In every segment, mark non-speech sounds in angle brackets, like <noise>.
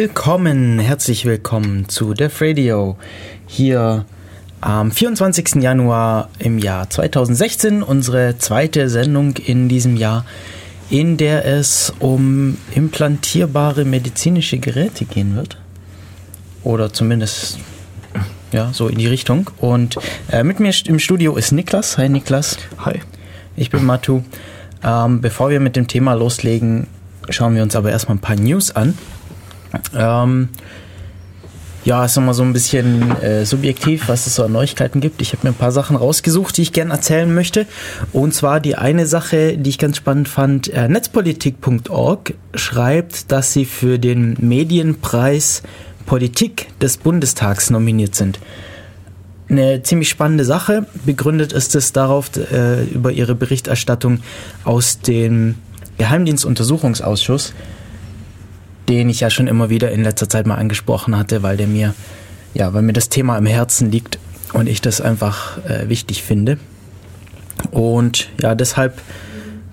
willkommen? Herzlich willkommen zu Def Radio. Hier am 24. Januar im Jahr 2016, unsere zweite Sendung in diesem Jahr, in der es um implantierbare medizinische Geräte gehen wird. Oder zumindest ja, so in die Richtung. Und äh, mit mir im Studio ist Niklas. Hi Niklas. Hi. Ich bin Matu. Ähm, bevor wir mit dem Thema loslegen, schauen wir uns aber erstmal ein paar News an. Ähm, ja, ist nochmal so ein bisschen äh, subjektiv, was es so an Neuigkeiten gibt. Ich habe mir ein paar Sachen rausgesucht, die ich gerne erzählen möchte. Und zwar die eine Sache, die ich ganz spannend fand, äh, netzpolitik.org schreibt, dass sie für den Medienpreis Politik des Bundestags nominiert sind. Eine ziemlich spannende Sache. Begründet ist es darauf äh, über ihre Berichterstattung aus dem Geheimdienstuntersuchungsausschuss, den ich ja schon immer wieder in letzter Zeit mal angesprochen hatte, weil der mir, ja, weil mir das Thema im Herzen liegt und ich das einfach äh, wichtig finde. Und ja, deshalb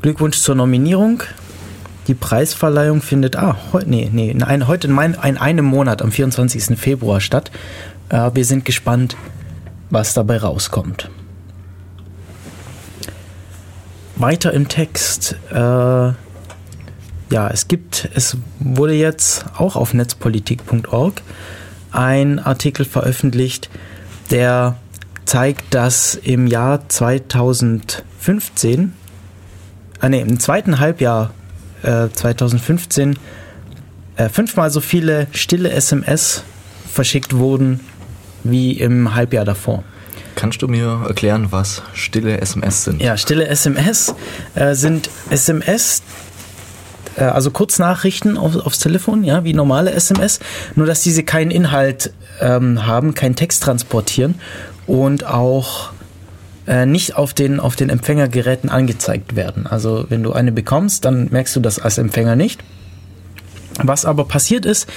Glückwunsch zur Nominierung. Die Preisverleihung findet ah, heute, nee, nee, in heute in, mein, in einem Monat, am 24. Februar statt. Äh, wir sind gespannt, was dabei rauskommt. Weiter im Text. Äh, ja, es gibt, es wurde jetzt auch auf netzpolitik.org ein Artikel veröffentlicht, der zeigt, dass im Jahr 2015, äh, nee, im zweiten Halbjahr äh, 2015 äh, fünfmal so viele stille SMS verschickt wurden wie im Halbjahr davor. Kannst du mir erklären, was stille SMS sind? Ja, stille SMS äh, sind SMS, äh, also Kurznachrichten auf, aufs Telefon, ja, wie normale SMS, nur dass diese keinen Inhalt ähm, haben, keinen Text transportieren und auch äh, nicht auf den, auf den Empfängergeräten angezeigt werden. Also wenn du eine bekommst, dann merkst du das als Empfänger nicht. Was aber passiert ist,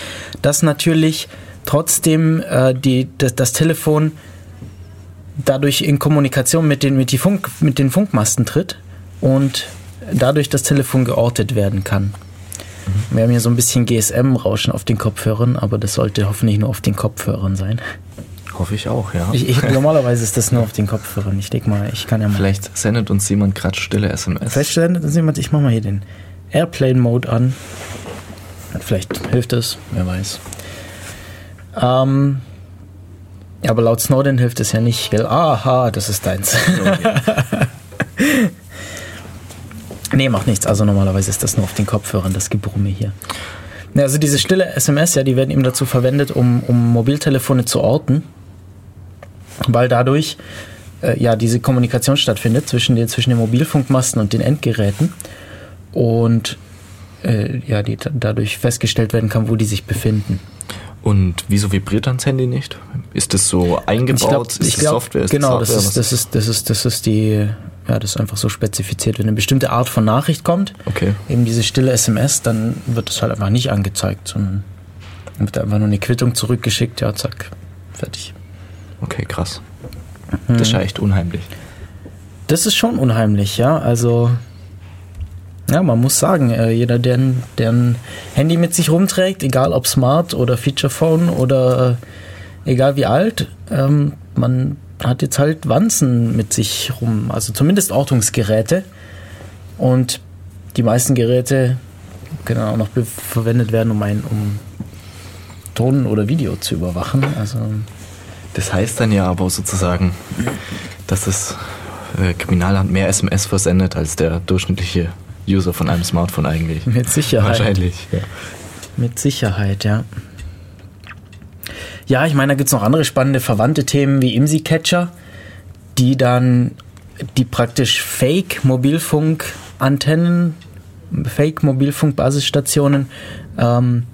dass natürlich trotzdem äh, die, das, das Telefon dadurch in Kommunikation mit den, mit, die Funk, mit den Funkmasten tritt und dadurch das Telefon geortet werden kann. Mhm. Wir haben hier so ein bisschen GSM-Rauschen auf den Kopfhörern, aber das sollte hoffentlich nur auf den Kopfhörern sein. Hoffe ich auch, ja. Ich, ich, <laughs> normalerweise ist das nur auf den Kopfhörern. Ich denke mal, ich kann ja mal. Vielleicht sendet uns jemand gerade stille SMS. Vielleicht sendet uns jemand, ich mache mal hier den Airplane-Mode an. Vielleicht hilft es, wer weiß. Ähm, aber laut Snowden hilft es ja nicht, gell? Aha, das ist deins. Okay. <laughs> nee, macht nichts. Also normalerweise ist das nur auf den Kopfhörern, das Gebrumme hier. Also diese stille SMS, ja, die werden eben dazu verwendet, um, um Mobiltelefone zu orten, weil dadurch äh, ja diese Kommunikation stattfindet zwischen den, zwischen den Mobilfunkmasten und den Endgeräten und äh, ja, die dadurch festgestellt werden kann, wo die sich befinden. Und wieso vibriert dann das Handy nicht? Ist das so eingebaut? Glaub, ist das glaub, Software? Ist genau, das, Hardware? das, ist, das, ist, das, ist, das ist die, ja, das ist einfach so spezifiziert. Wenn eine bestimmte Art von Nachricht kommt, okay. eben diese stille SMS, dann wird das halt einfach nicht angezeigt, sondern wird einfach nur eine Quittung zurückgeschickt, ja, zack, fertig. Okay, krass. Mhm. Das ist ja echt unheimlich. Das ist schon unheimlich, ja. Also ja, man muss sagen, äh, jeder, der, der ein Handy mit sich rumträgt, egal ob Smart oder Feature Phone oder äh, egal wie alt, ähm, man hat jetzt halt Wanzen mit sich rum, also zumindest Ortungsgeräte. Und die meisten Geräte können auch noch verwendet werden, um, ein, um Ton oder Video zu überwachen. Also das heißt dann ja aber sozusagen, dass das äh, Kriminalamt mehr SMS versendet als der durchschnittliche User von einem Smartphone eigentlich. Mit Sicherheit. Wahrscheinlich. Ja. Mit Sicherheit, ja. Ja, ich meine, da gibt es noch andere spannende verwandte Themen wie IMSI-Catcher, die dann die praktisch Fake-Mobilfunk-Antennen, Fake-Mobilfunk-Basisstationen ähm,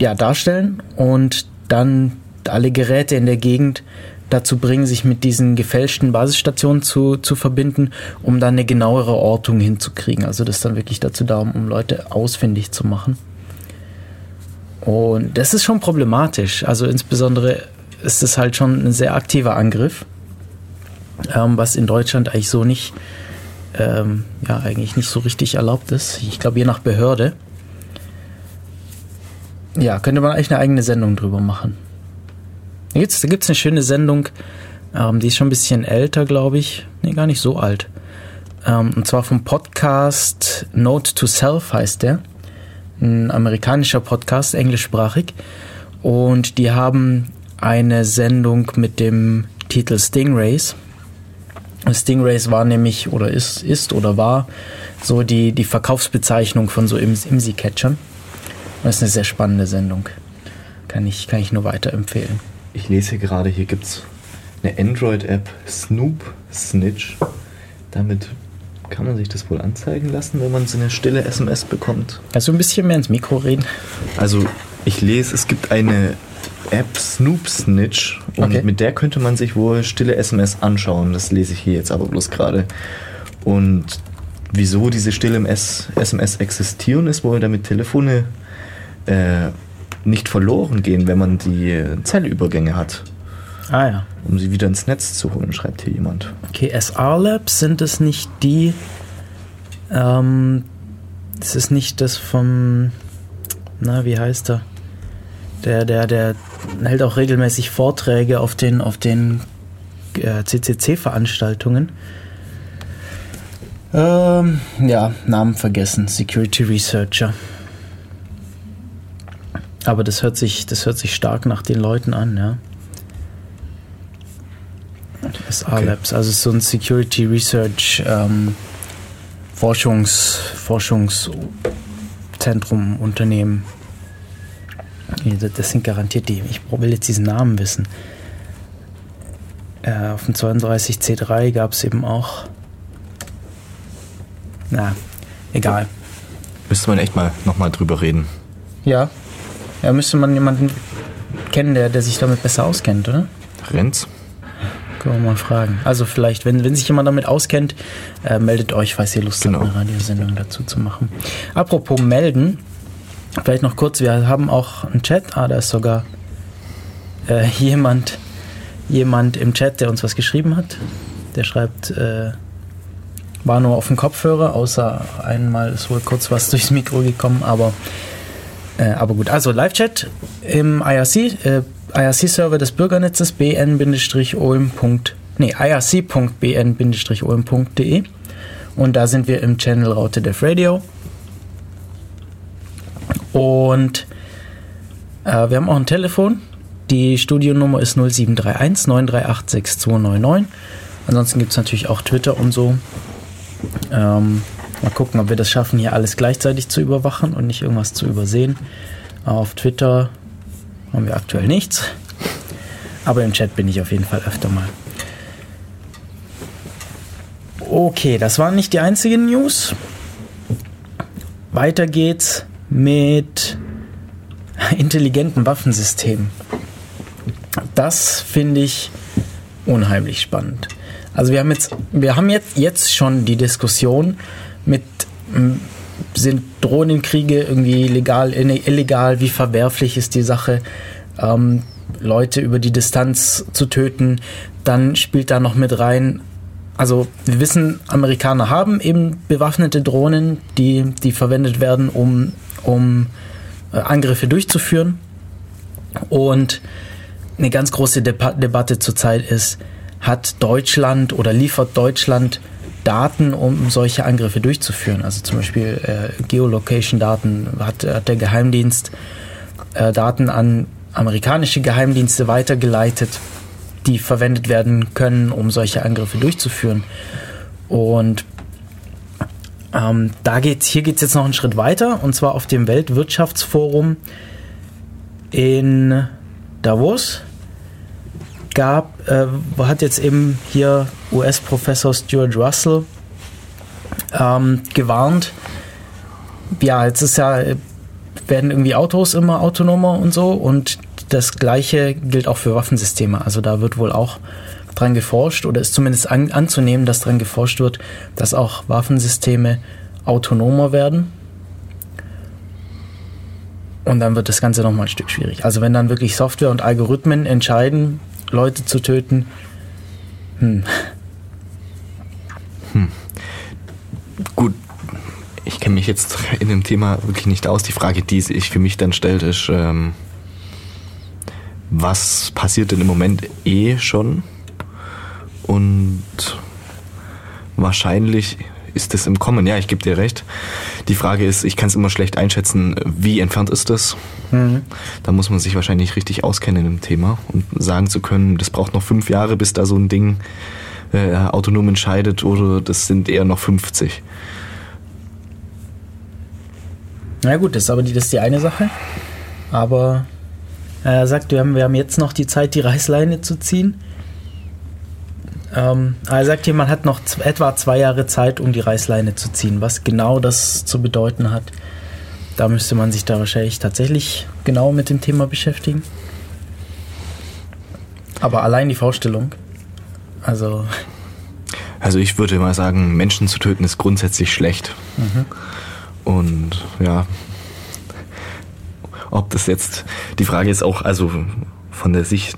ja, darstellen und dann alle Geräte in der Gegend dazu bringen, sich mit diesen gefälschten Basisstationen zu, zu verbinden, um dann eine genauere Ortung hinzukriegen. Also das ist dann wirklich dazu da, um Leute ausfindig zu machen. Und das ist schon problematisch. Also insbesondere ist es halt schon ein sehr aktiver Angriff, ähm, was in Deutschland eigentlich so nicht, ähm, ja, eigentlich nicht so richtig erlaubt ist. Ich glaube, je nach Behörde. Ja, könnte man eigentlich eine eigene Sendung drüber machen. Da gibt es eine schöne Sendung, ähm, die ist schon ein bisschen älter, glaube ich. Nee, gar nicht so alt. Ähm, und zwar vom Podcast Note to Self heißt der. Ein amerikanischer Podcast, englischsprachig. Und die haben eine Sendung mit dem Titel Stingrays. Stingrays war nämlich oder ist, ist oder war so die, die Verkaufsbezeichnung von so IMSI-Catchern. Das ist eine sehr spannende Sendung. Kann ich, kann ich nur weiterempfehlen. Ich lese gerade, hier gibt es eine Android-App, Snoop Snitch. Damit kann man sich das wohl anzeigen lassen, wenn man so eine stille SMS bekommt. Also ein bisschen mehr ins Mikro reden. Also ich lese, es gibt eine App Snoop Snitch und okay. mit der könnte man sich wohl stille SMS anschauen. Das lese ich hier jetzt aber bloß gerade. Und wieso diese stille SMS existieren, ist wohl, damit Telefone äh, nicht verloren gehen, wenn man die Zellübergänge hat. Ah ja. Um sie wieder ins Netz zu holen, schreibt hier jemand. Okay, SR Labs sind es nicht die. Ähm, das ist nicht das vom. Na, wie heißt er? Der, der, der hält auch regelmäßig Vorträge auf den, auf den äh, CCC-Veranstaltungen. Ähm, ja, Namen vergessen. Security Researcher. Aber das hört sich, das hört sich stark nach den Leuten an, ja. SA okay. Labs, also so ein Security Research ähm, Forschungs, Forschungszentrum, Unternehmen. Das sind garantiert die. Ich will jetzt diesen Namen wissen. Äh, auf dem 32C3 gab es eben auch. Na, egal. Müsste man echt mal nochmal drüber reden. Ja. Ja, müsste man jemanden kennen, der, der sich damit besser auskennt, oder? Renz? Können wir mal fragen. Also vielleicht, wenn, wenn sich jemand damit auskennt, äh, meldet euch, falls ihr Lust genau. habt, eine Radiosendung dazu zu machen. Apropos melden, vielleicht noch kurz, wir haben auch einen Chat. Ah, da ist sogar äh, <laughs> jemand, jemand im Chat, der uns was geschrieben hat. Der schreibt, äh, war nur auf dem Kopfhörer, außer einmal ist wohl kurz was <laughs> durchs Mikro gekommen, aber, äh, aber gut. Also Live-Chat im IRC, äh, IRC-Server des Bürgernetzes bn-olm. Nee, irc.bn-olm.de und da sind wir im Channel Raute Dev Radio. Und äh, wir haben auch ein Telefon. Die Studionummer ist 0731 938 6299. Ansonsten gibt es natürlich auch Twitter und so. Ähm, mal gucken, ob wir das schaffen, hier alles gleichzeitig zu überwachen und nicht irgendwas zu übersehen. Auf Twitter haben wir aktuell nichts. Aber im Chat bin ich auf jeden Fall öfter mal. Okay, das waren nicht die einzigen News. Weiter geht's mit <laughs> intelligenten Waffensystemen. Das finde ich unheimlich spannend. Also wir haben jetzt, wir haben jetzt, jetzt schon die Diskussion mit sind Drohnenkriege irgendwie legal, illegal, wie verwerflich ist die Sache, ähm, Leute über die Distanz zu töten. Dann spielt da noch mit rein, also wir wissen, Amerikaner haben eben bewaffnete Drohnen, die, die verwendet werden, um, um äh, Angriffe durchzuführen. Und eine ganz große Deba Debatte zurzeit ist, hat Deutschland oder liefert Deutschland Daten, um solche Angriffe durchzuführen. Also zum Beispiel äh, Geolocation-Daten hat, hat, der Geheimdienst äh, Daten an amerikanische Geheimdienste weitergeleitet, die verwendet werden können, um solche Angriffe durchzuführen. Und ähm, da geht's, hier geht es jetzt noch einen Schritt weiter, und zwar auf dem Weltwirtschaftsforum in Davos gab, äh, hat jetzt eben hier US-Professor Stuart Russell ähm, gewarnt. Ja, jetzt ist ja, werden irgendwie Autos immer autonomer und so und das gleiche gilt auch für Waffensysteme. Also da wird wohl auch dran geforscht oder ist zumindest an, anzunehmen, dass dran geforscht wird, dass auch Waffensysteme autonomer werden. Und dann wird das Ganze nochmal ein Stück schwierig. Also wenn dann wirklich Software und Algorithmen entscheiden, Leute zu töten. Hm. Hm. Gut, ich kenne mich jetzt <laughs> in dem Thema wirklich nicht aus. Die Frage, die sich für mich dann stellt, ist, ähm, was passiert denn im Moment eh schon? Und wahrscheinlich ist es im Kommen. Ja, ich gebe dir recht. Die Frage ist, ich kann es immer schlecht einschätzen, wie entfernt ist das? Mhm. Da muss man sich wahrscheinlich richtig auskennen im Thema und sagen zu können, das braucht noch fünf Jahre, bis da so ein Ding äh, autonom entscheidet oder das sind eher noch 50. Na gut, das ist aber die, das ist die eine Sache. Aber er sagt, wir haben, wir haben jetzt noch die Zeit, die Reißleine zu ziehen. Ähm, er sagt hier, man hat noch etwa zwei Jahre Zeit, um die Reißleine zu ziehen. Was genau das zu bedeuten hat, da müsste man sich da wahrscheinlich tatsächlich genau mit dem Thema beschäftigen. Aber allein die Vorstellung, also. <laughs> Also ich würde mal sagen, Menschen zu töten ist grundsätzlich schlecht. Mhm. Und ja, ob das jetzt, die Frage ist auch, also von der Sicht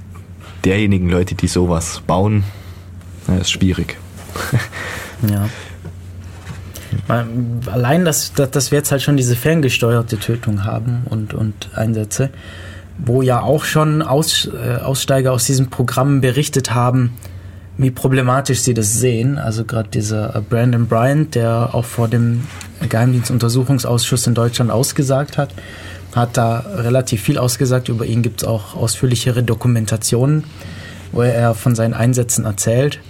derjenigen Leute, die sowas bauen, na, ist schwierig. ja. Allein, dass, dass, dass wir jetzt halt schon diese ferngesteuerte Tötung haben und, und Einsätze, wo ja auch schon Aus, äh, Aussteiger aus diesen Programmen berichtet haben, wie problematisch sie das sehen. Also gerade dieser äh, Brandon Bryant, der auch vor dem Geheimdienstuntersuchungsausschuss in Deutschland ausgesagt hat, hat da relativ viel ausgesagt. Über ihn gibt es auch ausführlichere Dokumentationen, wo er von seinen Einsätzen erzählt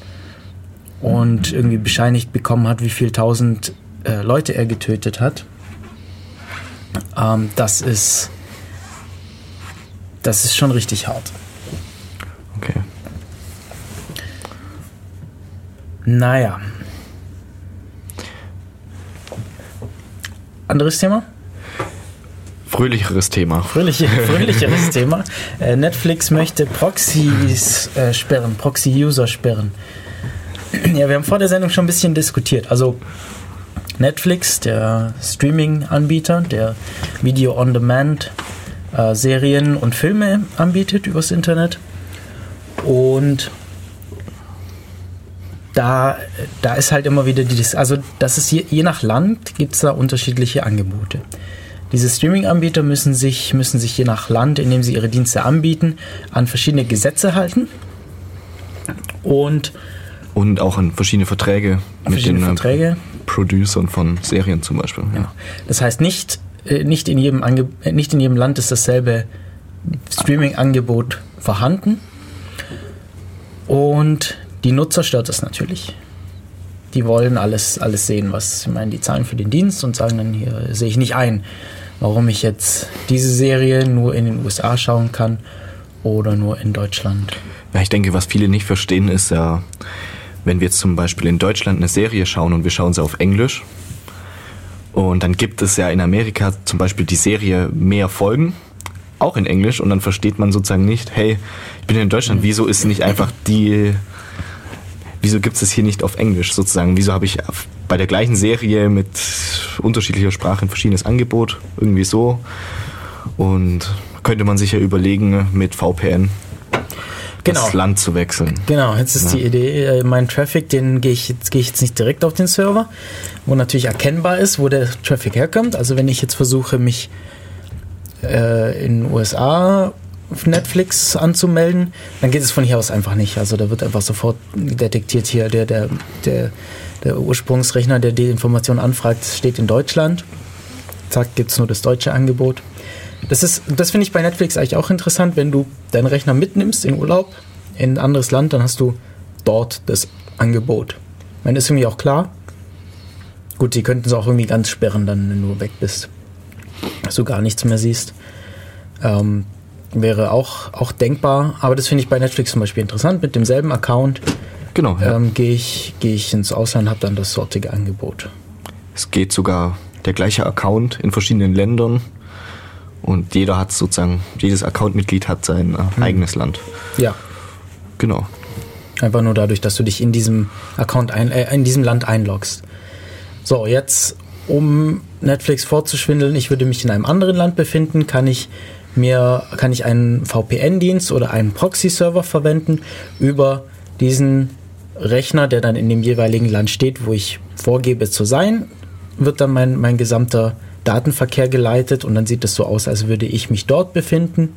und irgendwie bescheinigt bekommen hat, wie viel tausend äh, Leute er getötet hat. Ähm, das ist das ist schon richtig hart. Okay. Naja. Anderes Thema? Fröhlicheres Thema. Fröhliche, <laughs> fröhlicheres Thema. Äh, Netflix möchte Proxys äh, sperren, Proxy-User sperren. <clears throat> Ja, wir haben vor der Sendung schon ein bisschen diskutiert. Also Netflix, der Streaming-Anbieter, der Video-on-Demand äh, und Filme anbietet übers Internet. Und da, da ist halt immer wieder die, also das ist je, je nach Land gibt es da unterschiedliche Angebote. Diese Streaming-Anbieter müssen sich, müssen sich je nach Land, in dem sie ihre Dienste anbieten, an verschiedene Gesetze halten. Und, und auch an verschiedene Verträge verschiedene mit den äh, Verträge. Producern von Serien zum Beispiel. Ja. Genau. Das heißt, nicht, äh, nicht, in jedem Ange äh, nicht in jedem Land ist dasselbe Streaming-Angebot vorhanden. Und die Nutzer stört das natürlich. Die wollen alles, alles sehen, was, ich meine, die zahlen für den Dienst und sagen dann, hier sehe ich nicht ein, warum ich jetzt diese Serie nur in den USA schauen kann oder nur in Deutschland. Ja, ich denke, was viele nicht verstehen, ist ja, wenn wir jetzt zum Beispiel in Deutschland eine Serie schauen und wir schauen sie auf Englisch und dann gibt es ja in Amerika zum Beispiel die Serie mehr Folgen, auch in Englisch und dann versteht man sozusagen nicht, hey, ich bin in Deutschland, wieso ist nicht einfach die wieso gibt es das hier nicht auf Englisch sozusagen? Wieso habe ich bei der gleichen Serie mit unterschiedlicher Sprache ein verschiedenes Angebot? Irgendwie so. Und könnte man sich ja überlegen, mit VPN genau. das Land zu wechseln. Genau, jetzt ist ja. die Idee, äh, mein Traffic, den gehe ich jetzt gehe ich jetzt nicht direkt auf den Server, wo natürlich erkennbar ist, wo der Traffic herkommt. Also wenn ich jetzt versuche, mich äh, in den USA auf Netflix anzumelden, dann geht es von hier aus einfach nicht. Also da wird einfach sofort detektiert hier der, der, der, der Ursprungsrechner, der die Information anfragt, steht in Deutschland. Zack, gibt es nur das deutsche Angebot. Das, ist, das finde ich bei Netflix eigentlich auch interessant, wenn du deinen Rechner mitnimmst in Urlaub in ein anderes Land, dann hast du dort das Angebot. Ich meine, ist irgendwie auch klar. Gut, sie könnten es auch irgendwie ganz sperren, dann, wenn du weg bist. Dass du gar nichts mehr siehst. Ähm, wäre auch, auch denkbar. Aber das finde ich bei Netflix zum Beispiel interessant. Mit demselben Account genau, ja. ähm, gehe ich, geh ich ins Ausland, habe dann das sortige Angebot. Es geht sogar der gleiche Account in verschiedenen Ländern. Und jeder hat sozusagen, jedes Accountmitglied hat sein äh, hm. eigenes Land. Ja. Genau. Einfach nur dadurch, dass du dich in diesem Account ein, äh, in diesem Land einloggst. So, jetzt um Netflix vorzuschwindeln, ich würde mich in einem anderen Land befinden, kann ich mir kann ich einen VPN-Dienst oder einen Proxy-Server verwenden über diesen Rechner, der dann in dem jeweiligen Land steht, wo ich vorgebe zu sein. wird dann mein, mein gesamter Datenverkehr geleitet und dann sieht es so aus, als würde ich mich dort befinden.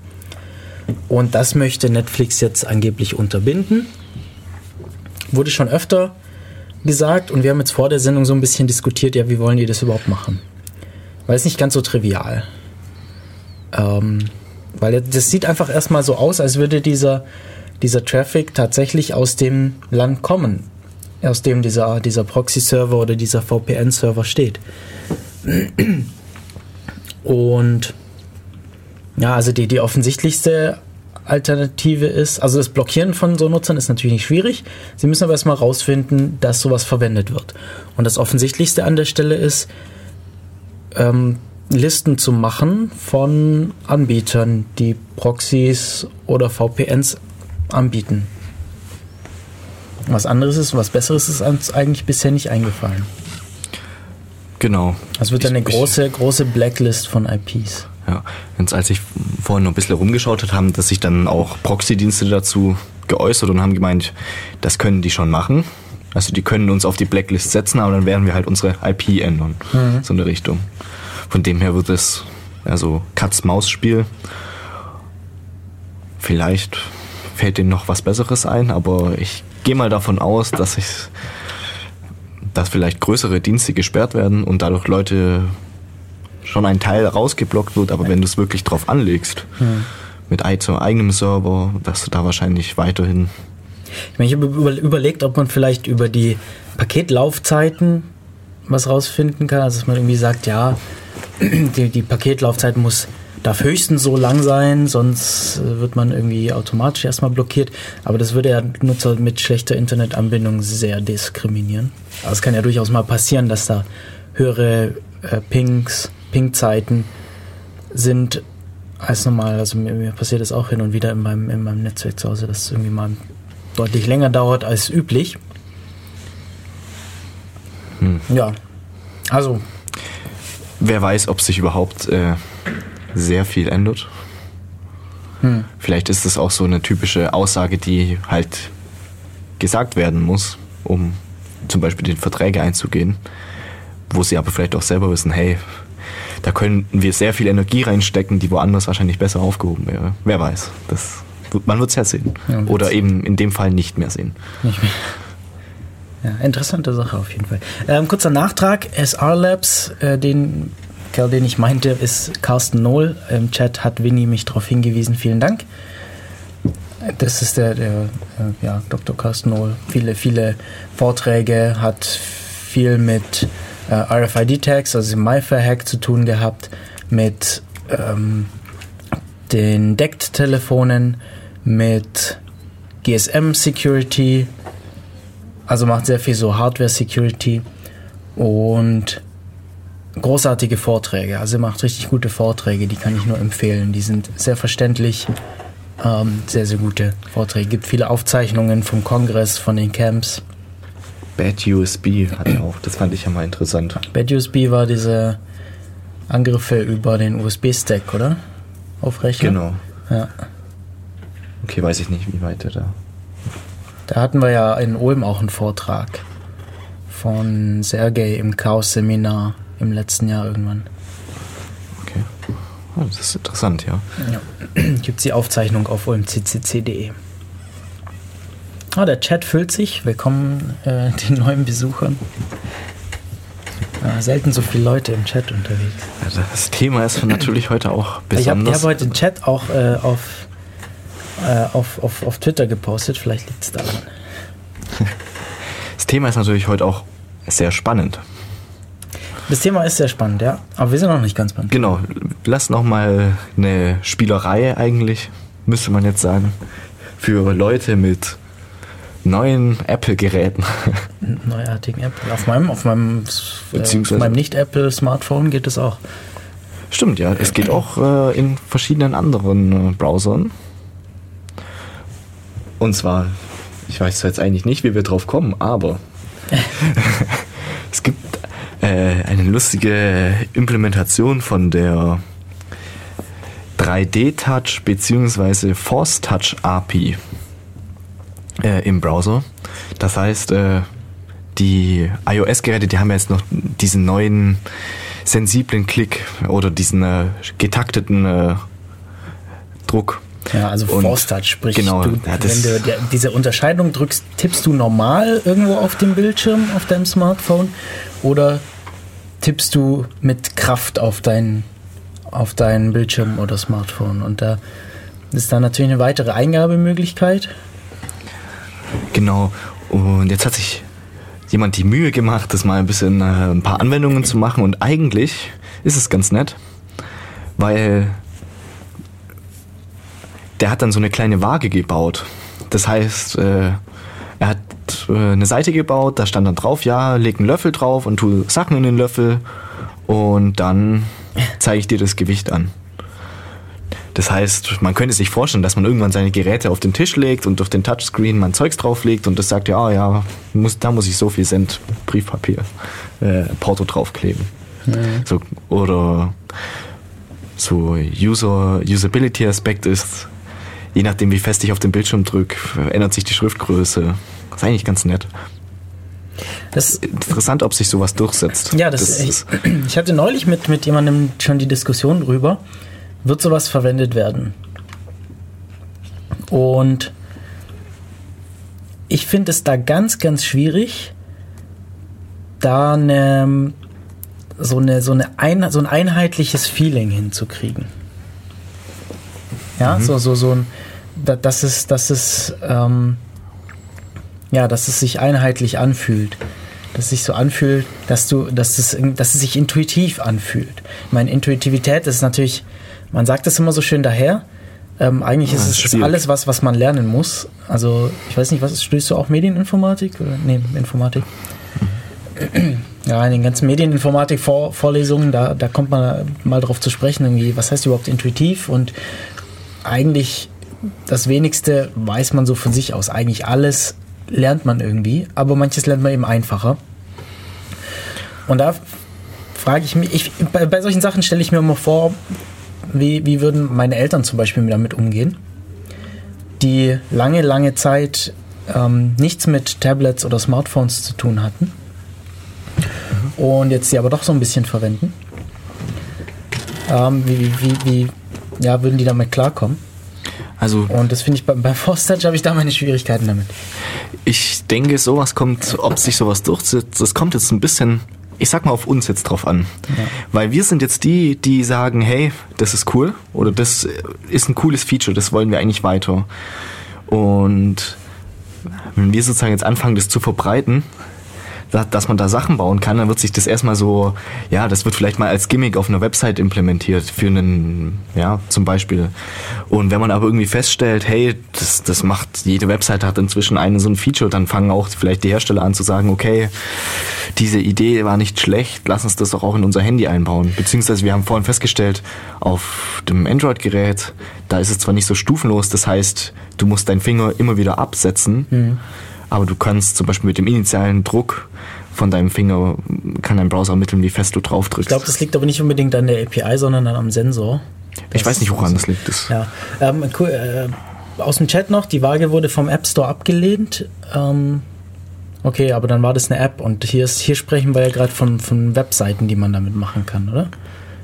Und das möchte Netflix jetzt angeblich unterbinden. Wurde schon öfter gesagt und wir haben jetzt vor der Sendung so ein bisschen diskutiert, ja, wie wollen die das überhaupt machen? Weil es nicht ganz so trivial. Ähm, weil das sieht einfach erstmal so aus, als würde dieser, dieser Traffic tatsächlich aus dem Land kommen, aus dem dieser, dieser Proxy-Server oder dieser VPN-Server steht. Und ja, also die, die offensichtlichste Alternative ist, also das Blockieren von so Nutzern ist natürlich nicht schwierig. Sie müssen aber erstmal rausfinden, dass sowas verwendet wird. Und das Offensichtlichste an der Stelle ist, ähm, Listen zu machen von Anbietern, die Proxys oder VPNs anbieten. Was anderes ist, was Besseres ist uns eigentlich bisher nicht eingefallen. Genau. Es wird ich, eine große, große Blacklist von IPs. Ja, jetzt als ich vorhin noch ein bisschen rumgeschaut habe, haben dass sich dann auch Proxy-Dienste dazu geäußert und haben gemeint, das können die schon machen. Also die können uns auf die Blacklist setzen, aber dann werden wir halt unsere IP ändern. Mhm. So eine Richtung. Von dem her wird es also Katz-Maus-Spiel. Vielleicht fällt denen noch was Besseres ein, aber ich gehe mal davon aus, dass ich dass vielleicht größere Dienste gesperrt werden und dadurch Leute schon ein Teil rausgeblockt wird, aber wenn du es wirklich drauf anlegst, hm. mit eigenem Server, dass du da wahrscheinlich weiterhin. Ich, meine, ich habe überlegt, ob man vielleicht über die Paketlaufzeiten was rausfinden kann. Also dass man irgendwie sagt, ja, <clears throat> die, die Paketlaufzeit muss darf höchstens so lang sein, sonst wird man irgendwie automatisch erstmal blockiert. Aber das würde ja Nutzer mit schlechter Internetanbindung sehr diskriminieren. Aber es kann ja durchaus mal passieren, dass da höhere äh, Pings Ping-Zeiten sind als normal. Also mir, mir, passiert das auch hin und wieder in meinem, in meinem Netzwerk zu Hause, dass es irgendwie mal deutlich länger dauert als üblich. Hm. Ja, also. Wer weiß, ob sich überhaupt äh, sehr viel ändert. Hm. Vielleicht ist das auch so eine typische Aussage, die halt gesagt werden muss, um zum Beispiel die Verträge einzugehen, wo sie aber vielleicht auch selber wissen, hey, da können wir sehr viel Energie reinstecken, die woanders wahrscheinlich besser aufgehoben wäre. Wer weiß. Das, man wird es ja sehen. Ja, Oder eben in dem Fall nicht mehr sehen. Nicht mehr. Ja, interessante Sache auf jeden Fall. Ähm, kurzer Nachtrag: SR Labs, äh, den Kerl, den ich meinte, ist Carsten Nohl. Im Chat hat Winnie mich darauf hingewiesen. Vielen Dank. Das ist der, der äh, ja, Dr. Carsten Nohl. Viele, viele Vorträge, hat viel mit äh, RFID-Tags, also MyFair-Hack zu tun gehabt, mit ähm, den DECT-Telefonen, mit GSM-Security, also macht sehr viel so Hardware-Security und großartige Vorträge. Also er macht richtig gute Vorträge, die kann ich nur empfehlen. Die sind sehr verständlich, ähm, sehr, sehr gute Vorträge. Gibt viele Aufzeichnungen vom Kongress, von den Camps. Bad USB hat er auch. Das fand ich ja mal interessant. Bad USB war diese Angriffe über den USB-Stack, oder? Auf Rechner? Genau. Ja. Okay, weiß ich nicht, wie weit er da. Da hatten wir ja in Ulm auch einen Vortrag von Sergei im Chaos-Seminar im letzten Jahr irgendwann. Okay. Oh, das ist interessant, ja. ja. <clears throat> Gibt es die Aufzeichnung auf ulmccc.de. Oh, der Chat füllt sich. Willkommen äh, <laughs> den neuen Besuchern. Ja, selten so viele Leute im Chat unterwegs. Also das Thema ist natürlich heute auch besonders. Ich habe hab heute den Chat auch äh, auf, äh, auf, auf, auf Twitter gepostet. Vielleicht liegt es daran. <laughs> Das Thema ist natürlich heute auch sehr spannend. Das Thema ist sehr spannend, ja. Aber wir sind noch nicht ganz spannend. Genau. Lass noch mal eine Spielerei eigentlich, müsste man jetzt sagen, für Leute mit neuen Apple-Geräten. <laughs> Neuartigen Apple. Auf meinem, auf meinem, äh, meinem Nicht-Apple-Smartphone geht es auch. Stimmt, ja. Es geht auch äh, in verschiedenen anderen äh, Browsern. Und zwar, ich weiß zwar jetzt eigentlich nicht, wie wir drauf kommen, aber <laughs> <laughs> es gibt äh, eine lustige Implementation von der 3D-Touch bzw. Force Touch API äh, im Browser. Das heißt, äh, die iOS-Geräte, die haben jetzt noch diesen neuen sensiblen Klick oder diesen äh, getakteten äh, Druck. Ja, also Force Touch, sprich, genau, du, ja, wenn du die, diese Unterscheidung drückst, tippst du normal irgendwo auf dem Bildschirm, auf deinem Smartphone oder tippst du mit Kraft auf dein, auf deinen Bildschirm oder Smartphone und da ist da natürlich eine weitere Eingabemöglichkeit. Genau, und jetzt hat sich jemand die Mühe gemacht, das mal ein bisschen äh, ein paar Anwendungen zu machen und eigentlich ist es ganz nett, weil der hat dann so eine kleine Waage gebaut. Das heißt, äh, hat äh, eine Seite gebaut, da stand dann drauf, ja, leg einen Löffel drauf und tu Sachen in den Löffel und dann zeige ich dir das Gewicht an. Das heißt, man könnte sich vorstellen, dass man irgendwann seine Geräte auf den Tisch legt und durch den Touchscreen man Zeugs drauflegt und das sagt, ja, ja, muss, da muss ich so viel Cent Briefpapier, äh, Porto draufkleben. Mhm. So, oder so User, Usability-Aspekt ist, je nachdem, wie fest ich auf den Bildschirm drücke, ändert sich die Schriftgröße. Das ist eigentlich ganz nett. Das Interessant, ob sich sowas durchsetzt. Ja, das, das ich, ich hatte neulich mit, mit jemandem schon die Diskussion drüber wird sowas verwendet werden. Und ich finde es da ganz, ganz schwierig, da eine, so, eine, so, eine ein, so ein einheitliches Feeling hinzukriegen. Ja, mhm. so, so, so ein, dass es, dass es, ähm, ja, dass es sich einheitlich anfühlt. Dass es sich so anfühlt, dass du, dass es, dass es sich intuitiv anfühlt. Ich meine, Intuitivität ist natürlich man sagt es immer so schön daher. Ähm, eigentlich ist es ist alles was, was man lernen muss. Also ich weiß nicht, was stößt du auch Medieninformatik? Oder? Nee, Informatik. <clears throat> Ja, in den ganzen Medieninformatik-Vorlesungen, da, da kommt man mal drauf zu sprechen, irgendwie, was heißt überhaupt intuitiv und eigentlich das wenigste weiß man so von sich aus. Eigentlich alles lernt man irgendwie, aber manches lernt man eben einfacher. Und da frage ich mich, ich, bei, bei solchen Sachen stelle ich mir immer vor, wie, wie würden meine Eltern zum Beispiel damit umgehen, die lange, lange Zeit ähm, nichts mit Tablets oder Smartphones zu tun hatten mhm. und jetzt sie aber doch so ein bisschen verwenden. Ähm, wie, wie, wie, wie ja, würden die damit klarkommen? Also, und das finde ich bei, bei Force Touch habe ich da meine Schwierigkeiten damit. Ich denke, sowas kommt, ob sich sowas durchsetzt, das kommt jetzt ein bisschen ich sag mal auf uns jetzt drauf an. Ja. Weil wir sind jetzt die, die sagen, hey, das ist cool oder das ist ein cooles Feature, das wollen wir eigentlich weiter. Und wenn wir sozusagen jetzt anfangen, das zu verbreiten, dass man da Sachen bauen kann, dann wird sich das erstmal so, ja, das wird vielleicht mal als Gimmick auf einer Website implementiert für einen, ja, zum Beispiel. Und wenn man aber irgendwie feststellt, hey, das, das macht, jede Website hat inzwischen einen so ein Feature, dann fangen auch vielleicht die Hersteller an zu sagen, okay, diese Idee war nicht schlecht, lass uns das doch auch in unser Handy einbauen. Beziehungsweise wir haben vorhin festgestellt, auf dem Android-Gerät, da ist es zwar nicht so stufenlos, das heißt, du musst deinen Finger immer wieder absetzen, mhm aber du kannst zum Beispiel mit dem initialen Druck von deinem Finger, kann dein Browser ermitteln, wie fest du drauf drückst. Ich glaube, das liegt aber nicht unbedingt an der API, sondern am Sensor. Ich weiß nicht, woran das liegt. Das ja, ähm, cool, äh, aus dem Chat noch, die Waage wurde vom App Store abgelehnt. Ähm, okay, aber dann war das eine App und hier, ist, hier sprechen wir ja gerade von, von Webseiten, die man damit machen kann, oder?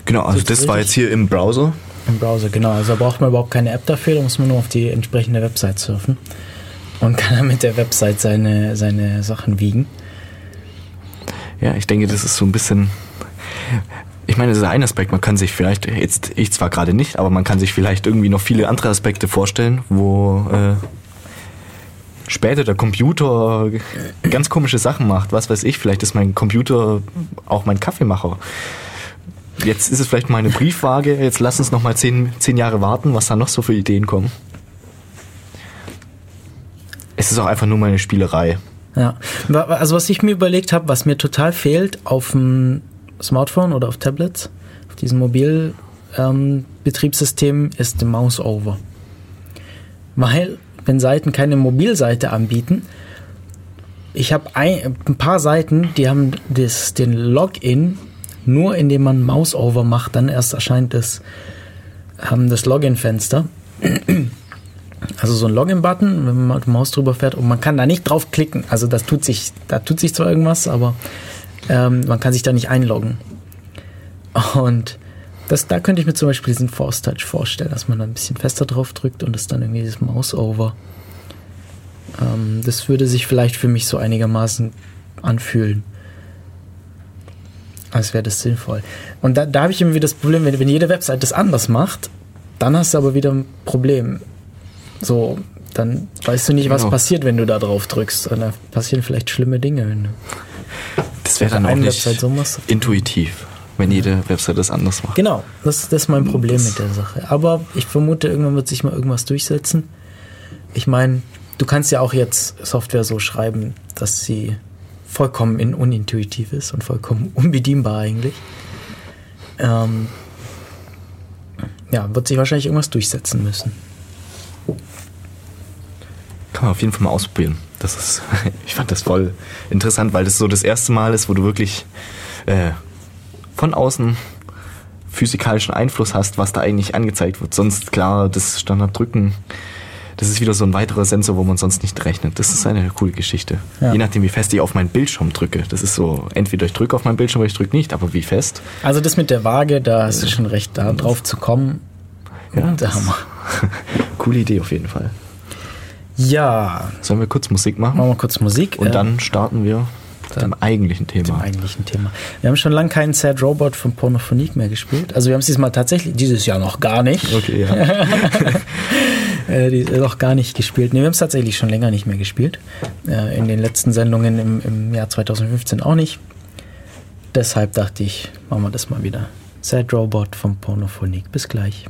Genau, also das, das war jetzt hier im Browser. Im Browser, genau. Also da braucht man überhaupt keine App dafür, da muss man nur auf die entsprechende Website surfen und kann dann mit der Website seine, seine Sachen wiegen. Ja, ich denke, das ist so ein bisschen. Ich meine, das ist ein Aspekt. Man kann sich vielleicht, jetzt ich zwar gerade nicht, aber man kann sich vielleicht irgendwie noch viele andere Aspekte vorstellen, wo äh, später der Computer ganz komische Sachen macht. Was weiß ich, vielleicht ist mein Computer auch mein Kaffeemacher. Jetzt ist es vielleicht mal eine Briefwaage. Jetzt lass uns noch mal zehn, zehn Jahre warten, was da noch so für Ideen kommen es ist auch einfach nur meine Spielerei. Ja, also was ich mir überlegt habe, was mir total fehlt auf dem Smartphone oder auf Tablets, auf diesem Mobilbetriebssystem, ähm, ist der Mouse-Over. Weil, wenn Seiten keine Mobilseite anbieten, ich habe ein, ein, paar Seiten, die haben das, den Login nur indem man Mouse-Over macht, dann erst erscheint das, haben das Login-Fenster. Also so ein Login-Button, wenn man mit der Maus drüber fährt und man kann da nicht draufklicken. Also das tut sich, da tut sich zwar irgendwas, aber ähm, man kann sich da nicht einloggen. Und das, da könnte ich mir zum Beispiel diesen Force Touch vorstellen, dass man da ein bisschen fester drauf drückt und es dann irgendwie dieses Mouse-Over. Ähm, das würde sich vielleicht für mich so einigermaßen anfühlen. Als wäre das sinnvoll. Und da, da habe ich immer wieder das Problem, wenn, wenn jede Website das anders macht, dann hast du aber wieder ein Problem. So, dann weißt du nicht, was genau. passiert, wenn du da drauf drückst. Und dann passieren vielleicht schlimme Dinge. Wenn du das wäre dann auch nicht so intuitiv, wenn jede Website das anders macht. Genau, das, das ist mein Problem das mit der Sache. Aber ich vermute, irgendwann wird sich mal irgendwas durchsetzen. Ich meine, du kannst ja auch jetzt Software so schreiben, dass sie vollkommen unintuitiv ist und vollkommen <laughs> unbedienbar eigentlich. Ähm, ja, wird sich wahrscheinlich irgendwas durchsetzen müssen. Kann man auf jeden Fall mal ausprobieren. Das ist, <laughs> ich fand das voll interessant, weil das so das erste Mal ist, wo du wirklich äh, von außen physikalischen Einfluss hast, was da eigentlich angezeigt wird. Sonst klar, das Standarddrücken das ist wieder so ein weiterer Sensor, wo man sonst nicht rechnet. Das ist eine coole Geschichte. Ja. Je nachdem, wie fest ich auf meinen Bildschirm drücke. Das ist so, entweder ich drücke auf meinen Bildschirm oder ich drücke nicht, aber wie fest. Also das mit der Waage, da hast du schon recht, da drauf zu kommen. Ja, der Hammer. <laughs> Coole Idee auf jeden Fall. Ja. Sollen wir kurz Musik machen? Machen wir kurz Musik. Und dann starten wir mit dem eigentlichen Thema. Dem eigentlichen Thema. Wir haben schon lange keinen Sad Robot von Pornophonique mehr gespielt. Also wir haben es diesmal tatsächlich, dieses Jahr noch gar nicht. Okay, ja. <laughs> äh, die noch gar nicht gespielt. Nee, wir haben es tatsächlich schon länger nicht mehr gespielt. Äh, in den letzten Sendungen im, im Jahr 2015 auch nicht. Deshalb dachte ich, machen wir das mal wieder. Sad Robot von Pornophonique. Bis gleich.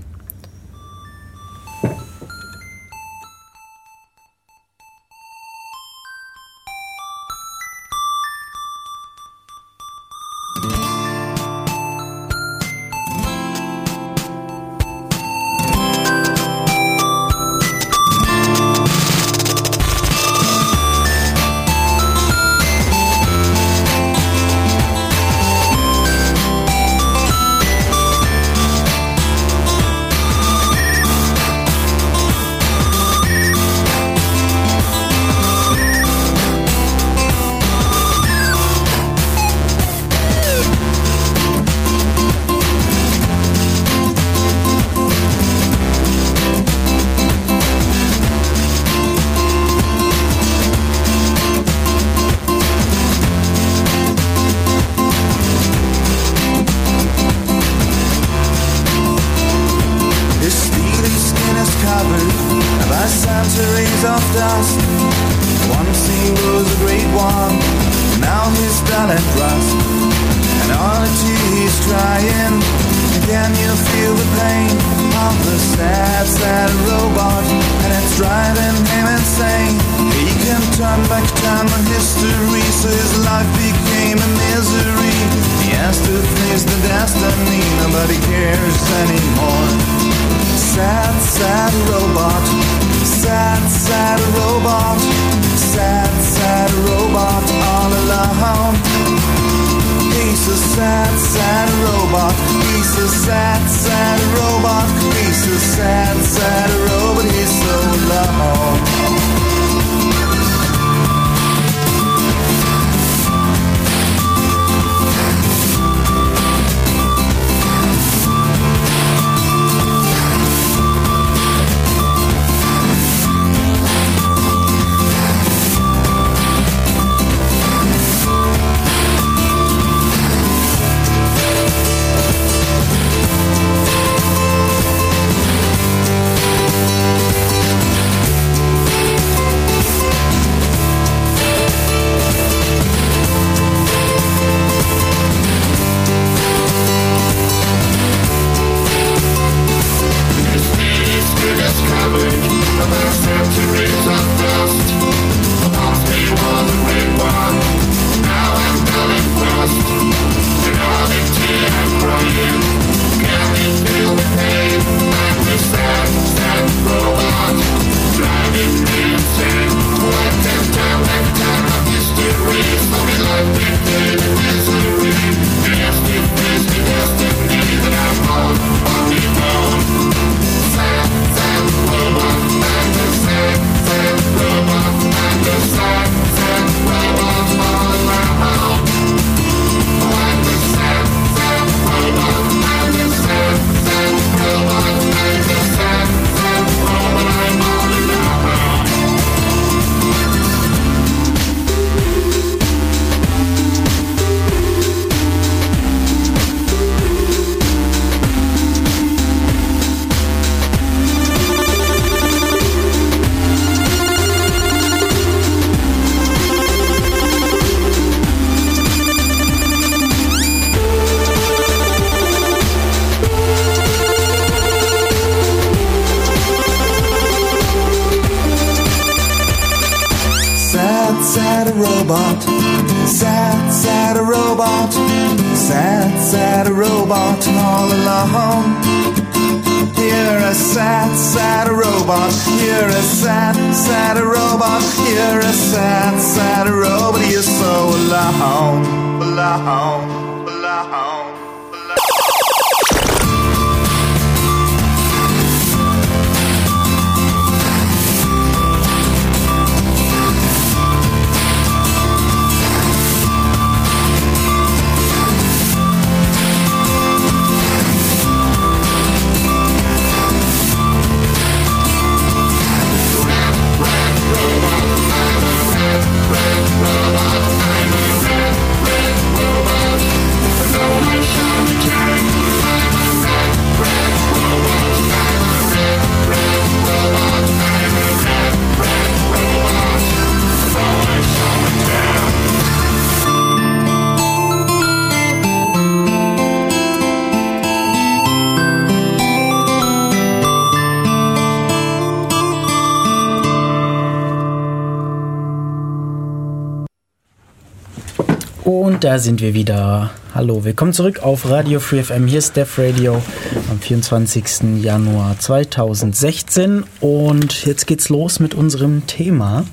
Da sind wir wieder. Hallo, willkommen zurück auf Radio Free FM. Hier ist Def Radio am 24. Januar 2016. Und jetzt geht's los mit unserem Thema.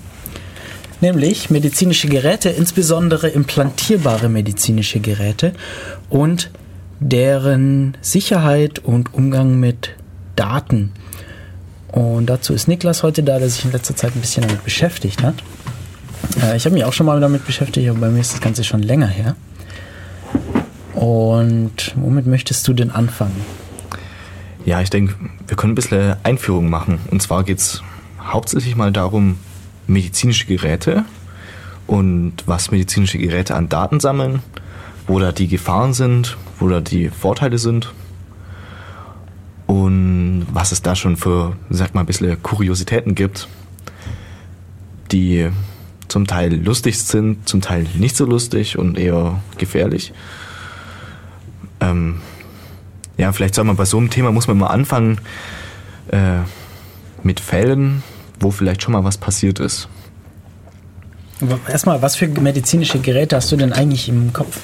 Nämlich medizinische Geräte, insbesondere implantierbare medizinische Geräte und deren Sicherheit und Umgang mit Daten. Und dazu ist Niklas heute da, der sich in letzter Zeit ein bisschen damit beschäftigt hat. Äh, ich habe mich auch schon mal damit beschäftigt, aber bei mir ist das Ganze schon länger her. Und womit möchtest du denn anfangen? Ja, ich denke, wir können ein bisschen Einführung machen. Und zwar geht es hauptsächlich mal darum, medizinische Geräte und was medizinische Geräte an Daten sammeln, wo da die Gefahren sind, wo da die Vorteile sind und was es da schon für, sag mal, ein bisschen Kuriositäten gibt, die zum Teil lustig sind, zum Teil nicht so lustig und eher gefährlich. Ähm, ja, vielleicht soll man bei so einem Thema, muss man mal anfangen äh, mit Fällen, wo vielleicht schon mal was passiert ist. Erstmal, was für medizinische Geräte hast du denn eigentlich im Kopf?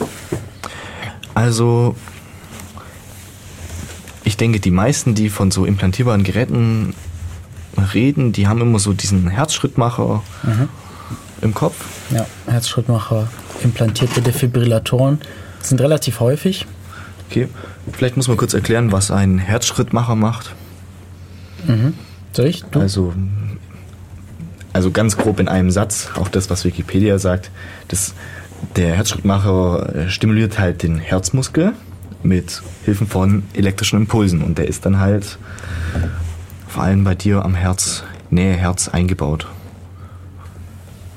Also, ich denke, die meisten, die von so implantierbaren Geräten reden, die haben immer so diesen Herzschrittmacher mhm im Kopf. Ja, Herzschrittmacher, implantierte Defibrillatoren sind relativ häufig. Okay, vielleicht muss man kurz erklären, was ein Herzschrittmacher macht. Mhm. Soll ich? Du? Also, also ganz grob in einem Satz, auch das, was Wikipedia sagt, das, der Herzschrittmacher stimuliert halt den Herzmuskel mit Hilfen von elektrischen Impulsen und der ist dann halt vor allem bei dir am Herz, Nähe Herz eingebaut.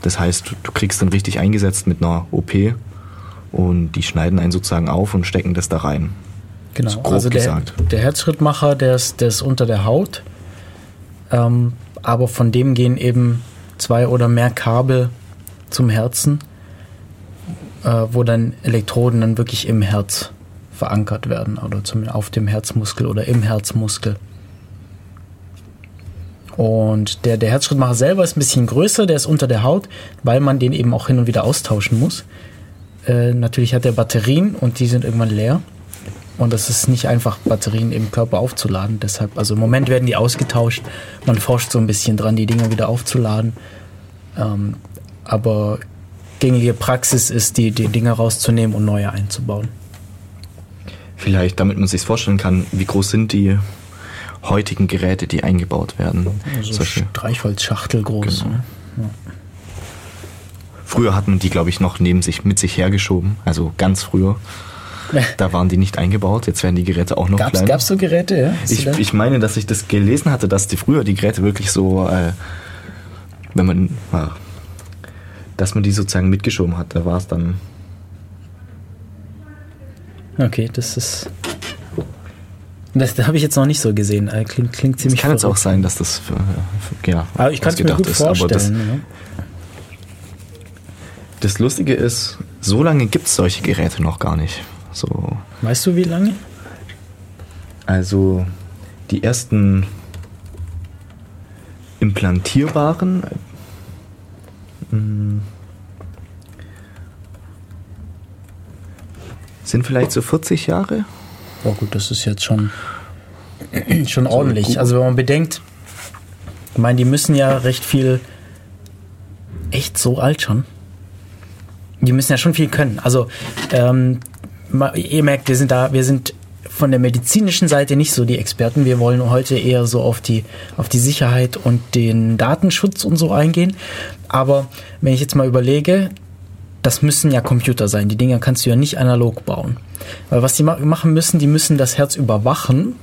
Das heißt, du kriegst dann richtig eingesetzt mit einer OP und die schneiden einen sozusagen auf und stecken das da rein. Genau, so also der, der, Herzschrittmacher, der ist, der ist unter der Haut, ähm, aber von dem gehen eben zwei oder mehr Kabel zum Herzen, äh, wo dann Elektroden dann wirklich im Herz verankert werden oder zum, auf dem Herzmuskel oder im Herzmuskel. Und der, der Herzschrittmacher selber ist ein bisschen größer, der ist unter der Haut, weil man den eben auch hin und wieder austauschen muss. Äh, natürlich hat er Batterien und die sind irgendwann leer. Und das ist nicht einfach, Batterien im Körper aufzuladen. Deshalb, also im Moment werden die ausgetauscht. Man forscht so ein bisschen dran, die Dinger wieder aufzuladen. Ähm, aber gängige Praxis ist, die, die Dinger rauszunehmen und neue einzubauen. Vielleicht, damit man sich vorstellen kann, wie groß sind die heutigen Geräte, die eingebaut werden. Also Solche Streichholzschachtel groß. Genau. Ja. Früher hat man die, glaube ich, noch neben sich mit sich hergeschoben, also ganz früher. <laughs> Da waren die nicht eingebaut, jetzt werden die Geräte auch noch gab's, kleiner. Gab es so Geräte, ja? Ich, ich, meine, dass ich das gelesen hatte, dass die früher die Geräte wirklich so, äh, wenn man, äh, dass man die sozusagen mitgeschoben hat, da war es dann. Okay, das ist das, das habe ich jetzt noch nicht so gesehen. Äh, klingt, klingt ziemlich. Es kann verrückt. jetzt auch sein, dass das für, für, ja, aber ich kann es mir gut ist, vorstellen. Das, ja. das, Lustige ist, so lange gibt es solche Geräte noch gar nicht. So. Weißt du, wie lange? Also die ersten implantierbaren. Hm, sind vielleicht so 40 Jahre Oh gut, das ist jetzt schon, <clears throat> schon ordentlich. Also wenn man bedenkt, ich meine, die müssen ja recht viel, echt so alt schon. Die müssen ja schon viel können. Also ähm, ihr merkt, wir sind da, wir sind von der medizinischen Seite nicht so die Experten. Wir wollen heute eher so auf die, auf die Sicherheit und den Datenschutz und so eingehen. Aber wenn ich jetzt mal überlege, das müssen ja Computer sein. Die Dinger kannst du ja nicht analog bauen. Weil was die machen müssen, die müssen das Herz überwachen.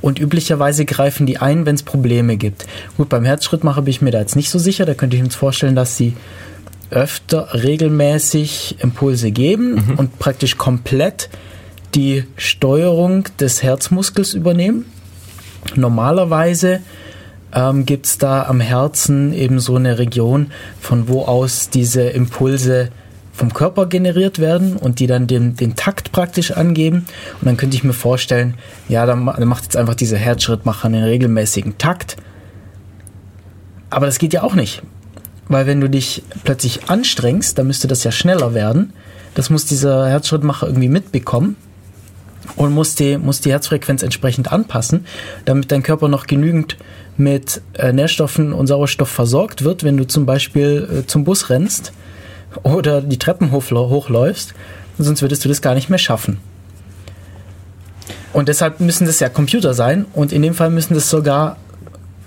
Und üblicherweise greifen die ein, wenn es Probleme gibt. Gut, beim Herzschrittmacher bin ich mir da jetzt nicht so sicher. Da könnte ich mir vorstellen, dass sie öfter regelmäßig Impulse geben mhm. und praktisch komplett die Steuerung des Herzmuskels übernehmen. Normalerweise ähm, gibt es da am Herzen eben so eine Region, von wo aus diese Impulse vom Körper generiert werden und die dann den, den Takt praktisch angeben. Und dann könnte ich mir vorstellen, ja, dann, dann macht jetzt einfach dieser Herzschrittmacher einen regelmäßigen Takt. Aber das geht ja auch nicht. Weil wenn du dich plötzlich anstrengst, dann müsste das ja schneller werden. Das muss dieser Herzschrittmacher irgendwie mitbekommen und muss die, muss die Herzfrequenz entsprechend anpassen, damit dein Körper noch genügend mit äh, Nährstoffen und Sauerstoff versorgt wird, wenn du zum Beispiel äh, zum Bus rennst oder die Treppen hochläufst, sonst würdest du das gar nicht mehr schaffen. Und deshalb müssen das ja Computer sein und in dem Fall müssen das sogar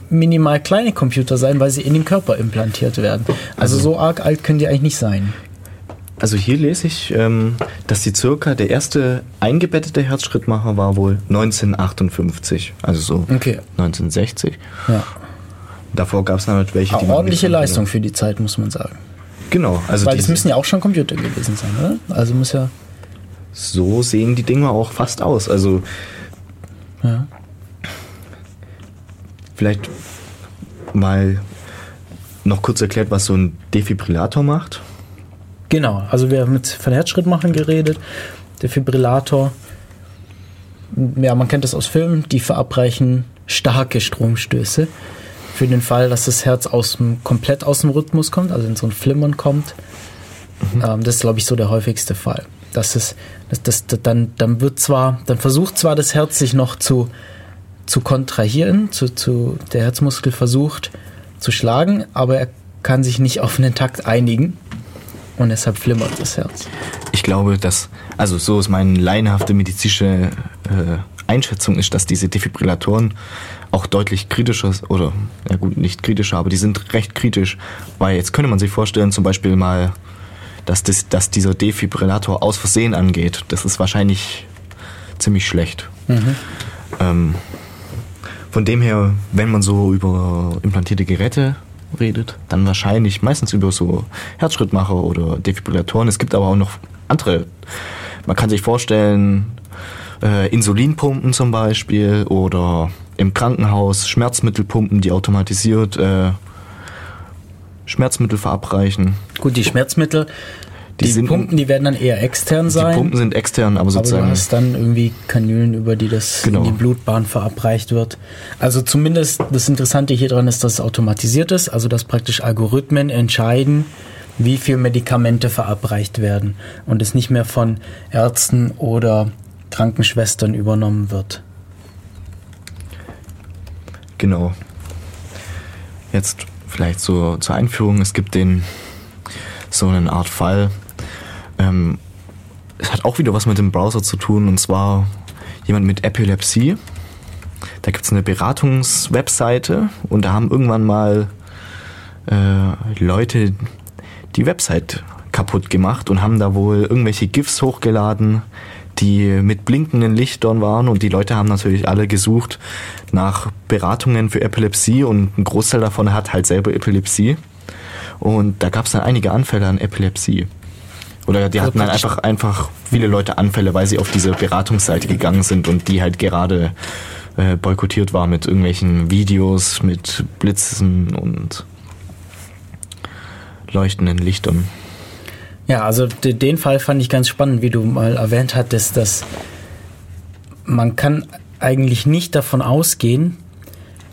minimal kleine Computer sein, weil sie in den Körper implantiert werden. Also, also so arg alt können die eigentlich nicht sein. Also hier lese ich, ähm, dass die circa der erste eingebettete Herzschrittmacher war wohl 1958, also so okay. 1960. Ja. Davor gab es natürlich welche, die ordentliche Leistung für die Zeit, muss man sagen. Genau, also weil es müssen ja auch schon Computer gewesen sein, oder? Also muss ja. So sehen die Dinger auch fast aus. Also ja. vielleicht mal noch kurz erklärt, was so ein Defibrillator macht. Genau, also wir haben mit von Herzschrittmachern geredet. Der Fibrillator, ja, man kennt das aus Filmen, die verabreichen starke Stromstöße. Für den Fall, dass das Herz aus dem, komplett aus dem Rhythmus kommt, also in so ein Flimmern kommt. Mhm. Ähm, das ist, glaube ich, so der häufigste Fall. Dass es, dass, dass, dann, dann wird zwar, dann versucht zwar das Herz sich noch zu, zu kontrahieren, zu, zu, der Herzmuskel versucht zu schlagen, aber er kann sich nicht auf einen Takt einigen und deshalb flimmert das Herz. Ich glaube, dass, also so ist meine laienhafte medizinische äh, Einschätzung ist, dass diese Defibrillatoren auch deutlich kritischer oder ja gut, nicht kritischer, aber die sind recht kritisch, weil jetzt könnte man sich vorstellen, zum Beispiel mal, dass, das, dass dieser Defibrillator aus Versehen angeht. Das ist wahrscheinlich ziemlich schlecht. Mhm. Ähm, von dem her, wenn man so über implantierte Geräte redet, dann wahrscheinlich meistens über so Herzschrittmacher oder Defibrillatoren. Es gibt aber auch noch andere. Man kann sich vorstellen, äh, Insulinpumpen zum Beispiel oder im Krankenhaus Schmerzmittelpumpen, die automatisiert äh, Schmerzmittel verabreichen. Gut, die Schmerzmittel die, die sind, Pumpen, die werden dann eher extern sein. Die Pumpen sind extern, aber sozusagen. Aber du hast dann irgendwie Kanülen, über die das genau. in die Blutbahn verabreicht wird. Also zumindest das Interessante hier dran ist, dass es automatisiert ist, also dass praktisch Algorithmen entscheiden, wie viel Medikamente verabreicht werden und es nicht mehr von Ärzten oder Krankenschwestern übernommen wird. Genau. Jetzt vielleicht so zur Einführung. Es gibt den so eine Art Fall, ähm, es hat auch wieder was mit dem Browser zu tun und zwar jemand mit Epilepsie. Da gibt es eine Beratungswebseite und da haben irgendwann mal äh, Leute die Website kaputt gemacht und haben da wohl irgendwelche GIFs hochgeladen, die mit blinkenden Lichtern waren und die Leute haben natürlich alle gesucht nach Beratungen für Epilepsie und ein Großteil davon hat halt selber Epilepsie. Und da gab es dann einige Anfälle an Epilepsie. Oder die hatten dann einfach, einfach viele Leute Anfälle, weil sie auf diese Beratungsseite gegangen sind und die halt gerade äh, boykottiert war mit irgendwelchen Videos, mit Blitzen und leuchtenden Lichtern. Ja, also den Fall fand ich ganz spannend, wie du mal erwähnt hattest, dass man kann eigentlich nicht davon ausgehen,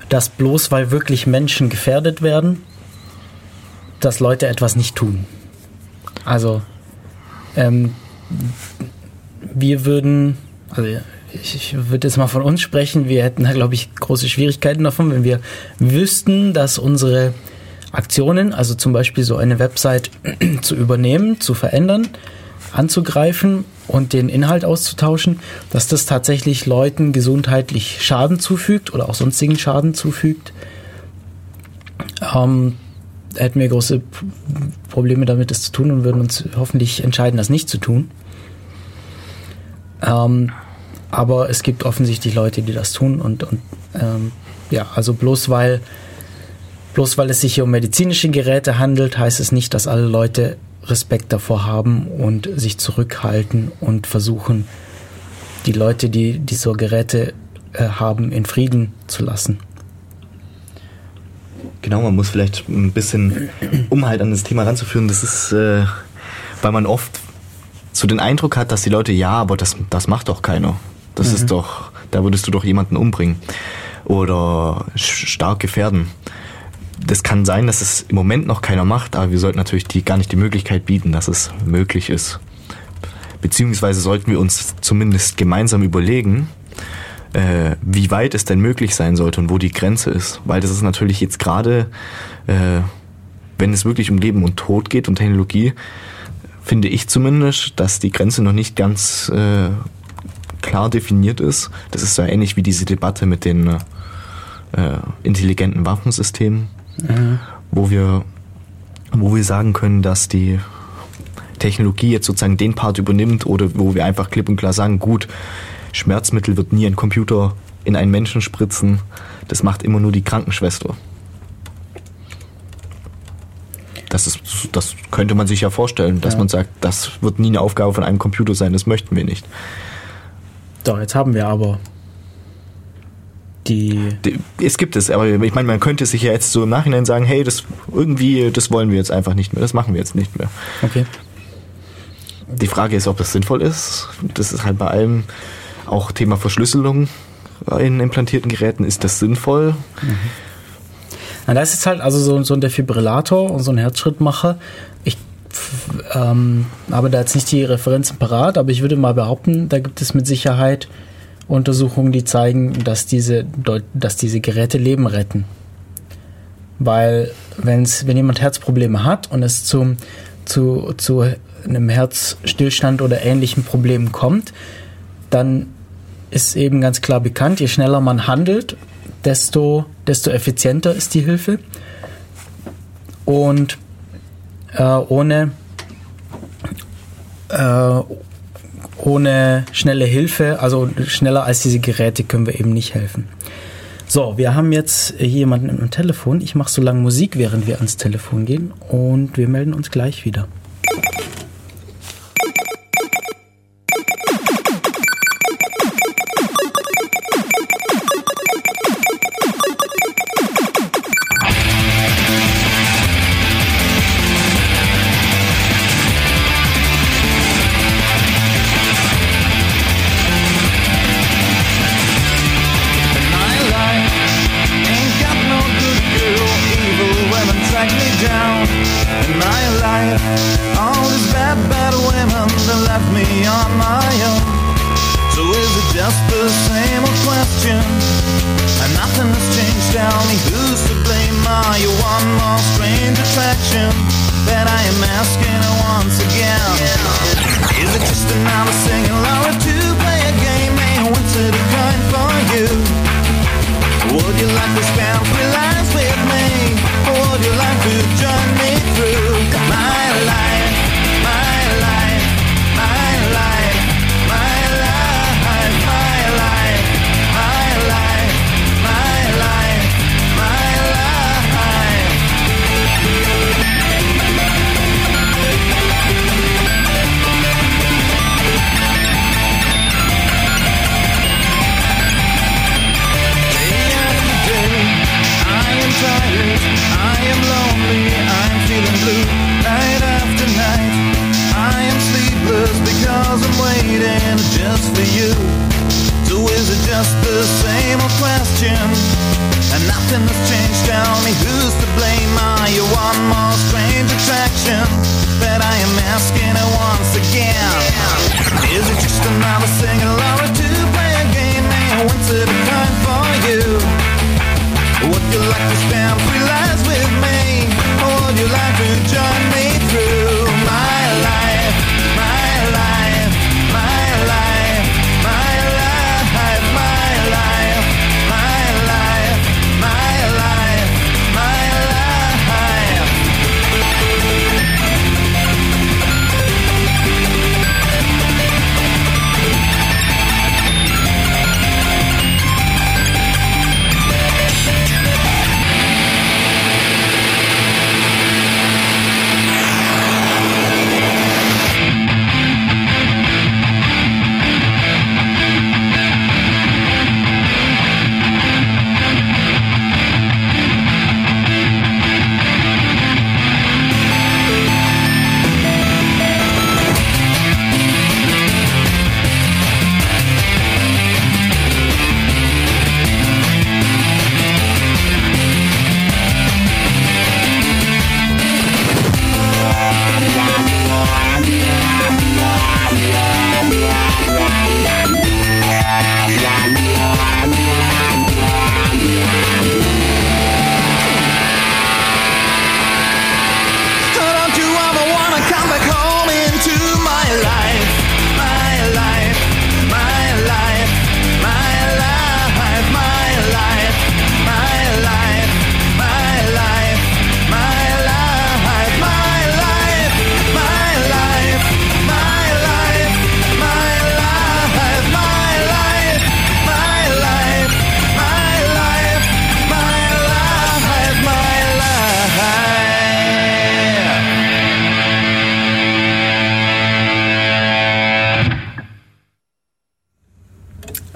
dass bloß weil wirklich Menschen gefährdet werden, dass Leute etwas nicht tun. Also ähm, wir würden, also ich, ich würde jetzt mal von uns sprechen, wir hätten da, glaube ich, große Schwierigkeiten davon, wenn wir wüssten, dass unsere Aktionen, also zum Beispiel so eine Website <clears throat> zu übernehmen, zu verändern, anzugreifen und den Inhalt auszutauschen, dass das tatsächlich Leuten gesundheitlich Schaden zufügt oder auch sonstigen Schaden zufügt. Ähm, hätten wir große Probleme damit, das zu tun und würden uns hoffentlich entscheiden, das nicht zu tun. Ähm, aber es gibt offensichtlich Leute, die das tun und, und ähm, ja, also bloß weil bloß weil es sich hier um medizinische Geräte handelt, heißt es nicht, dass alle Leute Respekt davor haben und sich zurückhalten und versuchen, die Leute, die diese Geräte äh, haben, in Frieden zu lassen. Genau, man muss vielleicht ein bisschen, um halt an das Thema ranzuführen, das ist, äh, weil man oft so den Eindruck hat, dass die Leute, ja, aber das, das macht doch keiner. Das mhm. ist doch, da würdest du doch jemanden umbringen oder stark gefährden. Das kann sein, dass es im Moment noch keiner macht, aber wir sollten natürlich die, gar nicht die Möglichkeit bieten, dass es möglich ist. Beziehungsweise sollten wir uns zumindest gemeinsam überlegen, äh, wie weit es denn möglich sein sollte und wo die Grenze ist. Weil das ist natürlich jetzt gerade, äh, wenn es wirklich um Leben und Tod geht und Technologie, finde ich zumindest, dass die Grenze noch nicht ganz äh, klar definiert ist. Das ist so ähnlich wie diese Debatte mit den äh, intelligenten Waffensystemen, mhm. wo wir wo wir sagen können, dass die Technologie jetzt sozusagen den Part übernimmt oder wo wir einfach klipp und klar sagen, gut, Schmerzmittel wird nie ein Computer in einen Menschen spritzen. Das macht immer nur die Krankenschwester. Das, ist, das könnte man sich ja vorstellen, dass ja. man sagt, das wird nie eine Aufgabe von einem Computer sein, das möchten wir nicht. Doch, jetzt haben wir aber die, die. Es gibt es, aber ich meine, man könnte sich ja jetzt so im Nachhinein sagen, hey, das irgendwie, das wollen wir jetzt einfach nicht mehr, das machen wir jetzt nicht mehr. Okay. Die Frage ist, ob das sinnvoll ist. Das ist halt bei allem, auch Thema Verschlüsselung in implantierten Geräten, ist das sinnvoll? Mhm. Na, das ist halt also so, so ein Defibrillator und so ein Herzschrittmacher. Ich ähm, habe da jetzt nicht die Referenzen parat, aber ich würde mal behaupten, da gibt es mit Sicherheit Untersuchungen, die zeigen, dass diese, dass diese Geräte Leben retten. Weil wenn's, wenn jemand Herzprobleme hat und es zum, zu, zu einem Herzstillstand oder ähnlichen Problemen kommt, dann ist eben ganz klar bekannt, je schneller man handelt, desto, desto effizienter ist die Hilfe. Und äh, ohne, äh, ohne schnelle Hilfe, also schneller als diese Geräte, können wir eben nicht helfen. So, wir haben jetzt jemanden am Telefon. Ich mache so lange Musik, während wir ans Telefon gehen und wir melden uns gleich wieder.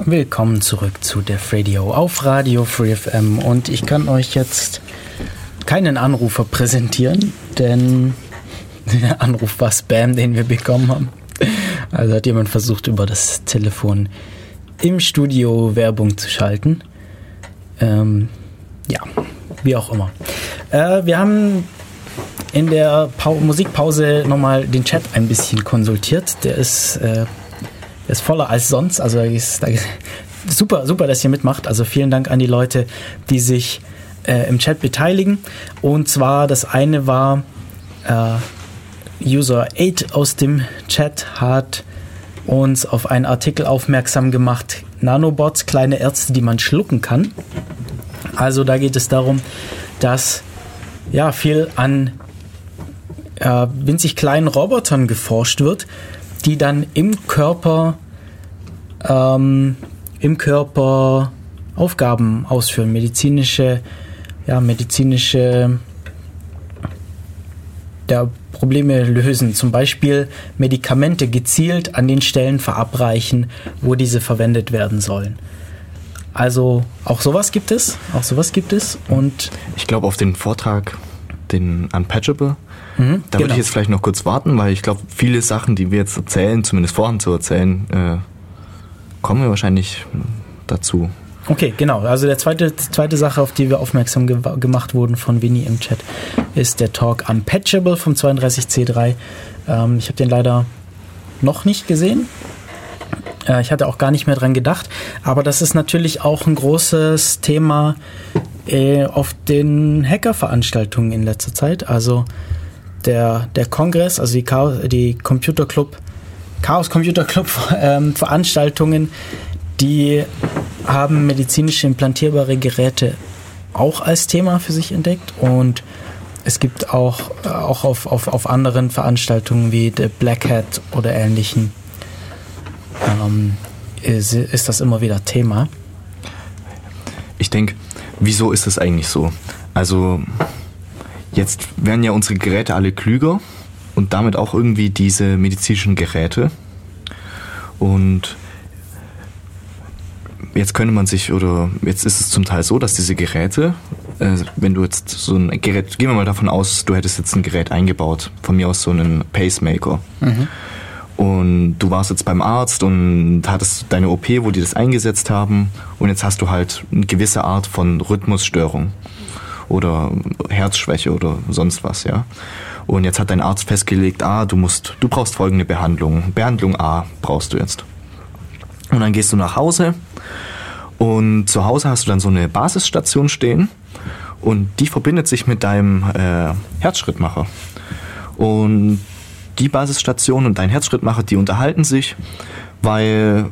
Willkommen zurück zu Def Radio auf Radio Free FM und ich kann euch jetzt keinen Anrufer präsentieren, denn <laughs> der Anruf war Spam, den wir bekommen haben. Also hat jemand versucht, über das Telefon im Studio Werbung zu schalten. Ähm, ja, wie auch immer. Äh, wir haben in der Pau Musikpause nochmal den Chat ein bisschen konsultiert. Der ist, äh, ist voller als sonst. Also ist, super, super, dass ihr mitmacht. Also vielen Dank an die Leute, die sich äh, im Chat beteiligen. Und zwar das eine war äh, User 8 aus dem Chat hat uns auf einen Artikel aufmerksam gemacht. Nanobots, kleine Ärzte, die man schlucken kann. Also da geht es darum, dass ja viel an äh, winzig kleinen Robotern geforscht wird, die dann im Körper ähm, im Körper Aufgaben ausführen, medizinische ja medizinische ja, Probleme lösen, zum Beispiel Medikamente gezielt an den Stellen verabreichen, wo diese verwendet werden sollen. Also auch sowas gibt es, auch sowas gibt es und Ich glaube, auf den Vortrag, den Unpatchable, Mhm, da würde ich jetzt vielleicht noch kurz warten, weil ich glaube, viele Sachen, die wir jetzt erzählen, zumindest vorhaben zu erzählen, äh, kommen wir wahrscheinlich dazu. Okay, genau. Also der zweite, zweite Sache, auf die wir aufmerksam ge gemacht wurden von Winnie im Chat, ist der Talk Unpatchable vom 32C3. Ähm, ich habe den leider noch nicht gesehen. Äh, ich hatte auch gar nicht mehr dran gedacht. Aber das ist natürlich auch ein großes Thema äh, auf den Hacker-Veranstaltungen in letzter Zeit. Also der, der Kongress, also die, Chaos, die Computer Club, Chaos Computer Club <laughs> ähm, Veranstaltungen, die haben medizinische implantierbare Geräte auch als Thema für sich entdeckt und es gibt auch, äh, auch auf, auf, auf anderen Veranstaltungen wie The Black Hat oder ähnlichen ähm, ist, ist das immer wieder Thema. Ich denke, wieso ist es eigentlich so? Also, jetzt werden ja unsere Geräte alle klüger und damit auch irgendwie diese medizinischen Geräte. Und jetzt könnte man sich, oder jetzt ist es zum Teil so, dass diese Geräte, äh, wenn du jetzt so ein Gerät, gehen wir mal davon aus, du hättest jetzt ein Gerät eingebaut, von mir aus so einen Pacemaker. Und du warst jetzt beim Arzt und hattest deine OP, wo die das eingesetzt haben. Und jetzt hast du halt eine gewisse Art von Rhythmusstörung oder Herzschwäche oder sonst was, ja. Und jetzt hat dein Arzt festgelegt, ah, du musst, du brauchst folgende Behandlung. Behandlung A brauchst du jetzt. Und dann gehst du nach Hause und zu Hause hast du dann so eine Basisstation stehen und die verbindet sich mit deinem äh, Herzschrittmacher. Und die Basisstation und dein Herzschrittmacher, die unterhalten sich, weil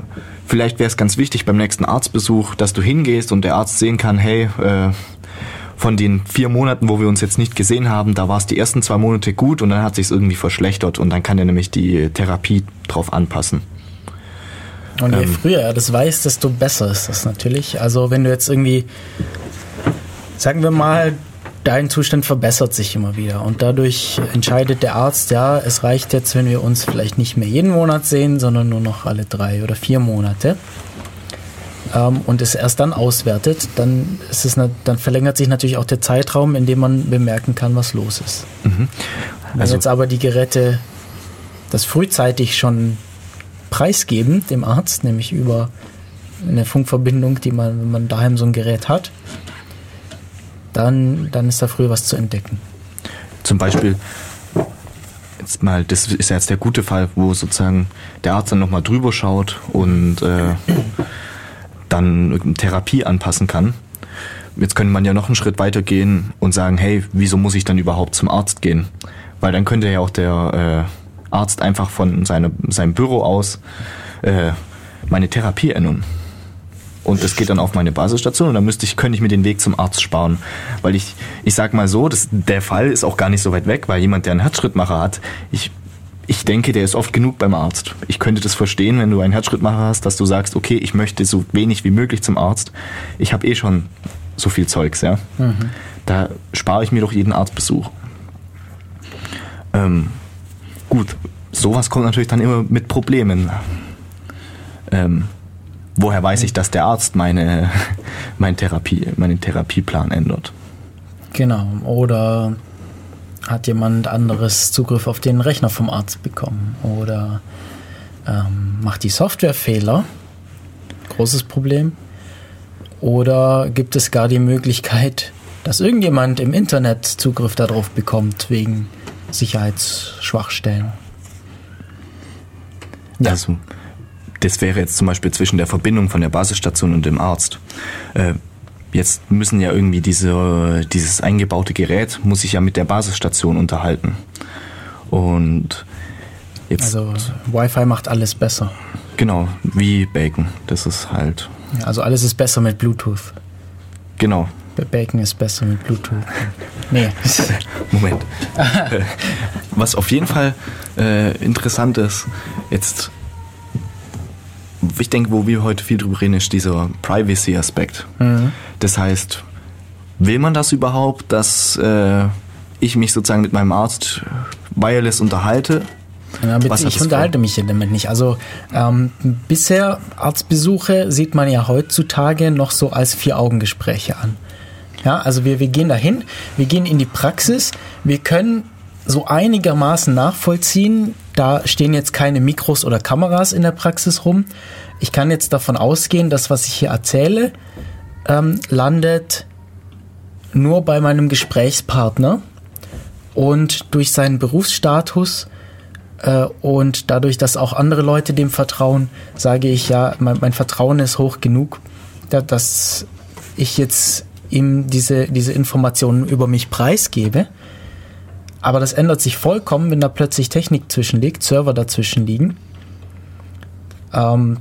vielleicht wäre es ganz wichtig beim nächsten Arztbesuch, dass du hingehst und der Arzt sehen kann, hey, äh, von den vier Monaten, wo wir uns jetzt nicht gesehen haben, da war es die ersten zwei Monate gut und dann hat sich irgendwie verschlechtert und dann kann er nämlich die Therapie drauf anpassen. Und je ähm, früher er das weiß, desto besser ist das natürlich. Also wenn du jetzt irgendwie, sagen wir mal, dein Zustand verbessert sich immer wieder und dadurch entscheidet der Arzt, ja, es reicht jetzt, wenn wir uns vielleicht nicht mehr jeden Monat sehen, sondern nur noch alle drei oder vier Monate ähm, und es erst dann auswertet, dann, ist es, dann verlängert sich natürlich auch der Zeitraum, in dem man bemerken kann, was los ist. Mhm. Also Wenn jetzt aber die Geräte das frühzeitig schon preisgeben dem Arzt, nämlich über eine Funkverbindung, die man, wenn man daheim so ein Gerät hat, dann, dann ist da früher was zu entdecken. Zum Beispiel, jetzt mal, das ist jetzt der gute Fall, wo sozusagen der Arzt dann nochmal drüber schaut und äh, dann Therapie anpassen kann. Jetzt könnte man ja noch einen Schritt weiter gehen und sagen, hey, wieso muss ich dann überhaupt zum Arzt gehen? Weil dann könnte ja auch der äh, Arzt einfach von seine, seinem Büro aus äh, meine Therapie ändern und das geht dann auf meine Basisstation und dann müsste ich, könnte ich mir den Weg zum Arzt sparen. Weil ich, ich sag mal so, das, der Fall ist auch gar nicht so weit weg, weil jemand, der einen Herzschrittmacher hat, ich, ich denke, der ist oft genug beim Arzt. Ich könnte das verstehen, wenn du einen Herzschrittmacher hast, dass du sagst, okay, ich möchte so wenig wie möglich zum Arzt. Ich habe eh schon so viel Zeugs, ja. Mhm. Da spare ich mir doch jeden Arztbesuch. Ähm, gut, sowas kommt natürlich dann immer mit Problemen. Ähm, woher weiß ich, dass der Arzt meine, <laughs> meine Therapie, meinen Therapieplan ändert? Genau. Oder hat jemand anderes Zugriff auf den Rechner vom Arzt bekommen? Oder ähm, macht die Software Fehler? Großes Problem. Oder gibt es gar die Möglichkeit, dass irgendjemand im Internet Zugriff darauf bekommt wegen Sicherheitsschwachstellen? Ja. Also das wäre jetzt zum Beispiel zwischen der Verbindung von der Basisstation und dem Arzt. Äh, jetzt müssen ja irgendwie diese, dieses eingebaute Gerät muss sich ja mit der Basisstation unterhalten. Und jetzt. Also Wi-Fi macht alles besser. Genau, wie Bacon. Das ist halt. Ja, also alles ist besser mit Bluetooth. Genau. Bacon ist besser mit Bluetooth. Nee. <laughs> Moment. <laughs> Äh, was auf jeden Fall äh, interessant ist, jetzt ich denke, wo wir heute viel drüber reden, ist dieser Privacy-Aspekt. Mhm. Das heißt, will man das überhaupt, dass äh, ich mich sozusagen mit meinem Arzt wireless unterhalte? Ja, bitte, ich unterhalte mich damit nicht. Also ähm, bisher Arztbesuche sieht man ja heutzutage noch so als Vier-Augen-Gespräche an. Ja, also wir, wir gehen dahin, wir gehen in die Praxis, wir können so einigermaßen nachvollziehen. Da stehen jetzt keine Mikros oder Kameras in der Praxis rum. Ich kann jetzt davon ausgehen, dass was ich hier erzähle, ähm, landet nur bei meinem Gesprächspartner und durch seinen Berufsstatus äh, und dadurch, dass auch andere Leute dem vertrauen, sage ich ja, mein, mein Vertrauen ist hoch genug, da, dass ich jetzt ihm diese, diese Informationen über mich preisgebe. Aber das ändert sich vollkommen, wenn da plötzlich Technik zwischenliegt, Server dazwischen liegen. Ähm,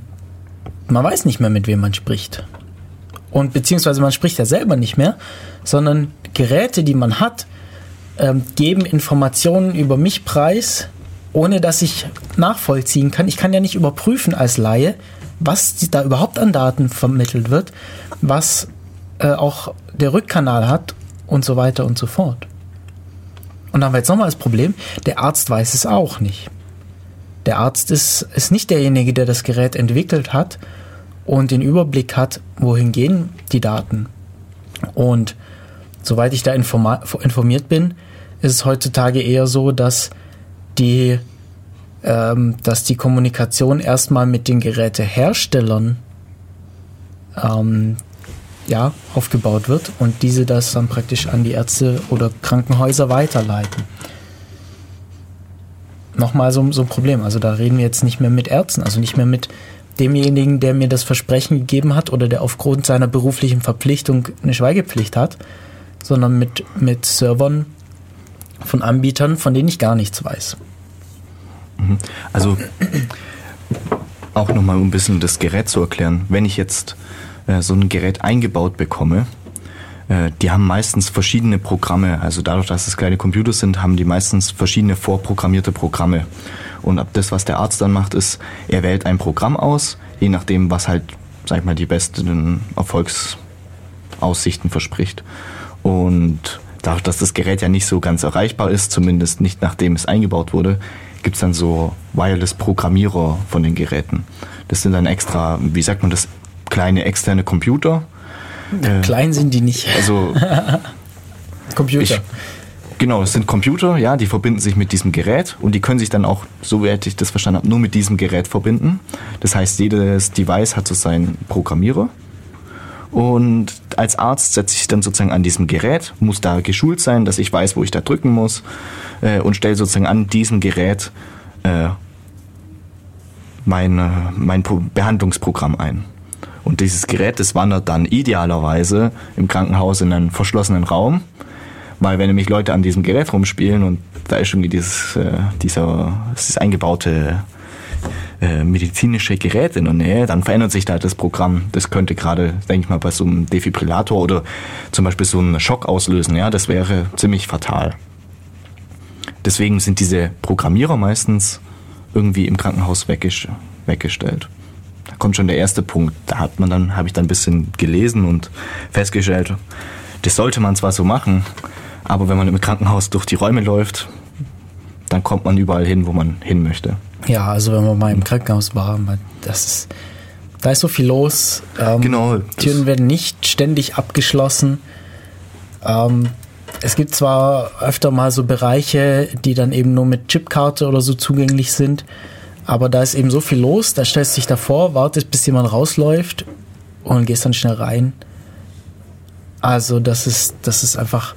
man weiß nicht mehr, mit wem man spricht. Und beziehungsweise man spricht ja selber nicht mehr, sondern Geräte, die man hat, ähm, geben Informationen über mich preis, ohne dass ich nachvollziehen kann. Ich kann ja nicht überprüfen als Laie, was da überhaupt an Daten vermittelt wird, was äh, auch der Rückkanal hat und so weiter und so fort. Und dann haben wir jetzt nochmal das Problem, der Arzt weiß es auch nicht. Der Arzt ist, ist nicht derjenige, der das Gerät entwickelt hat und den Überblick hat, wohin gehen die Daten. Und soweit ich da informiert bin, ist es heutzutage eher so, dass die, ähm, dass die Kommunikation erstmal mit den Geräteherstellern ähm, ja, aufgebaut wird und diese das dann praktisch an die Ärzte oder Krankenhäuser weiterleiten. Nochmal so, so ein Problem. Also da reden wir jetzt nicht mehr mit Ärzten, also nicht mehr mit demjenigen, der mir das Versprechen gegeben hat oder der aufgrund seiner beruflichen Verpflichtung eine Schweigepflicht hat, sondern mit, mit Servern von Anbietern, von denen ich gar nichts weiß. Mhm. Also auch nochmal um ein bisschen das Gerät zu erklären. Wenn ich jetzt äh, so ein Gerät eingebaut bekomme, äh, die haben meistens verschiedene Programme. Also dadurch, dass es kleine Computer sind, haben die meistens verschiedene vorprogrammierte Programme. Und ab das, was der Arzt dann macht, ist, er wählt ein Programm aus, je nachdem, was halt, sag ich mal, die besten Erfolgsaussichten verspricht. Und dadurch, dass das Gerät ja nicht so ganz erreichbar ist, zumindest nicht nachdem es eingebaut wurde, gibt es dann so Wireless-Programmierer von den Geräten. Das sind dann extra, wie sagt man das, kleine externe Computer. Äh, Klein sind die nicht. Also <laughs> Computer. Ich, Genau, es sind Computer, ja, die verbinden sich mit diesem Gerät und die können sich dann auch, so wie ich das verstanden habe, nur mit diesem Gerät verbinden. Das heißt, jedes Device hat so seinen Programmierer. Und als Arzt setze ich dann sozusagen an diesem Gerät, muss da geschult sein, dass ich weiß, wo ich da drücken muss äh, und stelle sozusagen an diesem Gerät äh, mein, mein Behandlungsprogramm ein. Und dieses Gerät, das wandert dann idealerweise im Krankenhaus in einen verschlossenen Raum weil wenn nämlich Leute an diesem Gerät rumspielen und da ist irgendwie dieses, äh, dieser, dieses eingebaute äh, medizinische Gerät in der Nähe, dann verändert sich da das Programm. Das könnte gerade, denke ich mal, bei so einem Defibrillator oder zum Beispiel so einen Schock auslösen. Ja, das wäre ziemlich fatal. Deswegen sind diese Programmierer meistens irgendwie im Krankenhaus weggestellt. Da kommt schon der erste Punkt. Da hat man dann, habe ich dann ein bisschen gelesen und festgestellt, das sollte man zwar so machen, aber wenn man im Krankenhaus durch die Räume läuft, dann kommt man überall hin, wo man hin möchte. Ja, also wenn man mal im Krankenhaus war, das ist, da ist so viel los. Ähm, genau. Türen werden nicht ständig abgeschlossen. Ähm, es gibt zwar öfter mal so Bereiche, die dann eben nur mit Chipkarte oder so zugänglich sind, aber da ist eben so viel los, da stellst du dich davor, wartest, bis jemand rausläuft und gehst dann schnell rein. Also das ist, das ist einfach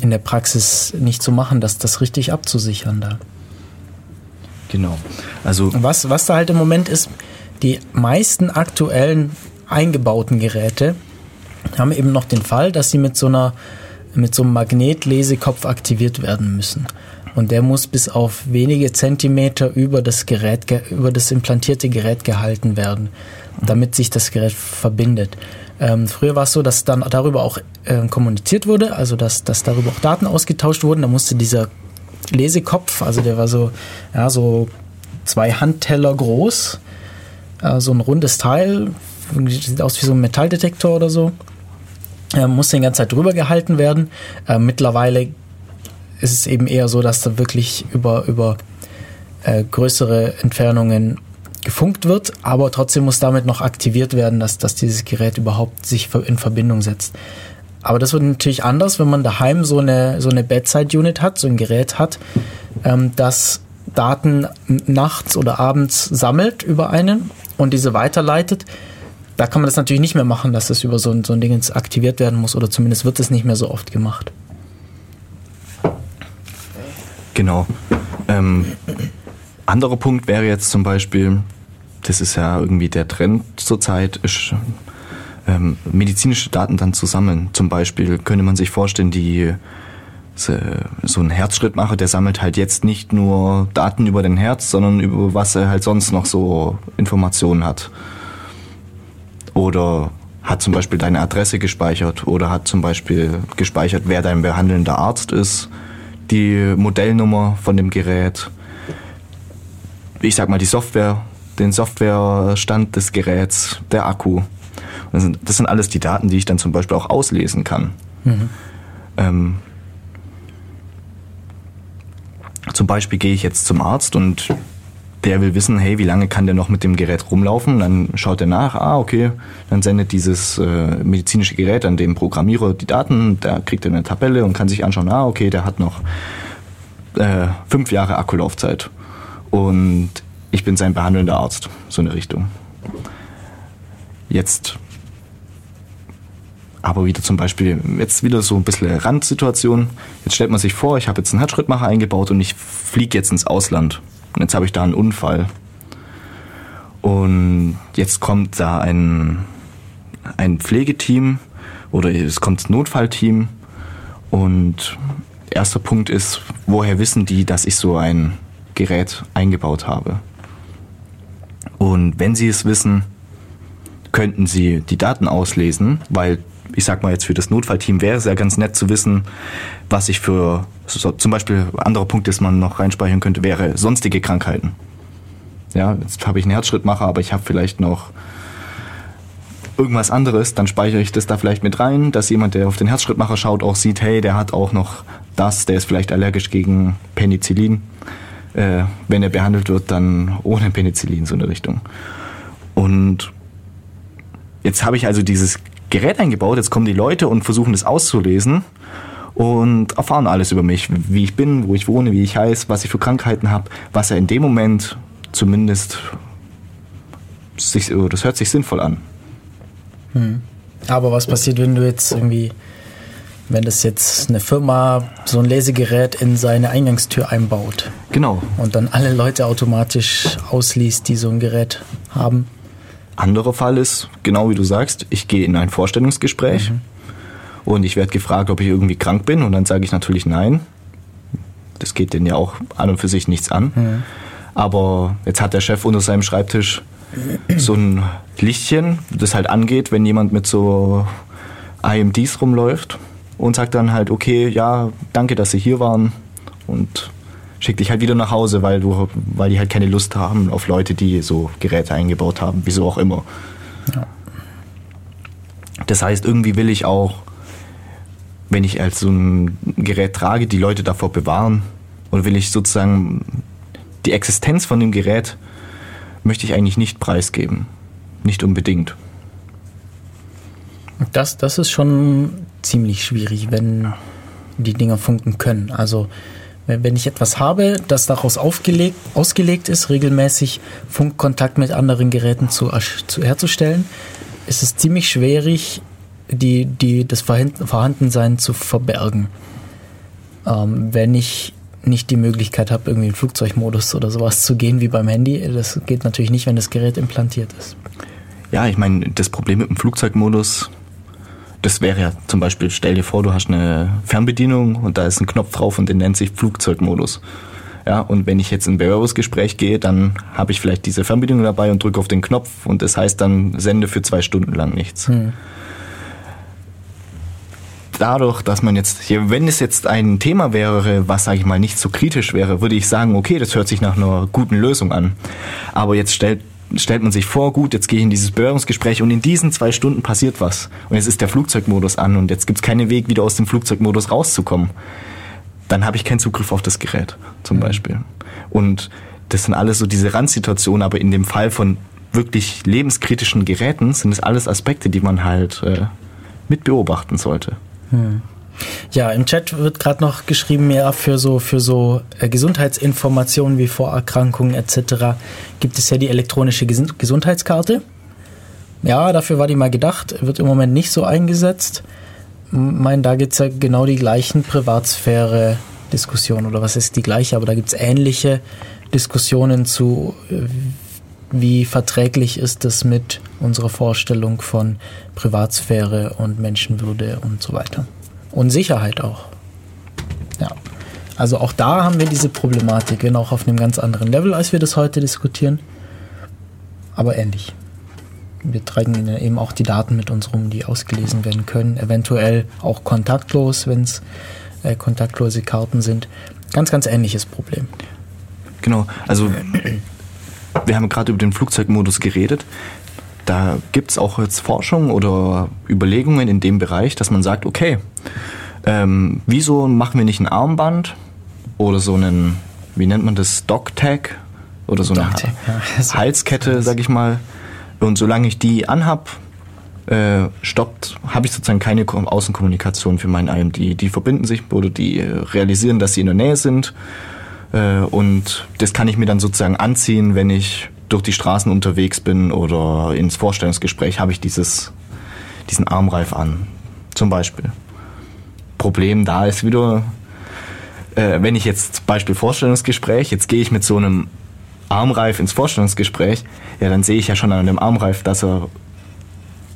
in der Praxis nicht zu machen, das, das richtig abzusichern da. Genau. Also was, was da halt im Moment ist, die meisten aktuellen eingebauten Geräte haben eben noch den Fall, dass sie mit so einer mit so einem Magnetlesekopf aktiviert werden müssen. Und der muss bis auf wenige Zentimeter über das Gerät, über das implantierte Gerät gehalten werden, damit sich das Gerät verbindet. Ähm, früher war es so, dass dann darüber auch äh, kommuniziert wurde, also dass, dass darüber auch Daten ausgetauscht wurden. Da musste dieser Lesekopf, also der war so, ja, so zwei Handteller groß, äh, so ein rundes Teil, sieht aus wie so ein Metalldetektor oder so, äh, musste die ganze Zeit drüber gehalten werden. Äh, mittlerweile ist es eben eher so, dass da wirklich über, über äh, größere Entfernungen gefunkt wird, aber trotzdem muss damit noch aktiviert werden, dass, dass dieses Gerät überhaupt sich in Verbindung setzt. Aber das wird natürlich anders, wenn man daheim so eine, so eine Bedside-Unit hat, so ein Gerät hat, ähm, das Daten nachts oder abends sammelt über einen und diese weiterleitet. Da kann man das natürlich nicht mehr machen, dass das über so ein, so ein Ding aktiviert werden muss oder zumindest wird es nicht mehr so oft gemacht. Genau. Ähm, anderer Punkt wäre jetzt zum Beispiel, das ist ja irgendwie der Trend zurzeit, ist ähm, medizinische Daten dann zu sammeln. Zum Beispiel könnte man sich vorstellen, die so ein Herzschrittmacher, der sammelt halt jetzt nicht nur Daten über den Herz, sondern über was er halt sonst noch so Informationen hat. Oder hat zum Beispiel deine Adresse gespeichert oder hat zum Beispiel gespeichert, wer dein behandelnder Arzt ist, die Modellnummer von dem Gerät ich sag mal, die Software, den Softwarestand des Geräts, der Akku. Das sind, das sind alles die Daten, die ich dann zum Beispiel auch auslesen kann. Mhm. Ähm, zum Beispiel gehe ich jetzt zum Arzt und der will wissen, hey, wie lange kann der noch mit dem Gerät rumlaufen? Dann schaut er nach, ah, okay, dann sendet dieses äh, medizinische Gerät an dem Programmierer die Daten, da kriegt er eine Tabelle und kann sich anschauen, ah, okay, der hat noch äh, fünf Jahre Akkulaufzeit und ich bin sein behandelnder Arzt, so eine Richtung. Jetzt aber wieder zum Beispiel, jetzt wieder so ein bisschen Randsituation. Jetzt stellt man sich vor, ich habe jetzt einen Herzschrittmacher eingebaut und ich fliege jetzt ins Ausland. Und jetzt habe ich da einen Unfall. Und jetzt kommt da ein, ein Pflegeteam oder es kommt das Notfallteam. Und erster Punkt ist, woher wissen die, dass ich so ein Gerät eingebaut habe? Und wenn sie es wissen, könnten sie die Daten auslesen, weil ich sag mal jetzt für das Notfallteam wäre es ja ganz nett zu wissen, was ich für, so, zum Beispiel anderer Punkt, das man noch reinspeichern könnte, wäre sonstige Krankheiten. Ja, jetzt habe ich einen Herzschrittmacher, aber ich habe vielleicht noch irgendwas anderes, dann speichere ich das da vielleicht mit rein, dass jemand, der auf den Herzschrittmacher schaut, auch sieht, hey, der hat auch noch das, der ist vielleicht allergisch gegen Penicillin. Äh, wenn er behandelt wird, dann ohne Penicillin, so eine Richtung. Und jetzt habe ich also dieses Gerät eingebaut, jetzt kommen die Leute und versuchen das auszulesen und erfahren alles über mich, wie ich bin, wo ich wohne, wie ich heiße, was ich für Krankheiten habe, was er in dem Moment zumindest sich, das hört sich sinnvoll an. Hm. Aber was passiert, wenn du jetzt irgendwie, wenn das jetzt eine Firma so ein Lesegerät in seine Eingangstür einbaut? Genau. Und dann alle Leute automatisch ausliest, die so ein Gerät haben? Anderer Fall ist, genau wie du sagst, ich gehe in ein Vorstellungsgespräch mhm. Und ich werde gefragt, ob ich irgendwie krank bin und dann sage ich natürlich nein. Das geht denen ja auch an und für sich nichts an. Mhm. Aber jetzt hat der Chef unter seinem Schreibtisch so ein Lichtchen, das halt angeht, wenn jemand mit so IMDs rumläuft und sagt dann halt, okay, ja, danke, dass Sie hier waren und schick dich halt wieder nach Hause, weil du, weil die halt keine Lust haben auf Leute, die so Geräte eingebaut haben, wieso auch immer. Ja. Das heißt, irgendwie will ich auch, wenn ich als so ein Gerät trage, die Leute davor bewahren und will ich sozusagen die Existenz von dem Gerät möchte ich eigentlich nicht preisgeben. Nicht unbedingt. Das, das ist schon ziemlich schwierig, wenn die Dinger funken können. Also wenn ich etwas habe, das daraus aufgelegt, ausgelegt ist, regelmäßig Funkkontakt mit anderen Geräten zu, zu herzustellen, ist es ziemlich schwierig, die, die, das Vorhandensein zu verbergen. Ähm, wenn ich nicht die Möglichkeit habe, irgendwie in Flugzeugmodus oder sowas zu gehen wie beim Handy, das geht natürlich nicht, wenn das Gerät implantiert ist. Ja, ich meine, das Problem mit dem Flugzeugmodus das wäre ja zum Beispiel, stell dir vor, du hast eine Fernbedienung und da ist ein Knopf drauf und der nennt sich Flugzeugmodus. Ja, und wenn ich jetzt in ein Bewerbungsgespräch gehe, dann habe ich vielleicht diese Fernbedienung dabei und drücke auf den Knopf und das heißt dann sende für zwei Stunden lang nichts. Hm. Dadurch, dass man jetzt, wenn es jetzt ein Thema wäre, was, sage ich mal, nicht so kritisch wäre, würde ich sagen, okay, das hört sich nach einer guten Lösung an. Aber jetzt stellt stellt man sich vor, gut, jetzt gehe ich in dieses Bewerbungsgespräch und in diesen zwei Stunden passiert was. Und jetzt ist der Flugzeugmodus an und jetzt gibt es keinen Weg, wieder aus dem Flugzeugmodus rauszukommen. Dann habe ich keinen Zugriff auf das Gerät, zum mhm. Beispiel. Und das sind alles so diese Randsituationen, aber in dem Fall von wirklich lebenskritischen Geräten sind es alles Aspekte, die man halt äh, mit beobachten sollte. Ja, im Chat wird gerade noch geschrieben, ja, für so, für so äh, Gesundheitsinformationen wie Vorerkrankungen etc. gibt es ja die elektronische Ges Gesundheitskarte. Ja, dafür war die mal gedacht, wird im Moment nicht so eingesetzt. Ich meine, da gibt es ja genau die gleichen Privatsphäre-Diskussionen oder was ist die gleiche, aber da gibt es ähnliche Diskussionen zu, äh, wie verträglich ist es mit unserer Vorstellung von Privatsphäre und Menschenwürde und so weiter. Und Sicherheit auch. Ja. Also auch da haben wir diese Problematik, wenn auch auf einem ganz anderen Level, als wir das heute diskutieren. Aber ähnlich. Wir tragen eben auch die Daten mit uns rum, die ausgelesen werden können. Eventuell auch kontaktlos, wenn es äh, kontaktlose Karten sind. Ganz, ganz ähnliches Problem. Genau, also wir haben gerade über den Flugzeugmodus geredet. Da gibt es auch jetzt Forschung oder Überlegungen in dem Bereich, dass man sagt, okay, ähm, wieso machen wir nicht ein Armband oder so einen, wie nennt man das, Dog-Tag oder so eine ja. Halskette, sag ich mal. Und solange ich die anhab, äh, stoppt, habe ich sozusagen keine Außenkommunikation für meinen IMD. Die verbinden sich oder die realisieren, dass sie in der Nähe sind. Äh, und das kann ich mir dann sozusagen anziehen, wenn ich durch die Straßen unterwegs bin oder ins Vorstellungsgespräch, habe ich dieses, diesen Armreif an. Zum Beispiel. Problem da ist wieder, äh, wenn ich jetzt Beispiel Vorstellungsgespräch, jetzt gehe ich mit so einem Armreif ins Vorstellungsgespräch, ja, dann sehe ich ja schon an dem Armreif, dass er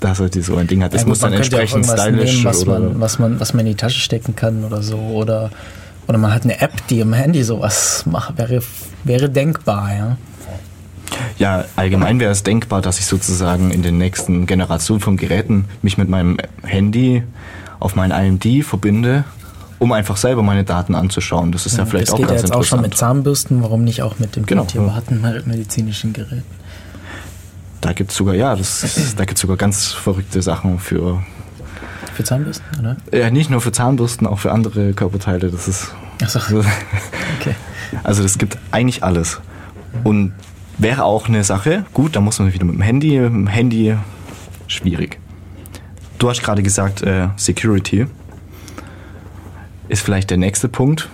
dass er so ein Ding hat. Das Ja, muss dann ja entsprechend irgendwas stylisch nehmen, was oder man, was, man, was man in die Tasche stecken kann oder so. Oder, oder man hat eine App, die im Handy sowas macht. Wäre, wäre denkbar, ja. Ja, allgemein wäre es denkbar, dass ich sozusagen in den nächsten Generationen von Geräten mich mit meinem Handy auf mein IMD verbinde, um einfach selber meine Daten anzuschauen. Das ist ja, vielleicht das auch geht ja ganz jetzt auch schon mit interessant. Zahnbürsten, warum nicht auch mit dem Genau, privaten medizinischen Gerät? Da gibt es sogar, ja, das, da gibt sogar ganz verrückte Sachen für, Für Zahnbürsten, oder? ja, nicht nur für Zahnbürsten, auch für andere Körperteile. Das ist, Achso, okay. also das gibt eigentlich alles. Und wäre auch eine Sache, gut, da muss man wieder mit dem Handy, mit dem Handy, schwierig. Du hast gerade gesagt, äh, Security ist vielleicht der nächste Punkt.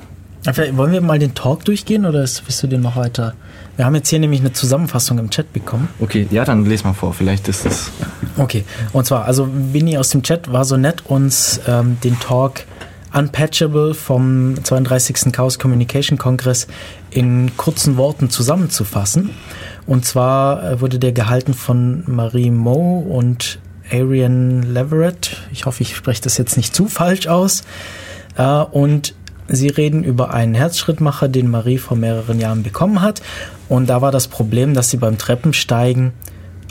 Ja, vielleicht Wollen wir mal den Talk durchgehen oder willst du den noch weiter? Wir haben jetzt hier nämlich eine Zusammenfassung im Chat bekommen. Okay, ja, dann les mal vor. Vielleicht ist es. Okay, und zwar, also Winnie aus dem Chat war so nett, uns ähm, den Talk Unpatchable vom 32. Chaos Communication Kongress in kurzen Worten zusammenzufassen. Und zwar äh, wurde der gehalten von Marie Moe und Arian Leverett. Ich hoffe, ich spreche das jetzt nicht zu falsch aus. Äh, und sie reden über einen Herzschrittmacher, den Marie vor mehreren Jahren bekommen hat. Und da war das Problem, dass sie beim Treppensteigen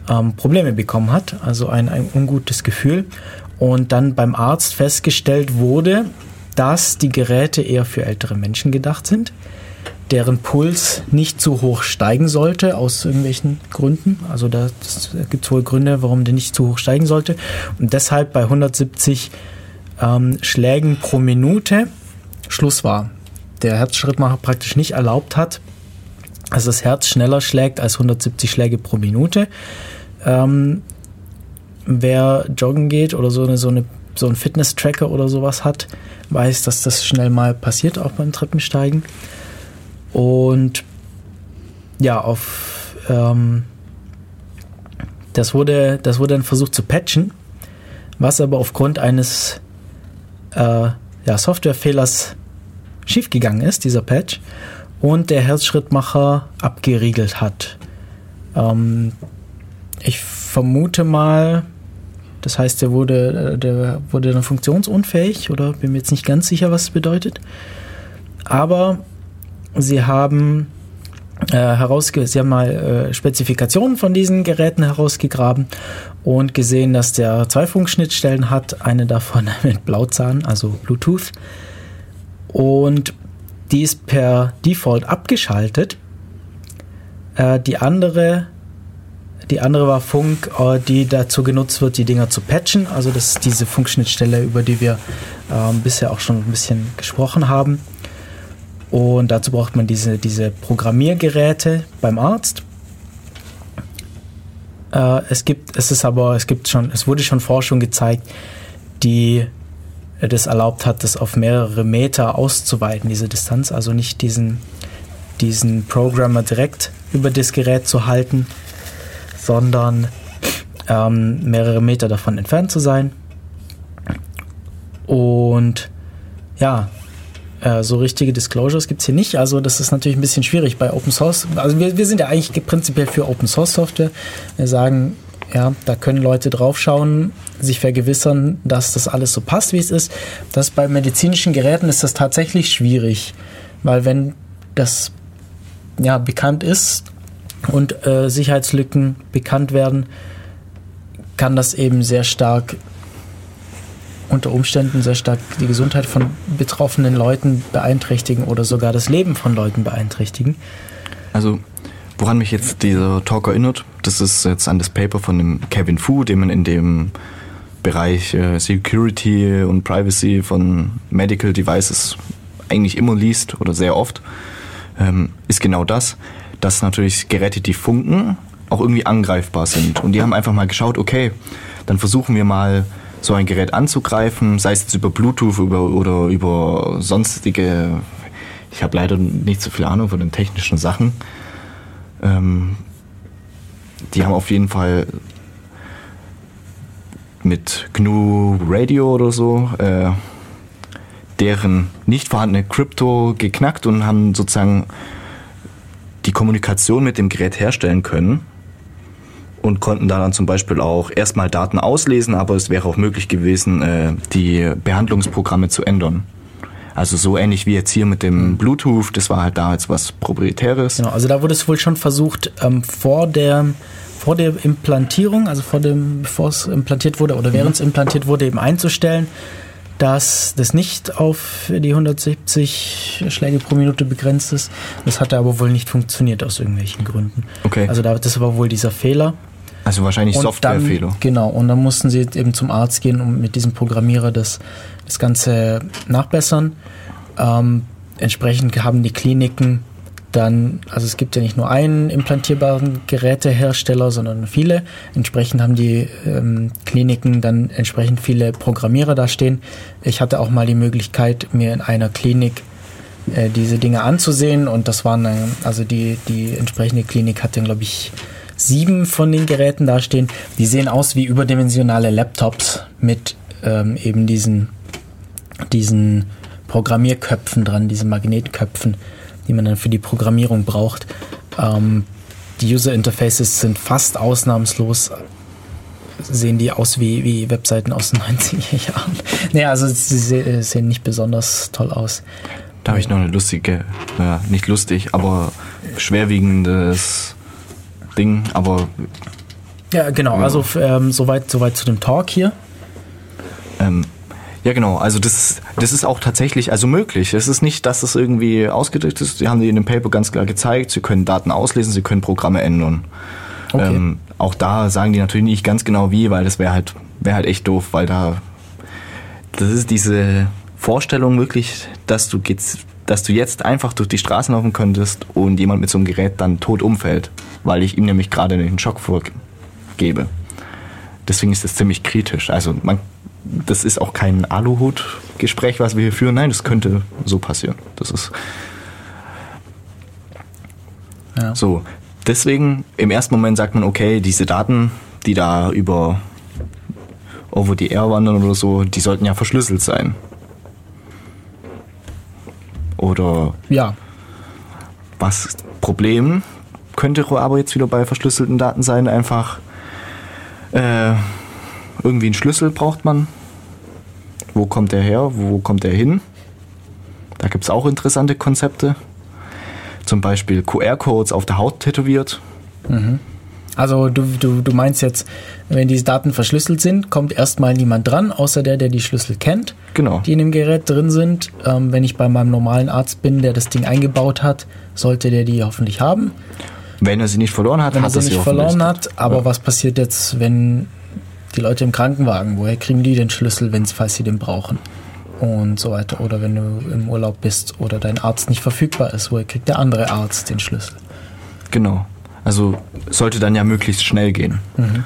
ähm, Probleme bekommen hat, also ein, ein ungutes Gefühl. Und dann beim Arzt festgestellt wurde, dass die Geräte eher für ältere Menschen gedacht sind, deren Puls nicht zu hoch steigen sollte, aus irgendwelchen Gründen. Also da gibt es wohl Gründe, warum der nicht zu hoch steigen sollte. Und deshalb bei 170 ähm, Schlägen pro Minute Schluss war. Der Herzschrittmacher praktisch nicht erlaubt hat, dass das Herz schneller schlägt als 170 Schläge pro Minute. Ähm, wer joggen geht oder so eine, so eine so ein Fitness-Tracker oder sowas hat, weiß, dass das schnell mal passiert, auch beim Treppensteigen. Und ja, auf ähm, das wurde, das wurde dann versucht zu patchen, was aber aufgrund eines äh, ja, Softwarefehlers schiefgegangen ist, dieser Patch, und der Herzschrittmacher abgeriegelt hat. Ähm, ich vermute mal, das heißt, der wurde, der wurde dann funktionsunfähig oder bin mir jetzt nicht ganz sicher, was es bedeutet. Aber sie haben äh, herausge sie haben mal äh, Spezifikationen von diesen Geräten herausgegraben und gesehen, dass der zwei Funkschnittstellen hat, eine davon <laughs> mit Blauzahn, also Bluetooth. Und die ist per Default abgeschaltet. Äh, die andere die andere war Funk, äh, die dazu genutzt wird, die Dinger zu patchen. Also das ist diese Funkschnittstelle, über die wir ähm, bisher auch schon ein bisschen gesprochen haben. Und dazu braucht man diese, diese Programmiergeräte beim Arzt. Äh, es gibt, es ist aber, es gibt schon, es wurde schon Forschung gezeigt, die das erlaubt hat, das auf mehrere Meter auszuweiten, diese Distanz. Also nicht diesen, diesen Programmer direkt über das Gerät zu halten, sondern ähm, mehrere Meter davon entfernt zu sein. Und ja, äh, so richtige Disclosures gibt es hier nicht. Also das ist natürlich ein bisschen schwierig bei Open Source. Also wir, wir sind ja eigentlich prinzipiell für Open Source Software. Wir sagen, ja, da können Leute draufschauen, sich vergewissern, dass das alles so passt, wie es ist. Das bei medizinischen Geräten ist das tatsächlich schwierig, weil wenn das ja bekannt ist und äh, Sicherheitslücken bekannt werden, kann das eben sehr stark unter Umständen sehr stark die Gesundheit von betroffenen Leuten beeinträchtigen oder sogar das Leben von Leuten beeinträchtigen. Also, woran mich jetzt dieser Talk erinnert, das ist jetzt an das Paper von dem Kevin Fu, den man in dem Bereich äh, Security und Privacy von Medical Devices eigentlich immer liest oder sehr oft, ähm, ist genau das, dass natürlich Geräte, die funken, auch irgendwie angreifbar sind. Und die haben einfach mal geschaut, okay, dann versuchen wir mal so ein Gerät anzugreifen, sei es jetzt über Bluetooth über, oder über sonstige, ich habe leider nicht so viel Ahnung von den technischen Sachen. Ähm, die haben auf jeden Fall mit GNU Radio oder so äh, deren nicht vorhandene Krypto geknackt und haben sozusagen die Kommunikation mit dem Gerät herstellen können und konnten da dann zum Beispiel auch erstmal Daten auslesen, aber es wäre auch möglich gewesen, äh, die Behandlungsprogramme zu ändern. Also so ähnlich wie jetzt hier mit dem Bluetooth, das war halt da jetzt was proprietäres. Genau, also da wurde es wohl schon versucht, ähm, vor der vor der Implantierung, also vor dem, bevor es implantiert wurde oder während es implantiert wurde, eben einzustellen, dass das nicht auf die 170 Schläge pro Minute begrenzt ist. Das hat aber wohl nicht funktioniert aus irgendwelchen Gründen. Okay. Also da, das war wohl dieser Fehler. Also wahrscheinlich Softwarefehler. Genau, und dann mussten sie eben zum Arzt gehen und mit diesem Programmierer das, das Ganze nachbessern. Ähm, entsprechend haben die Kliniken dann, also es gibt ja nicht nur einen implantierbaren Gerätehersteller, sondern viele. Entsprechend haben die ähm, Kliniken dann entsprechend viele Programmierer da stehen. Ich hatte auch mal die Möglichkeit, mir in einer Klinik äh, diese Dinge anzusehen und das waren, also die, die entsprechende Klinik hat dann, glaube ich, sieben von den Geräten dastehen. Die sehen aus wie überdimensionale Laptops mit ähm, eben diesen, diesen Programmierköpfen dran, diesen Magnetköpfen, die man dann für die Programmierung braucht. Ähm, die User Interfaces sind fast ausnahmslos sehen die aus wie, wie Webseiten aus den <laughs> 90er Jahren. Nee, also sie sehen nicht besonders toll aus. Da habe ich noch eine lustige, naja, nicht lustig, aber schwerwiegendes Ding, aber. Ja, genau, ja. also ähm, soweit, soweit zu dem Talk hier. Ähm, ja, genau. Also das, das ist auch tatsächlich also möglich. Es ist nicht, dass es irgendwie ausgedrückt ist. Die haben die in dem Paper ganz klar gezeigt. Sie können Daten auslesen, sie können Programme ändern. Okay. Ähm, auch da sagen die natürlich nicht ganz genau wie, weil das wäre halt, wäre halt echt doof, weil da das ist diese Vorstellung wirklich, dass du dass du jetzt einfach durch die Straßen laufen könntest und jemand mit so einem Gerät dann tot umfällt, weil ich ihm nämlich gerade den Schock vorgebe. Deswegen ist das ziemlich kritisch. Also man das ist auch kein Aluhut-Gespräch, was wir hier führen. Nein, das könnte so passieren. Das ist. Ja. So. Deswegen, im ersten Moment sagt man, okay, diese Daten, die da über over the air wandern oder so, die sollten ja verschlüsselt sein. Oder. Ja. Was Problem könnte aber jetzt wieder bei verschlüsselten Daten sein, einfach. Äh, irgendwie einen Schlüssel braucht man. Wo kommt der her? Wo kommt der hin? Da gibt es auch interessante Konzepte. Zum Beispiel QR-Codes auf der Haut tätowiert. Mhm. Also du, du, du meinst jetzt, wenn diese Daten verschlüsselt sind, kommt erstmal niemand dran, außer der, der die Schlüssel kennt, genau. die in dem Gerät drin sind. Ähm, wenn ich bei meinem normalen Arzt bin, der das Ding eingebaut hat, sollte der die hoffentlich haben. Wenn er sie nicht verloren hat, wenn hat er sie nicht verloren hat. Aber ja. was passiert jetzt, wenn die Leute im Krankenwagen, woher kriegen die den Schlüssel, wenn's, falls sie den brauchen? Und so weiter. Oder wenn du im Urlaub bist oder dein Arzt nicht verfügbar ist, woher kriegt der andere Arzt den Schlüssel? Genau. Also sollte dann ja möglichst schnell gehen. Mhm.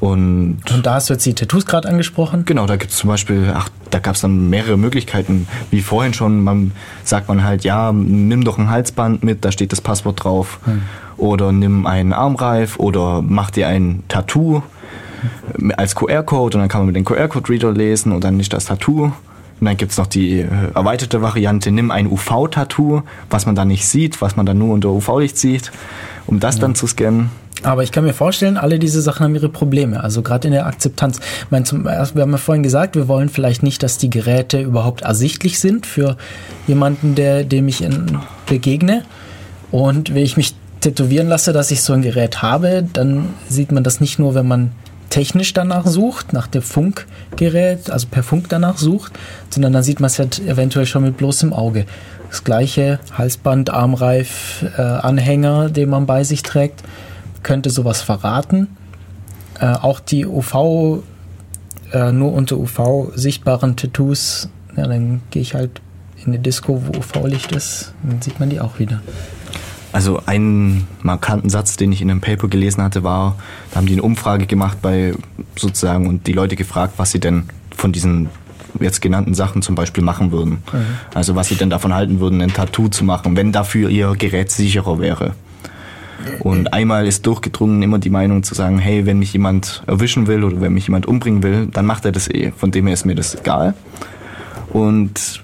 Und, und da hast du jetzt die Tattoos gerade angesprochen? Genau, da gibt es zum Beispiel, ach, da gab es dann mehrere Möglichkeiten. Wie vorhin schon, man sagt man halt, ja, nimm doch ein Halsband mit, da steht das Passwort drauf. Hm. Oder nimm einen Armreif oder mach dir ein Tattoo als QR-Code und dann kann man mit dem QR-Code-Reader lesen und dann nicht das Tattoo. Und dann gibt es noch die äh, erweiterte Variante, nimm ein UV-Tattoo, was man dann nicht sieht, was man dann nur unter UV-Licht sieht, um das ja. dann zu scannen. Aber ich kann mir vorstellen, alle diese Sachen haben ihre Probleme. Also gerade in der Akzeptanz. Ich meine, zum, wir haben ja vorhin gesagt, wir wollen vielleicht nicht, dass die Geräte überhaupt ersichtlich sind für jemanden, der, dem ich in, begegne. Und wenn ich mich tätowieren lasse, dass ich so ein Gerät habe, dann sieht man das nicht nur, wenn man technisch danach sucht, nach dem Funkgerät, also per Funk danach sucht, sondern dann sieht man es halt eventuell schon mit bloßem Auge. Das gleiche Halsband, Armreif, äh, Anhänger, den man bei sich trägt, könnte sowas verraten. Äh, auch die UV, äh, nur unter UV sichtbaren Tattoos, ja, dann gehe ich halt in eine Disco, wo UV-Licht ist, dann sieht man die auch wieder. Also einen markanten Satz, den ich in einem Paper gelesen hatte, war, da haben die eine Umfrage gemacht bei sozusagen und die Leute gefragt, was sie denn von diesen jetzt genannten Sachen zum Beispiel machen würden. Mhm. Also was sie denn davon halten würden, ein Tattoo zu machen, wenn dafür ihr Gerät sicherer wäre. Und einmal ist durchgedrungen immer die Meinung zu sagen, hey, wenn mich jemand erwischen will oder wenn mich jemand umbringen will, dann macht er das eh. Von dem her ist mir das egal. Und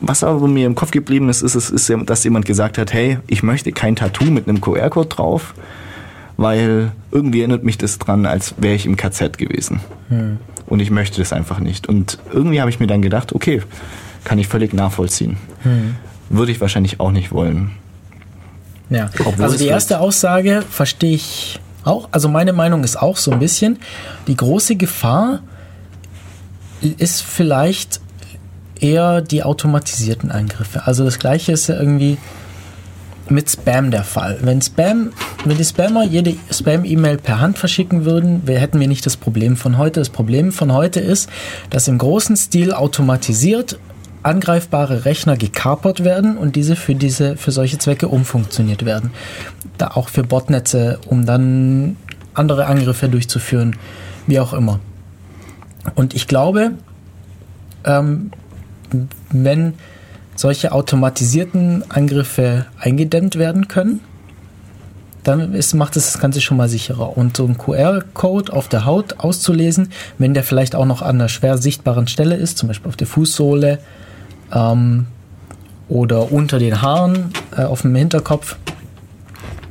was aber mir im Kopf geblieben ist, ist, ist, dass jemand gesagt hat, hey, ich möchte kein Tattoo mit einem QR-Code drauf, weil irgendwie erinnert mich das dran, als wäre ich im KZ gewesen. Hm. Und ich möchte das einfach nicht. Und irgendwie habe ich mir dann gedacht, okay, kann ich völlig nachvollziehen. Hm. Würde ich wahrscheinlich auch nicht wollen. Ja, Obwohl also die erste Aussage verstehe ich auch. Also meine Meinung ist auch so ein bisschen, die große Gefahr ist vielleicht eher die automatisierten Angriffe. Also das gleiche ist ja irgendwie mit Spam der Fall. Wenn Spam, wenn die Spammer jede Spam-E-Mail per Hand verschicken würden, wir, hätten wir nicht das Problem von heute. Das Problem von heute ist, dass im großen Stil automatisiert angreifbare Rechner gekapert werden und diese für diese für solche Zwecke umfunktioniert werden. Da auch für Botnetze, um dann andere Angriffe durchzuführen, wie auch immer. Und ich glaube, ähm, wenn solche automatisierten Angriffe eingedämmt werden können, dann ist, macht es das Ganze schon mal sicherer. Und so ein QR-Code auf der Haut auszulesen, wenn der vielleicht auch noch an einer schwer sichtbaren Stelle ist, zum Beispiel auf der Fußsohle ähm, oder unter den Haaren äh, auf dem Hinterkopf,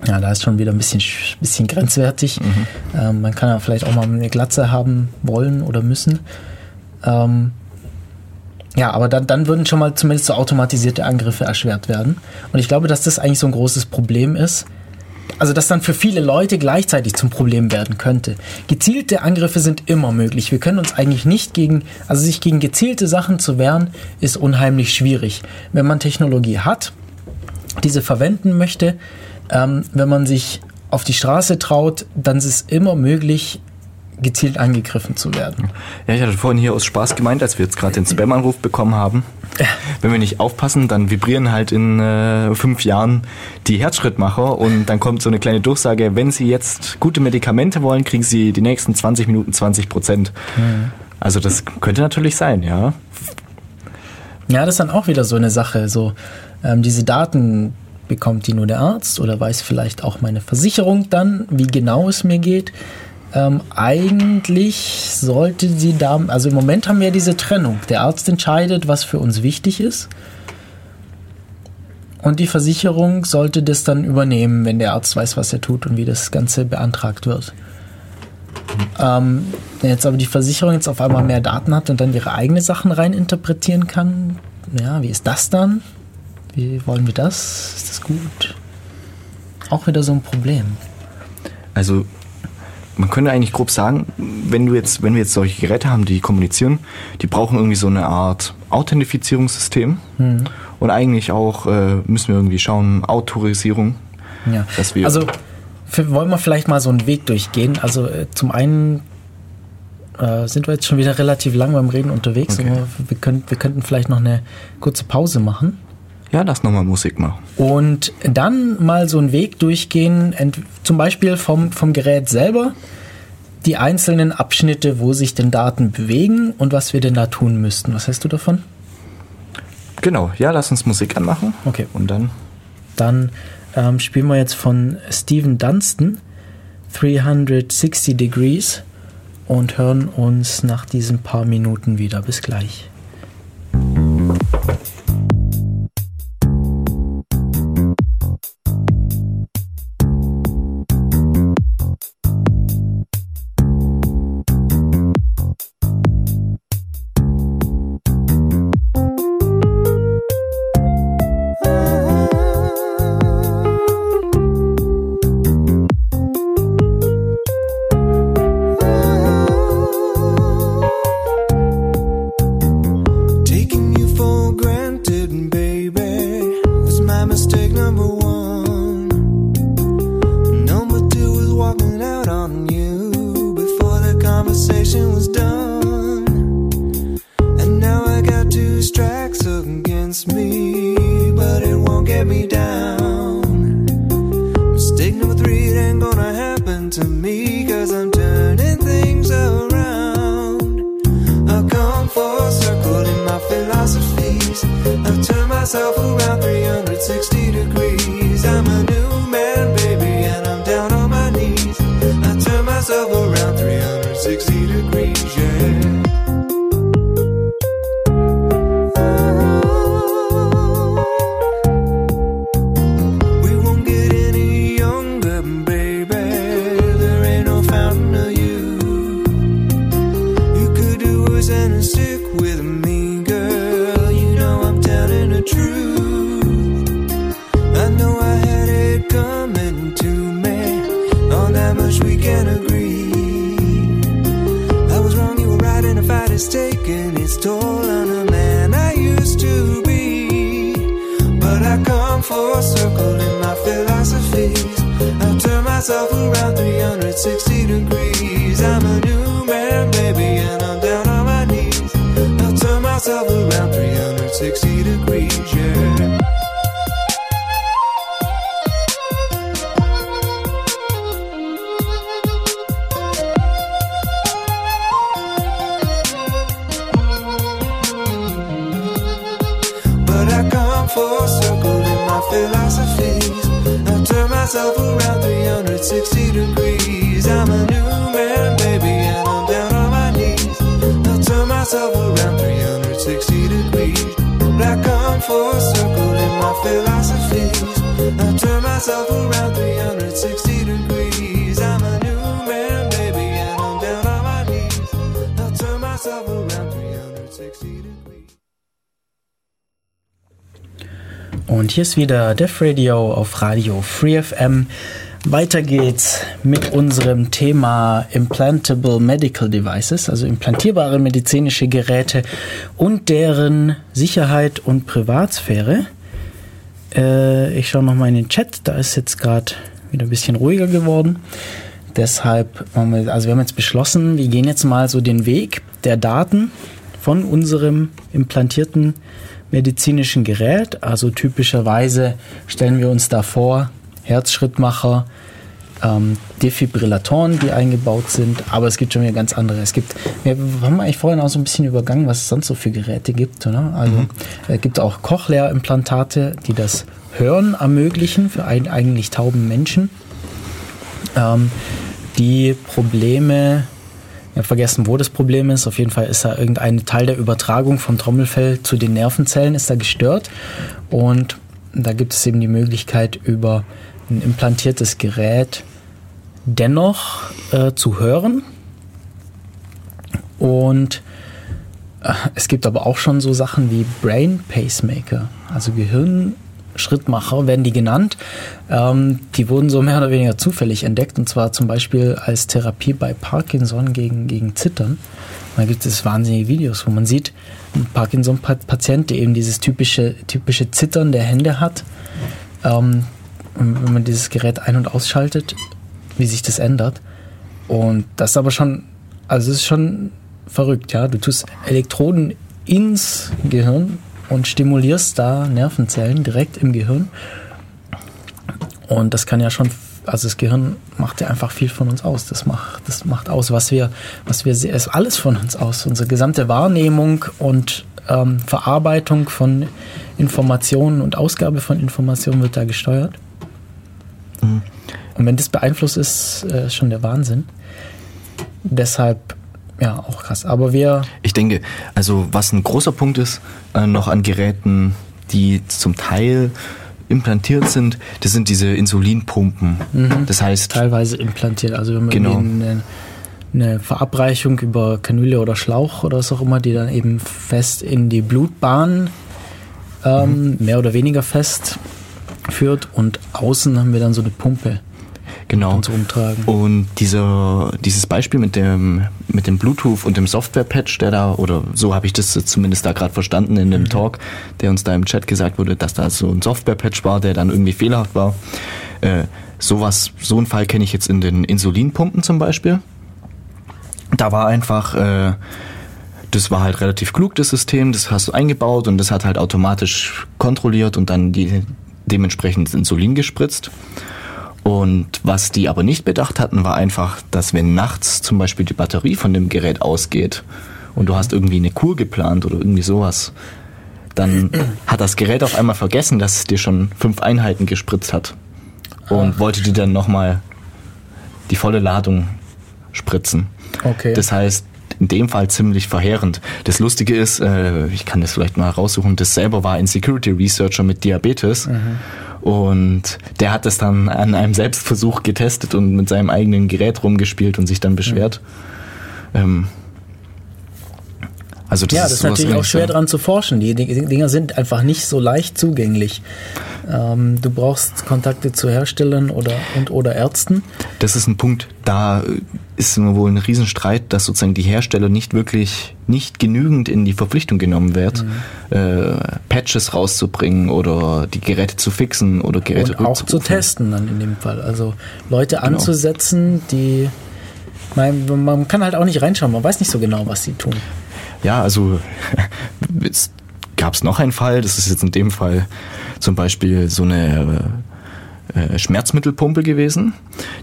ja, da ist schon wieder ein bisschen, bisschen grenzwertig. Mhm. Ähm, man kann ja vielleicht auch mal eine Glatze haben wollen oder müssen. Ähm, ja, aber dann, dann würden schon mal zumindest so automatisierte Angriffe erschwert werden. Und ich glaube, dass das eigentlich so ein großes Problem ist. Also, dass dann für viele Leute gleichzeitig zum Problem werden könnte. Gezielte Angriffe sind immer möglich. Wir können uns eigentlich nicht gegen, also sich gegen gezielte Sachen zu wehren, ist unheimlich schwierig. Wenn man Technologie hat, diese verwenden möchte, ähm, wenn man sich auf die Straße traut, dann ist es immer möglich, gezielt angegriffen zu werden. Ja, ich hatte vorhin hier aus Spaß gemeint, als wir jetzt gerade den Spam-Anruf bekommen haben. Wenn wir nicht aufpassen, dann vibrieren halt in äh, fünf Jahren die Herzschrittmacher und dann kommt so eine kleine Durchsage, wenn Sie jetzt gute Medikamente wollen, kriegen Sie die nächsten 20 Minuten 20 Prozent. Mhm. Also das könnte natürlich sein, ja. Ja, das ist dann auch wieder so eine Sache. So ähm, diese Daten bekommt die nur der Arzt oder weiß vielleicht auch meine Versicherung dann, wie genau es mir geht. Ähm, eigentlich sollte sie da, also im Moment haben wir diese Trennung. Der Arzt entscheidet, was für uns wichtig ist. Und die Versicherung sollte das dann übernehmen, wenn der Arzt weiß, was er tut und wie das Ganze beantragt wird. Ähm, wenn jetzt aber die Versicherung jetzt auf einmal mehr Daten hat und dann ihre eigenen Sachen reininterpretieren kann, ja, wie ist das dann? Wie wollen wir das? Ist das gut? Auch wieder so ein Problem. Also man könnte eigentlich grob sagen, wenn du jetzt, wenn wir jetzt solche Geräte haben, die kommunizieren, die brauchen irgendwie so eine Art Authentifizierungssystem mhm. und eigentlich auch äh, müssen wir irgendwie schauen Autorisierung. Ja. Dass wir also wollen wir vielleicht mal so einen Weg durchgehen. Also äh, zum einen äh, sind wir jetzt schon wieder relativ lang beim Reden unterwegs. Okay. Wir, wir, können, wir könnten vielleicht noch eine kurze Pause machen. Ja, lass nochmal Musik machen. Und dann mal so einen Weg durchgehen, zum Beispiel vom, vom Gerät selber, die einzelnen Abschnitte, wo sich denn Daten bewegen und was wir denn da tun müssten. Was hast du davon? Genau, ja, lass uns Musik anmachen. Okay. Und dann? Dann ähm, spielen wir jetzt von Steven Dunstan 360 Degrees und hören uns nach diesen paar Minuten wieder. Bis gleich. Around 360 degrees. I'm a new man, baby, and I'm down on my knees. I turn myself around 360 degrees. But I come full circle in my philosophies. I turn myself around 360 degrees. I'm a new man, baby, and I'm down on my knees. I turn myself around 360 degrees. Und hier ist wieder Def Radio auf Radio Free FM. Weiter geht's mit unserem Thema Implantable Medical Devices, also implantierbare medizinische Geräte und deren Sicherheit und Privatsphäre. Äh, ich schaue nochmal in den Chat, da ist jetzt gerade wieder ein bisschen ruhiger geworden. Deshalb, also wir haben jetzt beschlossen, wir gehen jetzt mal so den Weg der Daten von unserem implantierten medizinischen Gerät. Also typischerweise stellen wir uns da vor, Herzschrittmacher, ähm, Defibrillatoren, die eingebaut sind, aber es gibt schon wieder ganz andere. Es gibt, wir haben eigentlich vorhin auch so ein bisschen übergangen, was es sonst so für Geräte gibt. Oder? Also es gibt auch Cochlea-Implantate, die das Hören ermöglichen für einen eigentlich tauben Menschen. Ähm, die Probleme, ich habe vergessen, wo das Problem ist. Auf jeden Fall ist da irgendein Teil der Übertragung vom Trommelfell zu den Nervenzellen ist da gestört. Und da gibt es eben die Möglichkeit, über ein implantiertes Gerät dennoch äh, zu hören. Und äh, es gibt aber auch schon so Sachen wie Brain Pacemaker, also Gehirnschrittmacher werden die genannt. Ähm, die wurden so mehr oder weniger zufällig entdeckt und zwar zum Beispiel als Therapie bei Parkinson gegen, gegen Zittern. Da gibt es wahnsinnige Videos, wo man sieht, ein Parkinson-Patient, der eben dieses typische, typische Zittern der Hände hat. Ähm, wenn man dieses Gerät ein- und ausschaltet, wie sich das ändert. Und das ist aber schon, also es ist schon verrückt, ja. Du tust Elektroden ins Gehirn und stimulierst da Nervenzellen direkt im Gehirn. Und das kann ja schon, also das Gehirn macht ja einfach viel von uns aus. Das macht, das macht aus, was wir, was wir sehen, ist alles von uns aus. Unsere gesamte Wahrnehmung und ähm, Verarbeitung von Informationen und Ausgabe von Informationen wird da gesteuert. Und wenn das beeinflusst ist, äh, ist schon der Wahnsinn. Deshalb, ja, auch krass. Aber wir, Ich denke, also was ein großer Punkt ist, äh, noch an Geräten, die zum Teil implantiert sind, das sind diese Insulinpumpen. Das heißt, teilweise implantiert. Also wenn man Genau. eine, eine Verabreichung über Kanüle oder Schlauch oder was auch immer, die dann eben fest in die Blutbahn ähm, mehr oder weniger fest führt und außen haben wir dann so eine Pumpe genau. Und dieser, dieses Beispiel mit dem, mit dem Bluetooth und dem Software-Patch, der da, oder so habe ich das zumindest da gerade verstanden in dem Talk, der uns da im Chat gesagt wurde, dass da so ein Software-Patch war, der dann irgendwie fehlerhaft war. Äh, sowas, so einen Fall kenne ich jetzt in den Insulinpumpen zum Beispiel. Da war einfach, äh, das war halt relativ klug, das System, das hast du eingebaut und das hat halt automatisch kontrolliert und dann die, dementsprechend Insulin gespritzt. Und was die aber nicht bedacht hatten, war einfach, dass wenn nachts zum Beispiel die Batterie von dem Gerät ausgeht und du hast irgendwie eine Kur geplant oder irgendwie sowas, dann hat das Gerät auf einmal vergessen, dass es dir schon fünf Einheiten gespritzt hat und wollte dir dann nochmal die volle Ladung spritzen. Okay. Das heißt, in dem Fall ziemlich verheerend. Das Lustige ist, äh, ich kann das vielleicht mal raussuchen, das selber war ein Security Researcher mit Diabetes. Und der hat das dann an einem Selbstversuch getestet und mit seinem eigenen Gerät rumgespielt und sich dann beschwert. Ähm, also das ja, ist das ist sowas natürlich auch schwer ja. dran zu forschen. Die Di- Dinger sind einfach nicht so leicht zugänglich. Ähm, du brauchst Kontakte zu Herstellern oder und oder Ärzten. Das ist ein Punkt, da ist wohl ein Riesenstreit, dass sozusagen die Hersteller nicht wirklich, nicht genügend in die Verpflichtung genommen wird, Mhm. äh, Patches rauszubringen oder die Geräte zu fixen oder Geräte Und auch zu testen dann in dem Fall. Also Leute genau. anzusetzen, die man, man kann halt auch nicht reinschauen, man weiß nicht so genau, was sie tun. Ja, also gab <laughs> es noch einen Fall, das ist jetzt in dem Fall zum Beispiel so eine äh, Schmerzmittelpumpe gewesen.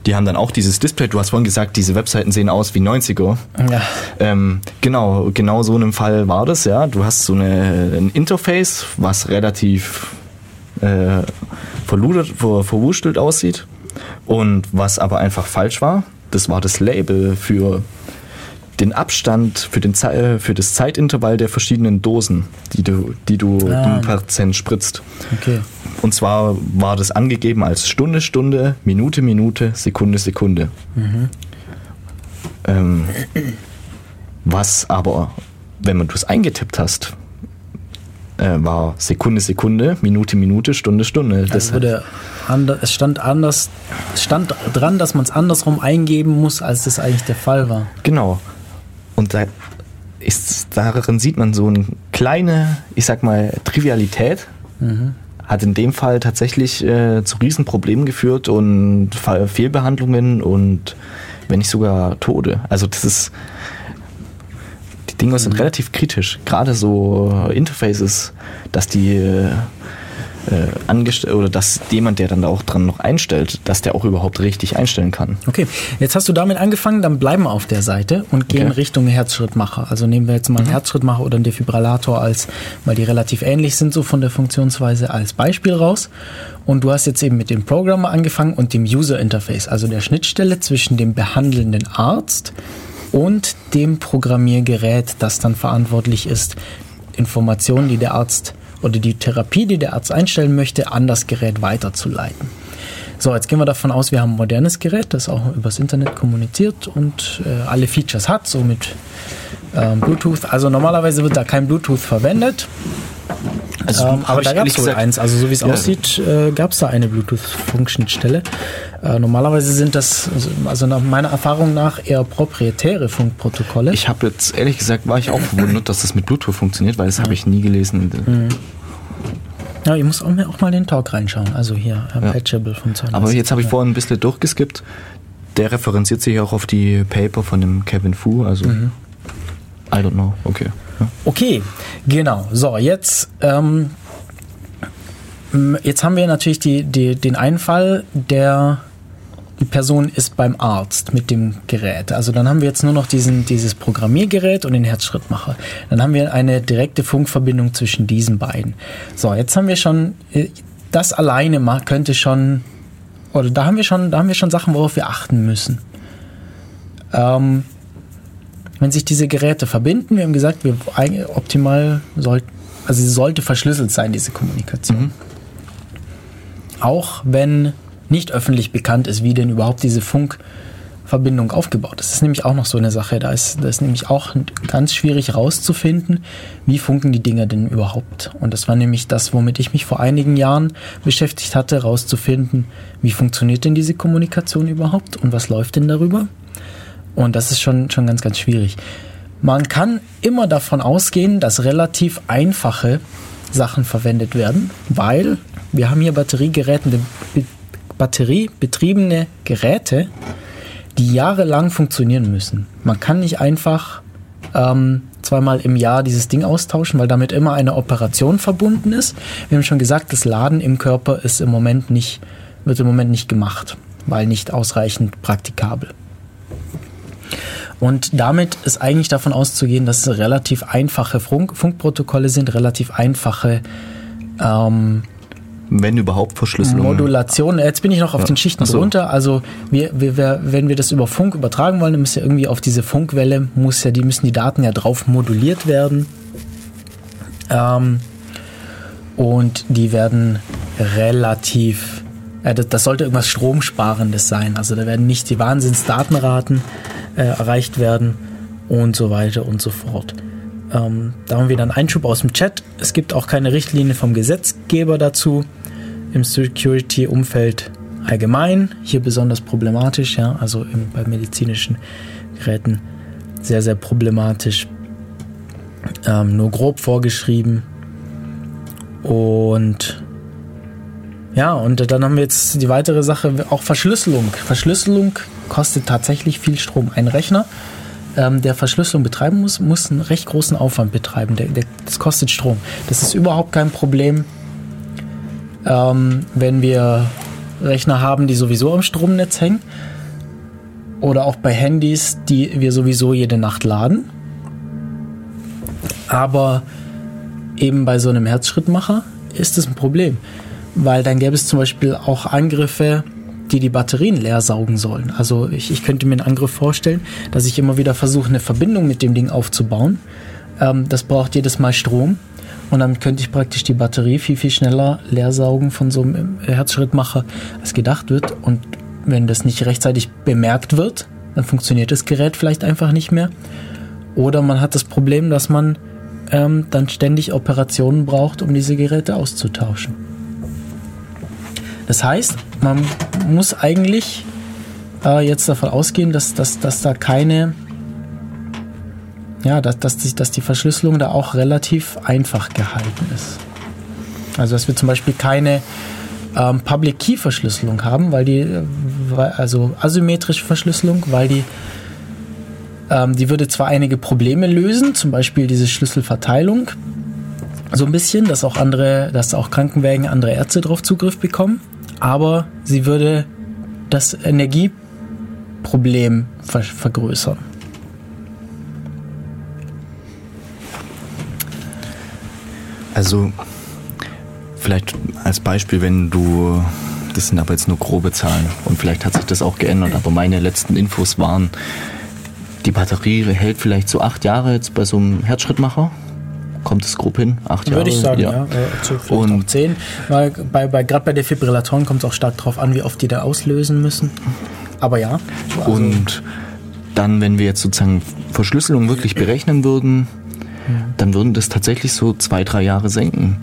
Die haben dann auch dieses Display, du hast vorhin gesagt, diese Webseiten sehen aus wie 90er. Ja. Ähm, genau, genau so einem Fall war das, ja. Du hast so eine, ein Interface, was relativ äh, verludert, ver, verwurstelt aussieht und was aber einfach falsch war. Das war das Label für den Abstand für, den Ze für das Zeitintervall der verschiedenen Dosen, die du, die du ah. dem Patient spritzt. Okay. Und zwar war das angegeben als Stunde, Stunde, Minute, Minute, Sekunde, Sekunde. Mhm. Ähm, was aber, wenn man das eingetippt hast, äh, war Sekunde, Sekunde, Minute, Minute, Stunde, Stunde. Das also wurde es stand anders, es stand dran, dass man es andersrum eingeben muss, als das eigentlich der Fall war. Genau. Und da ist, darin sieht man so eine kleine, ich sag mal, Trivialität. Mhm. Hat in dem Fall tatsächlich äh, zu Riesenproblemen geführt und Fehlbehandlungen und wenn nicht sogar Tode. Also das ist, die Dinge sind mhm. relativ kritisch. Gerade so Interfaces, dass die äh, angestellt oder dass jemand, der dann da auch dran noch einstellt, dass der auch überhaupt richtig einstellen kann. Okay, jetzt hast du damit angefangen, dann bleiben wir auf der Seite und gehen okay. Richtung Herzschrittmacher. Also nehmen wir jetzt mal einen mhm. Herzschrittmacher oder einen Defibrillator als, weil die relativ ähnlich sind so von der Funktionsweise als Beispiel raus. Und du hast jetzt eben mit dem Programmer angefangen und dem User Interface, also der Schnittstelle zwischen dem behandelnden Arzt und dem Programmiergerät, das dann verantwortlich ist, Informationen, die der Arzt oder die Therapie, die der Arzt einstellen möchte, an das Gerät weiterzuleiten. So, jetzt gehen wir davon aus, wir haben ein modernes Gerät, das auch übers Internet kommuniziert und äh, alle Features hat, so mit ähm, Bluetooth. Also normalerweise wird da kein Bluetooth verwendet. Also, ähm, aber da gab es wohl eins. Also so wie es ja. aussieht, äh, gab es da eine Bluetooth-Funkschnittstelle. Äh, normalerweise sind das, also, also nach meiner Erfahrung nach, eher proprietäre Funkprotokolle. Ich habe jetzt, ehrlich gesagt, war ich auch verwundert, dass das mit Bluetooth funktioniert, weil das ja. habe ich nie gelesen. Mhm. Ja, ich muss auch, auch, mal den Talk reinschauen. Also hier, äh, ja. Patchable von 20. Aber jetzt habe ich vorhin ein bisschen durchgeskippt. Der referenziert sich auch auf die Paper von dem Kevin Fu, also mhm. I don't know, okay. Okay, genau. So, jetzt, ähm, jetzt haben wir natürlich die, die, den Einfall, der die Person ist beim Arzt mit dem Gerät. Also dann haben wir jetzt nur noch diesen, dieses Programmiergerät und den Herzschrittmacher. Dann haben wir eine direkte Funkverbindung zwischen diesen beiden. So, jetzt haben wir schon, äh, das alleine könnte schon, oder da haben wir schon, da haben wir schon Sachen, worauf wir achten müssen. Ähm, wenn sich diese Geräte verbinden, wir haben gesagt, wir optimal sollten, also sie sollte verschlüsselt sein, diese Kommunikation. Mhm. Auch wenn nicht öffentlich bekannt ist, wie denn überhaupt diese Funkverbindung aufgebaut ist. Das ist nämlich auch noch so eine Sache. Da ist, da ist nämlich auch ganz schwierig herauszufinden, wie funken die Dinger denn überhaupt. Und das war nämlich das, womit ich mich vor einigen Jahren beschäftigt hatte, herauszufinden, wie funktioniert denn diese Kommunikation überhaupt und was läuft denn darüber. Und das ist schon, schon ganz, ganz schwierig. Man kann immer davon ausgehen, dass relativ einfache Sachen verwendet werden, weil wir haben hier Batteriegeräte, batteriebetriebene Geräte, die jahrelang funktionieren müssen. Man kann nicht einfach ähm, zweimal im Jahr dieses Ding austauschen, weil damit immer eine Operation verbunden ist. Wir haben schon gesagt, das Laden im Körper ist im Moment nicht, wird im Moment nicht gemacht, weil nicht ausreichend praktikabel. Und damit ist eigentlich davon auszugehen, dass es relativ einfache Funk Funkprotokolle sind, relativ einfache ähm, wenn überhaupt Verschlüsselung. Modulation. Jetzt bin ich noch auf ja. den Schichten so. drunter. Also wir, wir, wenn wir das über Funk übertragen wollen, dann muss ja irgendwie auf diese Funkwelle muss ja, die müssen die Daten ja drauf moduliert werden. Ähm, und die werden relativ, das, das sollte irgendwas Stromsparendes sein. Also da werden nicht die Wahnsinnsdatenraten äh, erreicht werden und so weiter und so fort. Ähm, da haben wir dann Einschub aus dem Chat. Es gibt auch keine Richtlinie vom Gesetzgeber dazu im Security-Umfeld allgemein. Hier besonders problematisch, ja, also bei medizinischen Geräten sehr, sehr problematisch. Ähm, nur grob vorgeschrieben. Und ja, und dann haben wir jetzt die weitere Sache, auch Verschlüsselung. Verschlüsselung kostet tatsächlich viel Strom. Ein Rechner, ähm, der Verschlüsselung betreiben muss, muss einen recht großen Aufwand betreiben. Der, der, das kostet Strom. Das ist überhaupt kein Problem, ähm, wenn wir Rechner haben, die sowieso am Stromnetz hängen. Oder auch bei Handys, die wir sowieso jede Nacht laden. Aber eben bei so einem Herzschrittmacher ist es ein Problem weil dann gäbe es zum Beispiel auch Angriffe, die die Batterien leer saugen sollen. Also ich, ich könnte mir einen Angriff vorstellen, dass ich immer wieder versuche, eine Verbindung mit dem Ding aufzubauen. Ähm, das braucht jedes Mal Strom. Und dann könnte ich praktisch die Batterie viel, viel schneller leer saugen von so einem Herzschrittmacher, als gedacht wird. Und wenn das nicht rechtzeitig bemerkt wird, dann funktioniert das Gerät vielleicht einfach nicht mehr. Oder man hat das Problem, dass man ähm, dann ständig Operationen braucht, um diese Geräte auszutauschen. Das heißt, man muss eigentlich äh, jetzt davon ausgehen, dass, dass, dass da keine, ja, dass, dass, die, dass die Verschlüsselung da auch relativ einfach gehalten ist. Also dass wir zum Beispiel keine ähm, Public Key Verschlüsselung haben, weil die, also asymmetrische Verschlüsselung, weil die, ähm, die würde zwar einige Probleme lösen, zum Beispiel diese Schlüsselverteilung, so ein bisschen, dass auch andere, dass auch Krankenwägen andere Ärzte drauf Zugriff bekommen aber sie würde das Energieproblem ver vergrößern. Also vielleicht als Beispiel, wenn du, das sind aber jetzt nur grobe Zahlen und vielleicht hat sich das auch geändert, aber meine letzten Infos waren, die Batterie hält vielleicht so acht Jahre jetzt bei so einem Herzschrittmacher kommt es grob hin? Acht Jahre? Würde ich sagen, ja. ja äh, und zehn. Weil bei, bei, gerade bei Defibrillatoren kommt es auch stark darauf an, wie oft die da auslösen müssen. Aber ja. Also und dann, wenn wir jetzt sozusagen Verschlüsselung wirklich berechnen würden, dann würden das tatsächlich so zwei, drei Jahre senken.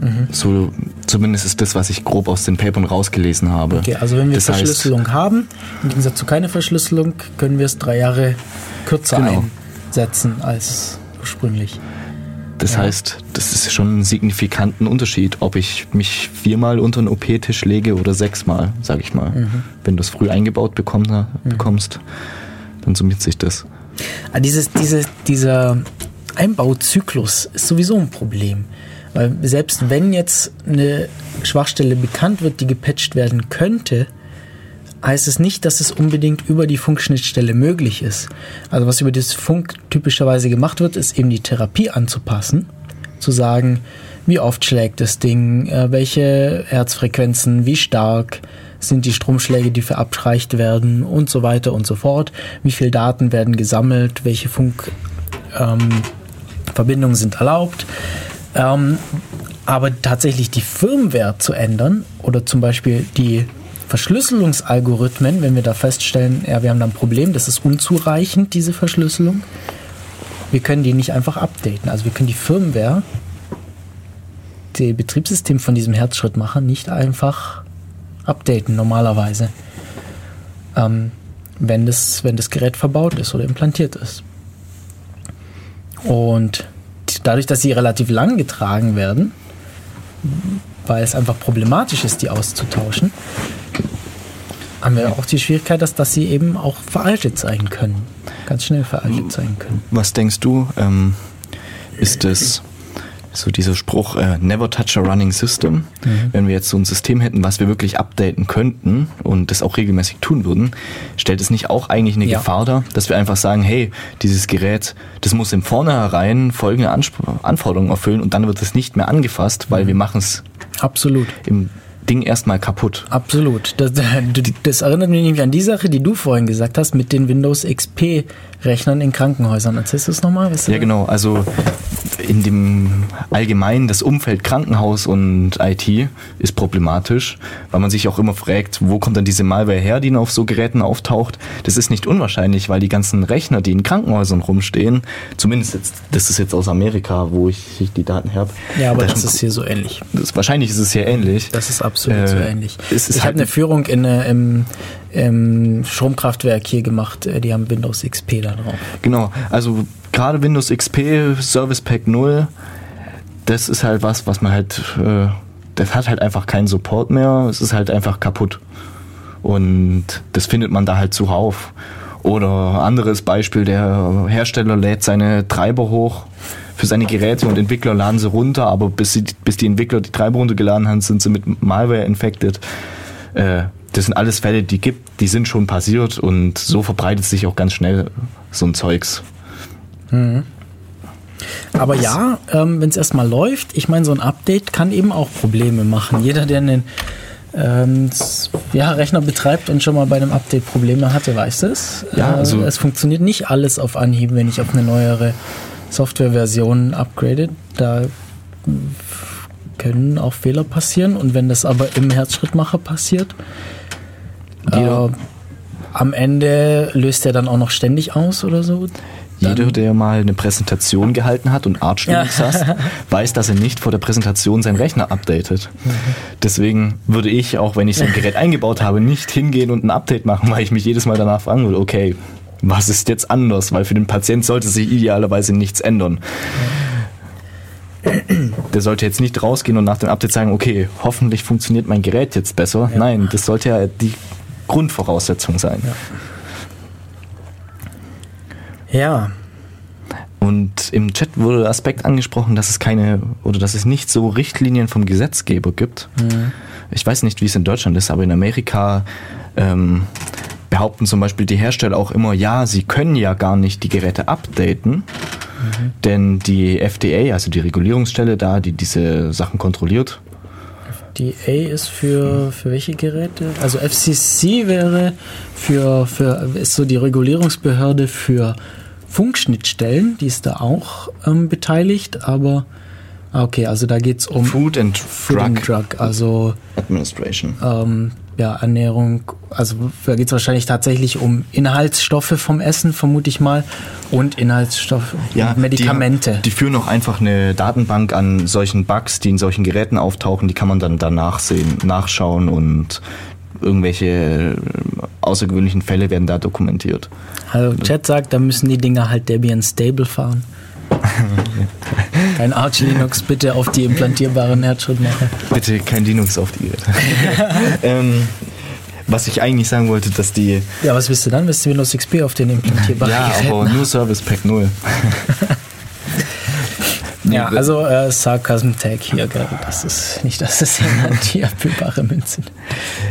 Mhm. So, zumindest ist das, was ich grob aus den Papern rausgelesen habe. Okay, also wenn wir das Verschlüsselung heißt, haben, im Gegensatz zu keine Verschlüsselung, können wir es drei Jahre kürzer genau. einsetzen als ursprünglich. Das ja. heißt, das ist schon ein signifikanten Unterschied, ob ich mich viermal unter einen OP-Tisch lege oder sechsmal, sage ich mal. Mhm. Wenn du es früh eingebaut bekomm, mhm. bekommst, dann summiert sich das. Aber ah, dieses, diese, dieser Einbauzyklus ist sowieso ein Problem. Weil selbst wenn jetzt eine Schwachstelle bekannt wird, die gepatcht werden könnte, heißt es nicht, dass es unbedingt über die Funkschnittstelle möglich ist. Also was über das Funk typischerweise gemacht wird, ist eben die Therapie anzupassen, zu sagen, wie oft schlägt das Ding, äh, welche Herzfrequenzen, wie stark sind die Stromschläge, die verabreicht werden und so weiter und so fort, wie viele Daten werden gesammelt, welche Funkverbindungen ähm, sind erlaubt. Ähm, aber tatsächlich die Firmware zu ändern oder zum Beispiel die Verschlüsselungsalgorithmen, wenn wir da feststellen, ja, wir haben da ein Problem, das ist unzureichend, diese Verschlüsselung, wir können die nicht einfach updaten. Also wir können die Firmware, das Betriebssystem von diesem Herzschrittmacher nicht einfach updaten normalerweise, ähm, wenn, das, wenn das Gerät verbaut ist oder implantiert ist. Und dadurch, dass sie relativ lang getragen werden, weil es einfach problematisch ist, die auszutauschen, haben wir auch die Schwierigkeit, dass, dass sie eben auch veraltet sein können. Ganz schnell veraltet sein können. Was denkst du, ähm, ist es so dieser Spruch, äh, never touch a running system. Mhm. Wenn wir jetzt so ein System hätten, was wir wirklich updaten könnten und das auch regelmäßig tun würden, stellt es nicht auch eigentlich eine ja. Gefahr dar, dass wir einfach sagen, hey, dieses Gerät, das muss im Vornherein folgende Ansp Anforderungen erfüllen und dann wird es nicht mehr angefasst, weil mhm. wir machen es Absolut. im Ding erstmal kaputt. Absolut. Das, das, erinnert mich nämlich an die Sache, die du vorhin gesagt hast mit den Windows XP Rechnern in Krankenhäusern. Erzählst du es nochmal? Ja, genau. Also in dem allgemeinen, das Umfeld Krankenhaus und IT ist problematisch, weil man sich auch immer fragt, wo kommt dann diese Malware her, die auf so Geräten auftaucht. Das ist nicht unwahrscheinlich, weil die ganzen Rechner, die in Krankenhäusern rumstehen, zumindest jetzt, das ist jetzt aus Amerika, wo ich die Daten habe. Ja, aber das, das ist hier so ähnlich. Das, wahrscheinlich ist es hier ähnlich. Das ist absolut äh, so ähnlich. ich halt habe eine Führung in, äh, im, im Stromkraftwerk hier gemacht, äh, die haben Windows XP da drauf. Genau, also gerade Windows XP, Service Pack 0, das ist halt was, was man halt, äh, das hat halt einfach keinen Support mehr. Es ist halt einfach kaputt. Und das findet man da halt zuhauf. Oder anderes Beispiel, der Hersteller lädt seine Treiber hoch für seine Geräte und Entwickler laden sie runter, aber bis, sie, bis die Entwickler die Treiber runtergeladen haben, sind sie mit Malware infected. Äh, das sind alles Fälle, die gibt, die sind schon passiert und so verbreitet sich auch ganz schnell so ein Zeugs. Mhm. Aber ja, ähm, wenn es erstmal läuft, ich meine, so ein Update kann eben auch Probleme machen. Jeder, der einen ähm, ja, Rechner betreibt und schon mal bei einem Update Probleme hatte, weiß es. Ja, also äh, es funktioniert nicht alles auf Anhieb, wenn ich auf eine neuere Softwareversion upgrade. Da können auch Fehler passieren und wenn das aber im Herzschrittmacher passiert, äh, am Ende löst er dann auch noch ständig aus oder so. Jeder, der mal eine Präsentation gehalten hat und Linux ja. saß, <laughs> weiß, dass er nicht vor der Präsentation seinen Rechner updatet. Mhm. Deswegen würde ich, auch wenn ich so ein Gerät eingebaut habe, nicht hingehen und ein Update machen, weil ich mich jedes Mal danach fragen würde, okay, was ist jetzt anders? Weil für den Patient sollte sich idealerweise nichts ändern. Der sollte jetzt nicht rausgehen und nach dem Update sagen, okay, hoffentlich funktioniert mein Gerät jetzt besser. Ja. Nein, das sollte ja die Grundvoraussetzung sein. Ja. Ja. Und im Chat wurde der Aspekt angesprochen, dass es keine oder dass es nicht so Richtlinien vom Gesetzgeber gibt. Mhm. Ich weiß nicht, wie es in Deutschland ist, aber in Amerika ähm, behaupten zum Beispiel die Hersteller auch immer, ja, sie können ja gar nicht die Geräte updaten, mhm. denn die FDA, also die Regulierungsstelle da, die diese Sachen kontrolliert, FDA ist für, für welche Geräte? Also FCC wäre für, für ist so die Regulierungsbehörde für Funkschnittstellen, die ist da auch ähm, beteiligt, aber ah, okay, also da geht es um Food and Food Drug, and Drug also Administration. Ähm, ja, Ernährung, also da geht es wahrscheinlich tatsächlich um Inhaltsstoffe vom Essen, vermute ich mal, und Inhaltsstoffe, ja, Medikamente. Die, die, führen auch einfach eine Datenbank an solchen Bugs, die in solchen Geräten auftauchen, die kann man dann danach sehen, nachschauen und irgendwelche außergewöhnlichen Fälle werden da dokumentiert. Also Chat sagt, da müssen die Dinger halt Debian Stable fahren. <laughs> kein Arch Linux, bitte auf die implantierbaren Herzschrittmacher. Bitte kein Linux auf die. <laughs> ähm, was ich eigentlich sagen wollte, dass die. Ja, was willst du dann? Willst du Windows XP auf den implantierbaren Ja, Geräten aber nur Service Pack 0. <laughs> ja, also äh, Sarcasm Tag hier, gerade. Das ist nicht, dass das implantierbare Münzen.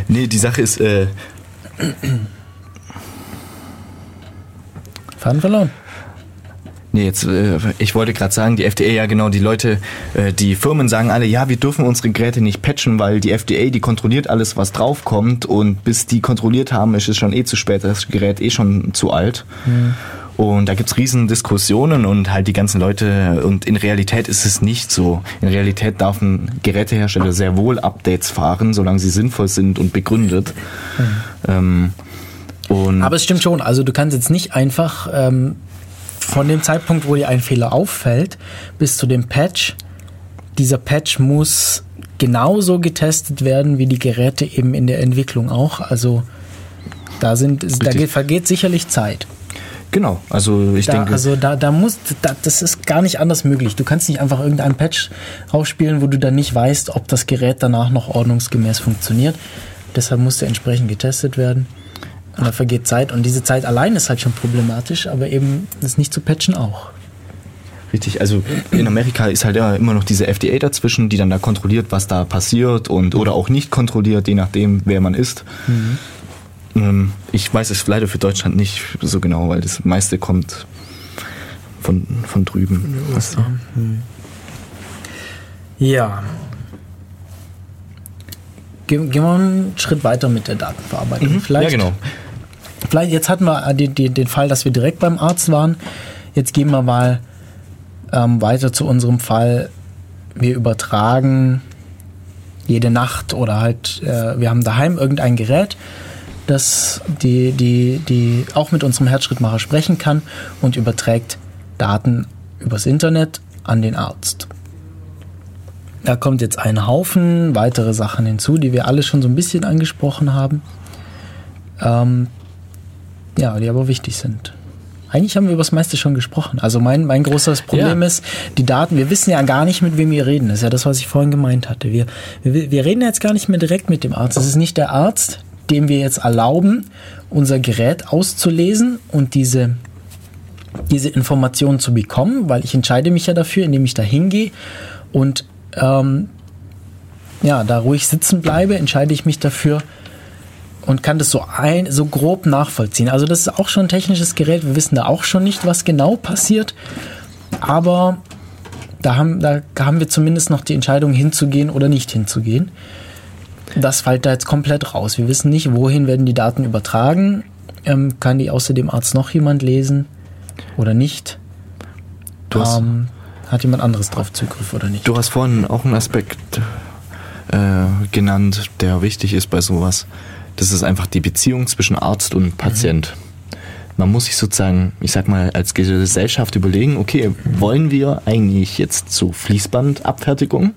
Nee, die Sache ist, äh, Faden verloren. Nee, jetzt, äh, ich wollte gerade sagen, die FDA, ja genau, die Leute, äh, die Firmen sagen alle, ja, wir dürfen unsere Geräte nicht patchen, weil die FDA, die kontrolliert alles, was draufkommt und bis die kontrolliert haben, ist es schon eh zu spät, das Gerät eh schon zu alt. Mhm. Und da gibt's riesen Diskussionen und halt die ganzen Leute, und in Realität ist es nicht so. In Realität dürfen Gerätehersteller sehr wohl Updates fahren, solange sie sinnvoll sind und begründet. Mhm. Ähm, und Aber es stimmt schon, also du kannst jetzt nicht einfach ähm, von dem Zeitpunkt, wo dir ein Fehler auffällt, bis zu dem Patch, dieser Patch muss genauso getestet werden wie die Geräte eben in der Entwicklung auch. Also da sind, da geht, vergeht sicherlich Zeit. Genau, also ich da, denke. Also da, da muss, da, das ist gar nicht anders möglich. Du kannst nicht einfach irgendeinen Patch rausspielen, wo du dann nicht weißt, ob das Gerät danach noch ordnungsgemäß funktioniert. Deshalb muss der entsprechend getestet werden. Und da vergeht Zeit und diese Zeit allein ist halt schon problematisch, aber eben das nicht zu patchen auch. Richtig, also in Amerika ist halt ja immer noch diese FDA dazwischen, die dann da kontrolliert, was da passiert und oder auch nicht kontrolliert, je nachdem, wer man ist. Mhm. Ähm, ich weiß es leider für Deutschland nicht so genau, weil das meiste kommt von, von drüben. Mhm. Ja, Gehen, wir einen Schritt weiter mit der Datenverarbeitung. Mhm. Vielleicht, ja, genau. Vielleicht, jetzt hatten wir den, den, den Fall, dass wir direkt beim Arzt waren. Jetzt gehen wir mal ähm, weiter zu unserem Fall. Wir übertragen jede Nacht oder halt, äh, wir haben daheim irgendein Gerät, das die, die, die auch mit unserem Herzschrittmacher sprechen kann und überträgt Daten übers Internet an den Arzt. Da kommt jetzt ein Haufen weitere Sachen hinzu, die wir alle schon so ein bisschen angesprochen haben. Ähm, ja, die aber wichtig sind. eigentlich haben wir über das meiste schon gesprochen. Also mein, mein großes Problem ja. ist, die Daten, wir wissen ja gar nicht, mit wem wir reden. Das ist ja das, was ich vorhin gemeint hatte. Wir, wir, wir reden jetzt gar nicht mehr direkt mit dem Arzt. Das ist nicht der Arzt, dem wir jetzt erlauben, unser Gerät auszulesen und diese, diese Informationen zu bekommen, weil ich entscheide mich ja dafür, indem ich da hingehe und ähm, ja, da ruhig sitzen bleibe, entscheide ich mich dafür, und kann das so ein, so grob nachvollziehen. Also das ist auch schon ein technisches Gerät. Wir wissen da auch schon nicht, was genau passiert. Aber da haben, da haben wir zumindest noch die Entscheidung hinzugehen oder nicht hinzugehen. Das fällt da jetzt komplett raus. Wir wissen nicht, wohin werden die Daten übertragen. Ähm, kann die außer dem Arzt noch jemand lesen oder nicht? Du hast, ähm, hat jemand anderes drauf Zugriff oder nicht? Du hast vorhin auch einen Aspekt äh, genannt, der wichtig ist bei sowas das ist einfach die Beziehung zwischen Arzt und Patient. Mhm. Man muss sich sozusagen, ich sag mal, als Gesellschaft überlegen, okay, wollen wir eigentlich jetzt so Fließbandabfertigung? Mhm.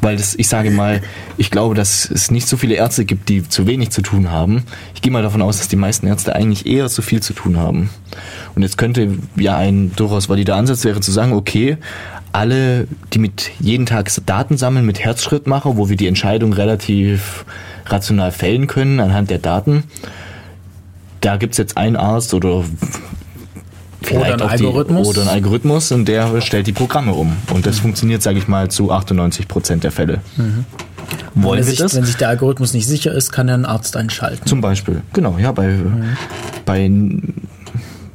Weil das, ich sage mal, ich glaube, dass es nicht so viele Ärzte gibt, die zu wenig zu tun haben. Ich gehe mal davon aus, dass die meisten Ärzte eigentlich eher zu viel zu tun haben. Und jetzt könnte ja ein durchaus valider Ansatz wäre zu sagen, okay, alle, die mit jeden Tag Daten sammeln, mit Herzschrittmacher, wo wir die Entscheidung relativ rational fällen können anhand der Daten. Da gibt es jetzt einen Arzt oder vielleicht oder ein Algorithmus. Die, oder ein Algorithmus und der stellt die Programme um. Und das mhm. funktioniert, sage ich mal, zu 98 Prozent der Fälle. Mhm. Wollen wir sich, das? Wenn sich der Algorithmus nicht sicher ist, kann er einen Arzt einschalten. Zum Beispiel, genau, ja, bei, mhm. bei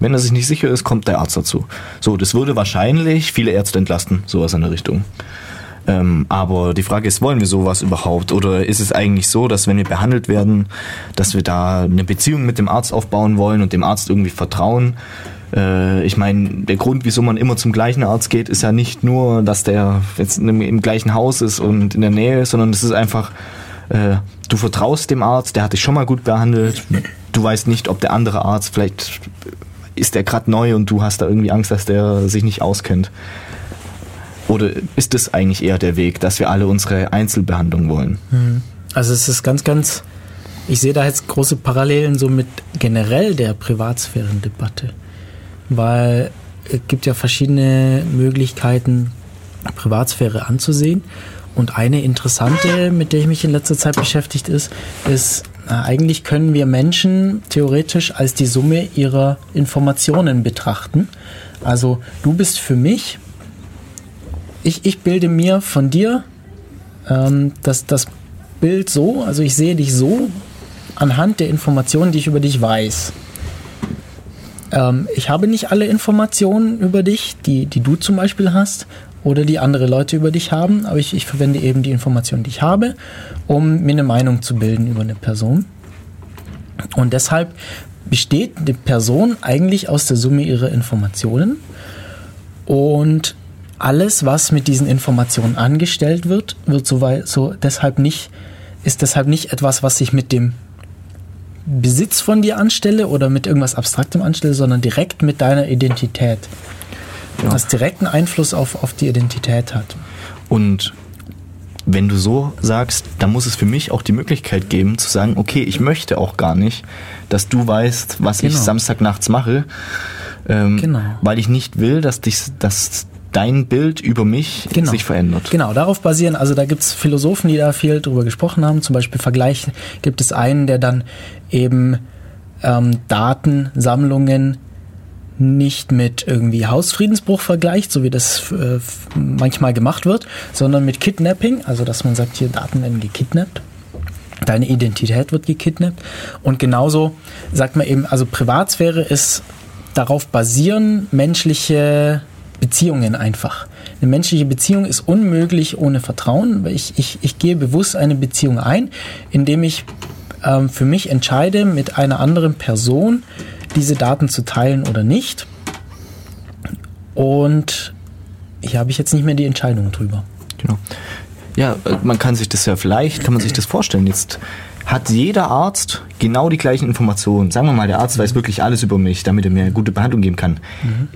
wenn er sich nicht sicher ist, kommt der Arzt dazu. So, das würde wahrscheinlich viele Ärzte entlasten, sowas in der Richtung. Ähm, aber die Frage ist, wollen wir sowas überhaupt? Oder ist es eigentlich so, dass wenn wir behandelt werden, dass wir da eine Beziehung mit dem Arzt aufbauen wollen und dem Arzt irgendwie vertrauen? Äh, ich meine, der Grund, wieso man immer zum gleichen Arzt geht, ist ja nicht nur, dass der jetzt im, gleichen Haus ist und in der Nähe ist, sondern es ist einfach, äh, du vertraust dem Arzt, der hat dich schon mal gut behandelt. Du weißt nicht, ob der andere Arzt vielleicht ist der gerade neu und du hast da irgendwie Angst, dass der sich nicht auskennt. Oder ist das eigentlich eher der Weg, dass wir alle unsere Einzelbehandlung wollen? Hm. Also es ist ganz, ganz, ich sehe da jetzt große Parallelen so mit generell der Privatsphärendebatte, weil es gibt ja verschiedene Möglichkeiten, Privatsphäre anzusehen. Und eine interessante, mit der ich mich in letzter Zeit beschäftigt ist, ist, na, eigentlich können wir Menschen theoretisch als die Summe ihrer Informationen betrachten. Also du bist für mich ich, ich bilde mir von dir ähm, das, das Bild so, also ich sehe dich so anhand der Informationen, die ich über dich weiß. Ähm, ich habe nicht alle Informationen über dich, die, die du zum Beispiel hast oder die andere Leute über dich haben, aber ich, ich verwende eben die Informationen, die ich habe, um mir eine Meinung zu bilden über eine Person. Und deshalb besteht die Person eigentlich aus der Summe ihrer Informationen. Und alles, was mit diesen Informationen angestellt wird, wird so, so deshalb nicht, ist deshalb nicht etwas, was ich mit dem Besitz von dir anstelle oder mit irgendwas Abstraktem anstelle, sondern direkt mit deiner Identität. Ja. Was direkten Einfluss auf, auf die Identität hat. Und wenn du so sagst, dann muss es für mich auch die Möglichkeit geben zu sagen, okay, ich möchte auch gar nicht, dass du weißt, was genau. ich Samstagnachts mache. Ähm, genau. Weil ich nicht will, dass dich, dass dein Bild über mich genau. sich verändert. Genau, darauf basieren, also da gibt es Philosophen, die da viel drüber gesprochen haben. Zum Beispiel Vergleich gibt es einen, der dann eben ähm, Datensammlungen nicht mit irgendwie Hausfriedensbruch vergleicht, so wie das äh, manchmal gemacht wird, sondern mit Kidnapping, also dass man sagt, hier Daten werden gekidnappt. Deine Identität wird gekidnappt. Und genauso sagt man eben, also Privatsphäre ist darauf basieren menschliche Beziehungen einfach. Eine menschliche Beziehung ist unmöglich ohne Vertrauen. Ich, ich, ich gehe bewusst eine Beziehung ein, indem ich ähm, für mich entscheide, mit einer anderen Person diese Daten zu teilen oder nicht. Und hier habe ich jetzt nicht mehr die Entscheidung drüber. Genau. Ja, äh, man kann sich das ja vielleicht, kann man sich das vorstellen. Jetzt hat jeder Arzt genau die gleichen Informationen. Sagen wir mal, der Arzt weiß wirklich alles über mich, damit er mir eine gute Behandlung geben kann. Mhm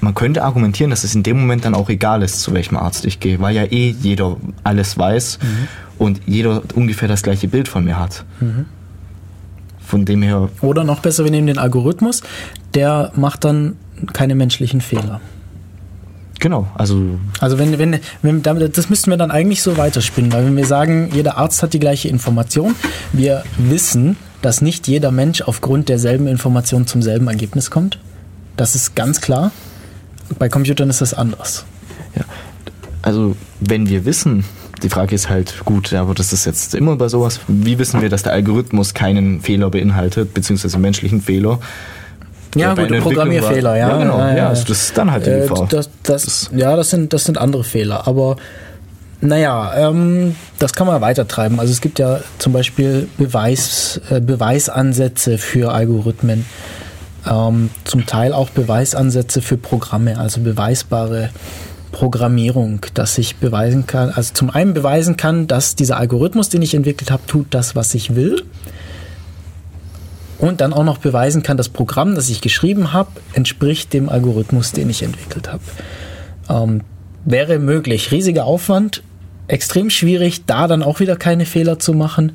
man könnte argumentieren, dass es in dem Moment dann auch egal ist, zu welchem Arzt ich gehe, weil ja eh jeder alles weiß mhm. und jeder ungefähr das gleiche Bild von mir hat. Mhm. von dem her. Oder noch besser, wir nehmen den Algorithmus, der macht dann keine menschlichen Fehler. Genau, also. Also wenn, wenn, wenn das müssten wir dann eigentlich so weiterspinnen, weil wenn wir sagen, jeder Arzt hat die gleiche Information, wir wissen, dass nicht jeder Mensch aufgrund derselben Information zum selben Ergebnis kommt. Das ist ganz klar. Bei Computern ist das anders. Ja. Also wenn wir wissen, die Frage ist halt, gut, aber das ist jetzt immer bei sowas, wie wissen wir, dass der Algorithmus keinen Fehler beinhaltet, beziehungsweise menschlichen Fehler? Ja, gut, Programmierfehler, ja. Ja, genau. Ja, Ja, ja. also das ist dann halt die Äh, Gefahr. das, das, ja, das sind, das sind andere Fehler. Aber naja, ähm, das kann man weitertreiben. Also es gibt ja zum Beispiel Beweis, äh, Beweisansätze für Algorithmen. Ähm, zum Teil auch Beweisansätze für Programme, also beweisbare Programmierung, dass ich beweisen kann, also zum einen beweisen kann, dass dieser Algorithmus, den ich entwickelt habe, tut das, was ich will. Und dann auch noch beweisen kann, das Programm, das ich geschrieben habe, entspricht dem Algorithmus, den ich entwickelt habe. Ähm, wäre möglich. Riesiger Aufwand, extrem schwierig, da dann auch wieder keine Fehler zu machen.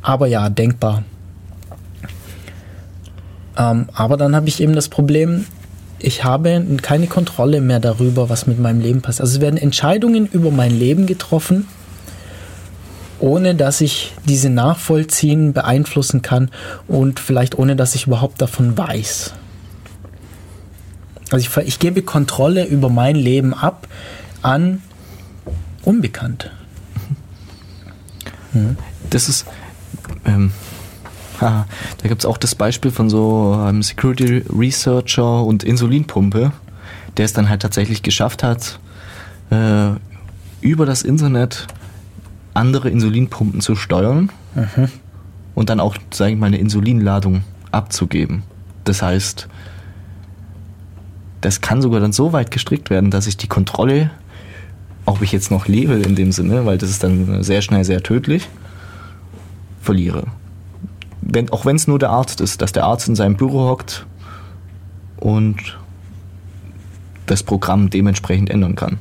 Aber ja, denkbar. Ähm, aber dann habe ich eben das Problem, ich habe keine Kontrolle mehr darüber, was mit meinem Leben passiert. Also es werden Entscheidungen über mein Leben getroffen, ohne dass ich diese nachvollziehen, beeinflussen kann und vielleicht ohne dass ich überhaupt davon weiß. Also ich, ich gebe Kontrolle über mein Leben ab an Unbekannte. Das ist. Ähm, da gibt es auch das Beispiel von so einem Security Researcher und Insulinpumpe, der es dann halt tatsächlich geschafft hat, äh, über das Internet andere Insulinpumpen zu steuern und dann auch, sage ich mal, eine Insulinladung abzugeben. Das heißt, das kann sogar dann so weit gestrickt werden, dass ich die Kontrolle, ob ich jetzt noch lebe in dem Sinne, weil das ist dann sehr schnell sehr tödlich, verliere. Wenn, auch wenn es nur der Arzt ist, dass der Arzt in seinem Büro hockt und das Programm dementsprechend ändern kann.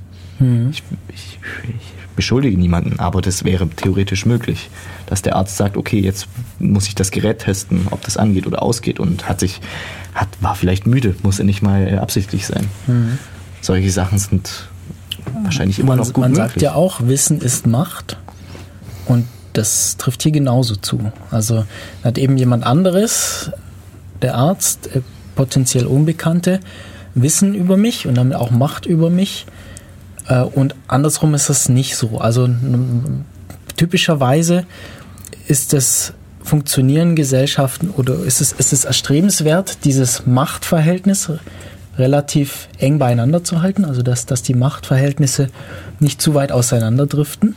Ich, ich, ich beschuldige niemanden, aber das wäre theoretisch möglich, dass der Arzt sagt, okay, jetzt muss ich das Gerät testen, ob das angeht oder ausgeht und hat sich, hat, war vielleicht müde, muss ja nicht mal äh, absichtlich sein. Solche Sachen sind wahrscheinlich immer noch gut Man möglich. sagt ja auch, Wissen ist Macht. Und das trifft hier genauso zu. Also hat eben jemand anderes, der Arzt, äh, potenziell Unbekannte, Wissen über mich und damit auch Macht über mich. Äh, Und andersrum ist das nicht so. Also typischerweise ist es funktionieren Gesellschaften oder ist es, ist es erstrebenswert, dieses Machtverhältnis relativ eng beieinander zu halten, also dass, dass die Machtverhältnisse nicht zu weit auseinanderdriften.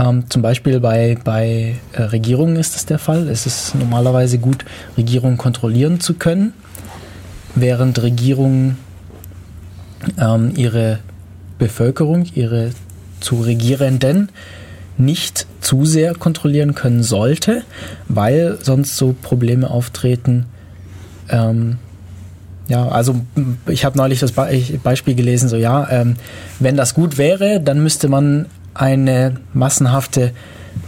Ähm, zum Beispiel bei, bei äh, Regierungen ist das der Fall. Es ist normalerweise gut, Regierungen kontrollieren zu können, während Regierungen ähm, ihre Bevölkerung, ihre zu Regierenden nicht zu sehr kontrollieren können sollte, weil sonst so Probleme auftreten. Ähm, ja, also ich habe neulich das Be Beispiel gelesen, so ja, ähm, wenn das gut wäre, dann müsste man eine massenhafte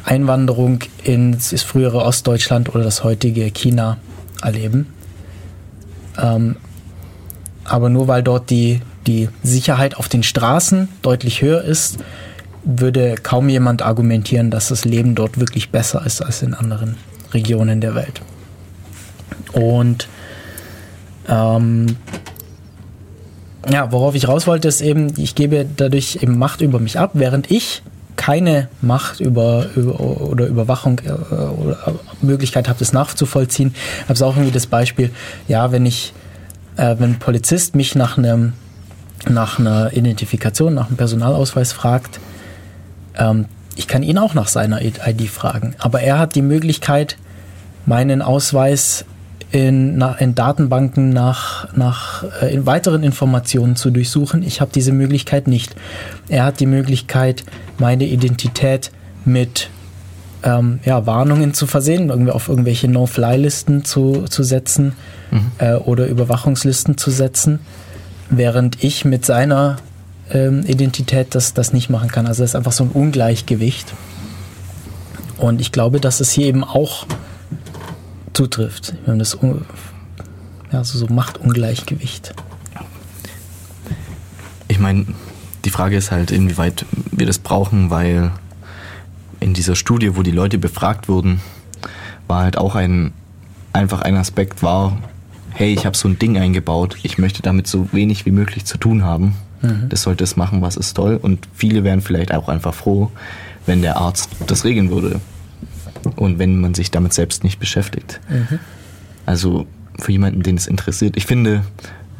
Einwanderung ins frühere Ostdeutschland oder das heutige China erleben. Ähm, aber nur weil dort die, die Sicherheit auf den Straßen deutlich höher ist, würde kaum jemand argumentieren, dass das Leben dort wirklich besser ist als in anderen Regionen der Welt. Und ähm, ja, worauf ich raus wollte, ist eben, ich gebe dadurch eben Macht über mich ab, während ich keine Macht über, über oder Überwachung äh, oder Möglichkeit habe, das nachzuvollziehen. Ich habe es auch irgendwie das Beispiel, ja, wenn ich, äh, wenn ein Polizist mich nach einem nach einer Identifikation, nach einem Personalausweis fragt, ähm, ich kann ihn auch nach seiner ID fragen, aber er hat die Möglichkeit, meinen Ausweis in, in Datenbanken nach, nach äh, in weiteren Informationen zu durchsuchen. Ich habe diese Möglichkeit nicht. Er hat die Möglichkeit, meine Identität mit ähm, ja, Warnungen zu versehen, irgendwie auf irgendwelche No-Fly-Listen zu, zu setzen äh, oder Überwachungslisten zu setzen, während ich mit seiner ähm, Identität das, das nicht machen kann. Also das ist einfach so ein Ungleichgewicht. Und ich glaube, dass es hier eben auch zutrifft. Wir haben das ja, also so Machtungleichgewicht. Ich meine, die Frage ist halt, inwieweit wir das brauchen, weil in dieser Studie, wo die Leute befragt wurden, war halt auch ein einfach ein Aspekt war, hey, ich habe so ein Ding eingebaut, ich möchte damit so wenig wie möglich zu tun haben. Mhm. Das sollte es machen, was ist toll. Und viele wären vielleicht auch einfach froh, wenn der Arzt das regeln würde. Und wenn man sich damit selbst nicht beschäftigt. Mhm. Also für jemanden, den es interessiert. Ich finde,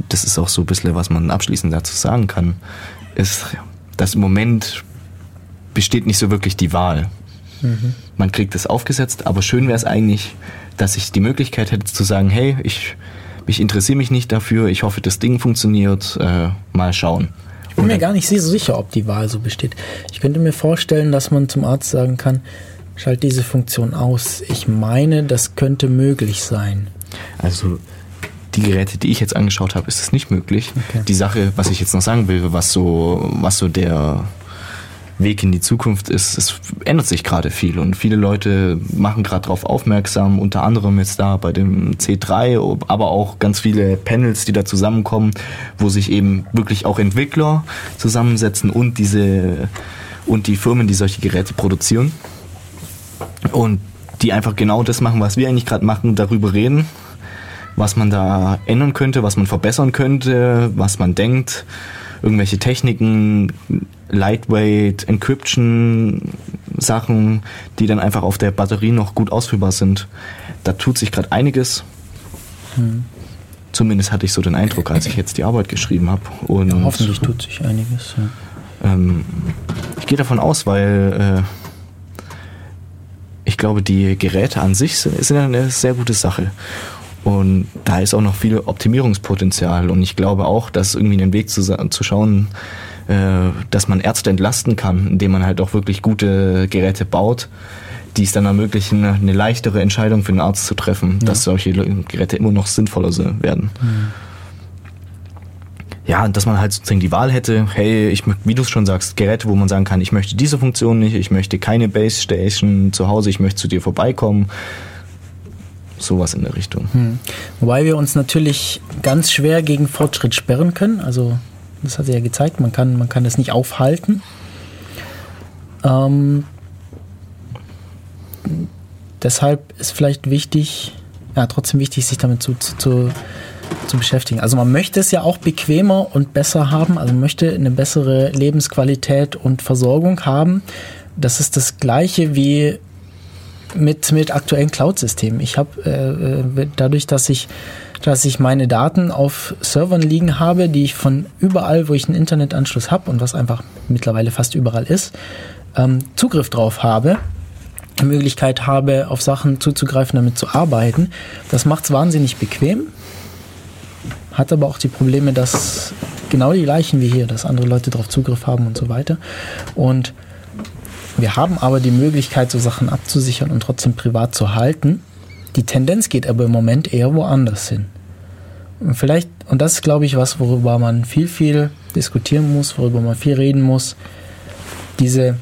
das ist auch so ein bisschen, was man abschließend dazu sagen kann, ist, dass im Moment besteht nicht so wirklich die Wahl. Mhm. Man kriegt es aufgesetzt, aber schön wäre es eigentlich, dass ich die Möglichkeit hätte zu sagen, hey, ich ich interessiere mich nicht dafür, ich hoffe, das Ding funktioniert, äh, mal schauen. Ich bin mir gar nicht so sicher, ob die Wahl so besteht. Ich könnte mir vorstellen, dass man zum Arzt sagen kann, schalt diese Funktion aus. Ich meine, das könnte möglich sein. Also die Geräte, die ich jetzt angeschaut habe, ist es nicht möglich. Okay. Die Sache, was ich jetzt noch sagen will, was so, was so der Weg in die Zukunft ist, es ändert sich gerade viel und viele Leute machen gerade darauf aufmerksam, unter anderem jetzt da bei dem C3, aber auch ganz viele Panels, die da zusammenkommen, wo sich eben wirklich auch Entwickler zusammensetzen und diese und die Firmen, die solche Geräte produzieren und die einfach genau das machen, was wir eigentlich gerade machen, darüber reden, was man da ändern könnte, was man verbessern könnte, was man denkt, irgendwelche Techniken Lightweight, Encryption, Sachen, die dann einfach auf der Batterie noch gut ausführbar sind. Da tut sich gerade einiges. Hm. Zumindest hatte ich so den Eindruck, als ich jetzt die Arbeit geschrieben habe. Ja, hoffentlich tut sich einiges. Ja. Ähm, ich gehe davon aus, weil äh, ich glaube, die Geräte an sich sind, sind eine sehr gute Sache. Und da ist auch noch viel Optimierungspotenzial. Und ich glaube auch, dass irgendwie einen Weg zu, zu schauen, äh, dass man Ärzte entlasten kann, indem man halt auch wirklich gute Geräte baut, die es dann ermöglichen, eine leichtere Entscheidung für den Arzt zu treffen, ja. dass solche Geräte immer noch sinnvoller werden. Mhm. Ja, dass man halt sozusagen die Wahl hätte, hey, ich, wie du es schon sagst, Geräte, wo man sagen kann, ich möchte diese Funktion nicht, ich möchte keine Base Station zu Hause, ich möchte zu dir vorbeikommen sowas in der Richtung. Hm. Wobei wir uns natürlich ganz schwer gegen Fortschritt sperren können. Also das hat sie ja gezeigt, man kann, man kann das nicht aufhalten. Ähm, deshalb ist vielleicht wichtig, ja, trotzdem wichtig, sich damit zu, zu, zu beschäftigen. Also man möchte es ja auch bequemer und besser haben, also möchte eine bessere Lebensqualität und Versorgung haben. Das ist das gleiche wie mit, mit aktuellen Cloud-Systemen. Ich habe äh, äh, dadurch, dass ich dass ich meine Daten auf Servern liegen habe, die ich von überall, wo ich einen Internetanschluss habe und was einfach mittlerweile fast überall ist, ähm, Zugriff drauf habe, die Möglichkeit habe, auf Sachen zuzugreifen, damit zu arbeiten. Das macht es wahnsinnig bequem, hat aber auch die Probleme, dass genau die gleichen wie hier, dass andere Leute darauf Zugriff haben und so weiter. Und wir haben aber die Möglichkeit, so Sachen abzusichern und trotzdem privat zu halten. Die Tendenz geht aber im Moment eher woanders hin. Und vielleicht, und das ist, glaube ich, was, worüber man viel, viel diskutieren muss, worüber man viel reden muss, diese,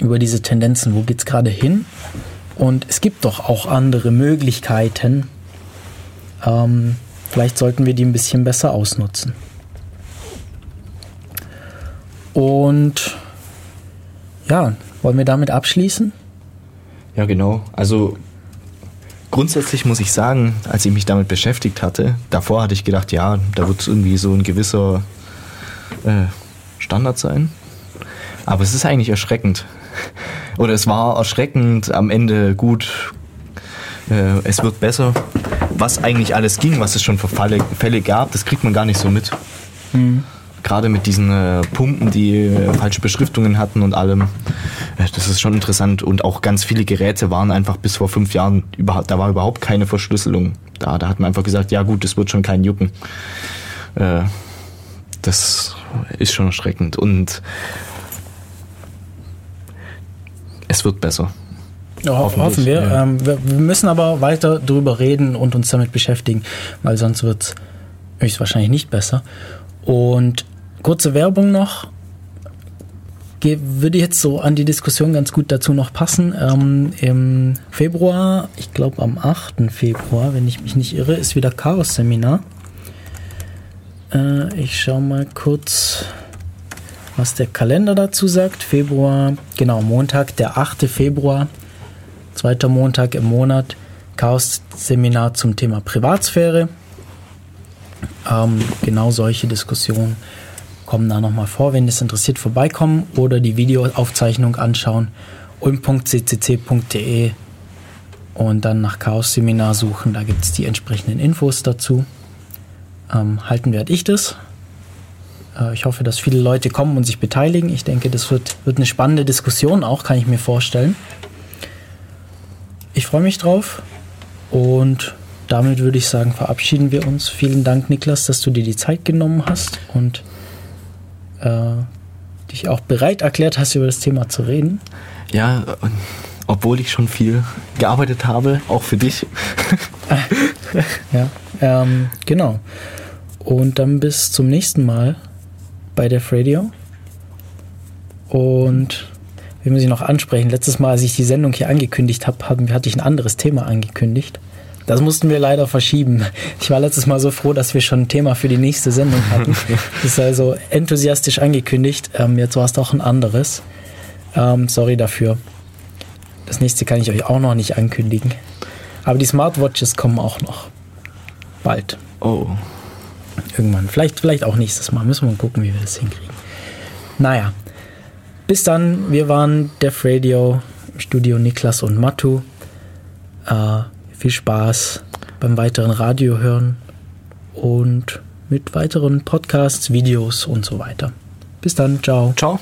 über diese Tendenzen, wo geht es gerade hin? Und es gibt doch auch andere Möglichkeiten. Ähm, vielleicht sollten wir die ein bisschen besser ausnutzen. Und ja, wollen wir damit abschließen? Ja, genau. Also grundsätzlich muss ich sagen, als ich mich damit beschäftigt hatte, davor hatte ich gedacht, ja, da wird irgendwie so ein gewisser äh, Standard sein. Aber es ist eigentlich erschreckend. <laughs> Oder es war erschreckend, am Ende gut, äh, es wird besser. Was eigentlich alles ging, was es schon für Fälle, Fälle gab, das kriegt man gar nicht so mit. Mhm gerade mit diesen äh, Pumpen, die äh, falsche Beschriftungen hatten und allem. Äh, das ist schon interessant. Und auch ganz viele Geräte waren einfach bis vor fünf Jahren, da war überhaupt keine Verschlüsselung. Da, da hat man einfach gesagt, ja gut, das wird schon kein Jucken. Äh, das ist schon erschreckend. Und es wird besser. Ja, hoffen wir. Ja. Ähm, wir. wir. müssen aber weiter darüber reden und uns damit beschäftigen, weil sonst wird es höchstwahrscheinlich nicht besser. Und kurze Werbung noch. würde jetzt so an die Diskussion ganz gut dazu noch passen. Ähm, Im Februar, ich glaube am 8. Februar, wenn ich mich nicht irre, ist wieder Chaos-Seminar. Äh, ich schaue mal kurz, was der Kalender dazu sagt. Februar, genau, Montag, der 8. Februar, zweiter Montag im Monat, Chaos-Seminar zum Thema Privatsphäre. Ähm, genau solche Diskussionen kommen da nochmal vor. Wenn das interessiert, vorbeikommen oder die Videoaufzeichnung anschauen ulm.ccc.de und dann nach Chaos Seminar suchen. Da gibt es die entsprechenden Infos dazu. Ähm, halten werde ich das. Äh, ich hoffe, dass viele Leute kommen und sich beteiligen. Ich denke, das wird, wird eine spannende Diskussion auch, kann ich mir vorstellen. Ich freue mich drauf und damit würde ich sagen, verabschieden wir uns. Vielen Dank, Niklas, dass du dir die Zeit genommen hast und äh, dich auch bereit erklärt hast, über das Thema zu reden. Ja, obwohl ich schon viel gearbeitet habe, auch für dich. <laughs> ja, ähm, genau. Und dann bis zum nächsten Mal bei Def Radio. Und wir müssen Sie noch ansprechen. Letztes Mal, als ich die Sendung hier angekündigt habe, hatte ich ein anderes Thema angekündigt. Das mussten wir leider verschieben. <laughs> Ich war letztes Mal so froh, dass wir schon ein Thema für die nächste Sendung hatten. <laughs> Das ist also enthusiastisch angekündigt. Ähm, jetzt war es doch ein anderes. Ähm, sorry dafür. Das nächste kann ich euch auch noch nicht ankündigen. Aber die Smartwatches kommen auch noch. Bald. Oh. Irgendwann. Vielleicht, vielleicht auch nächstes Mal. Müssen wir mal gucken, wie wir das hinkriegen. Naja. Bis dann. Wir waren Def Radio, Studio Niklas und Matu. Äh, viel Spaß beim weiteren Radio hören und mit weiteren Podcasts, Videos und so weiter. Bis dann, ciao. Ciao.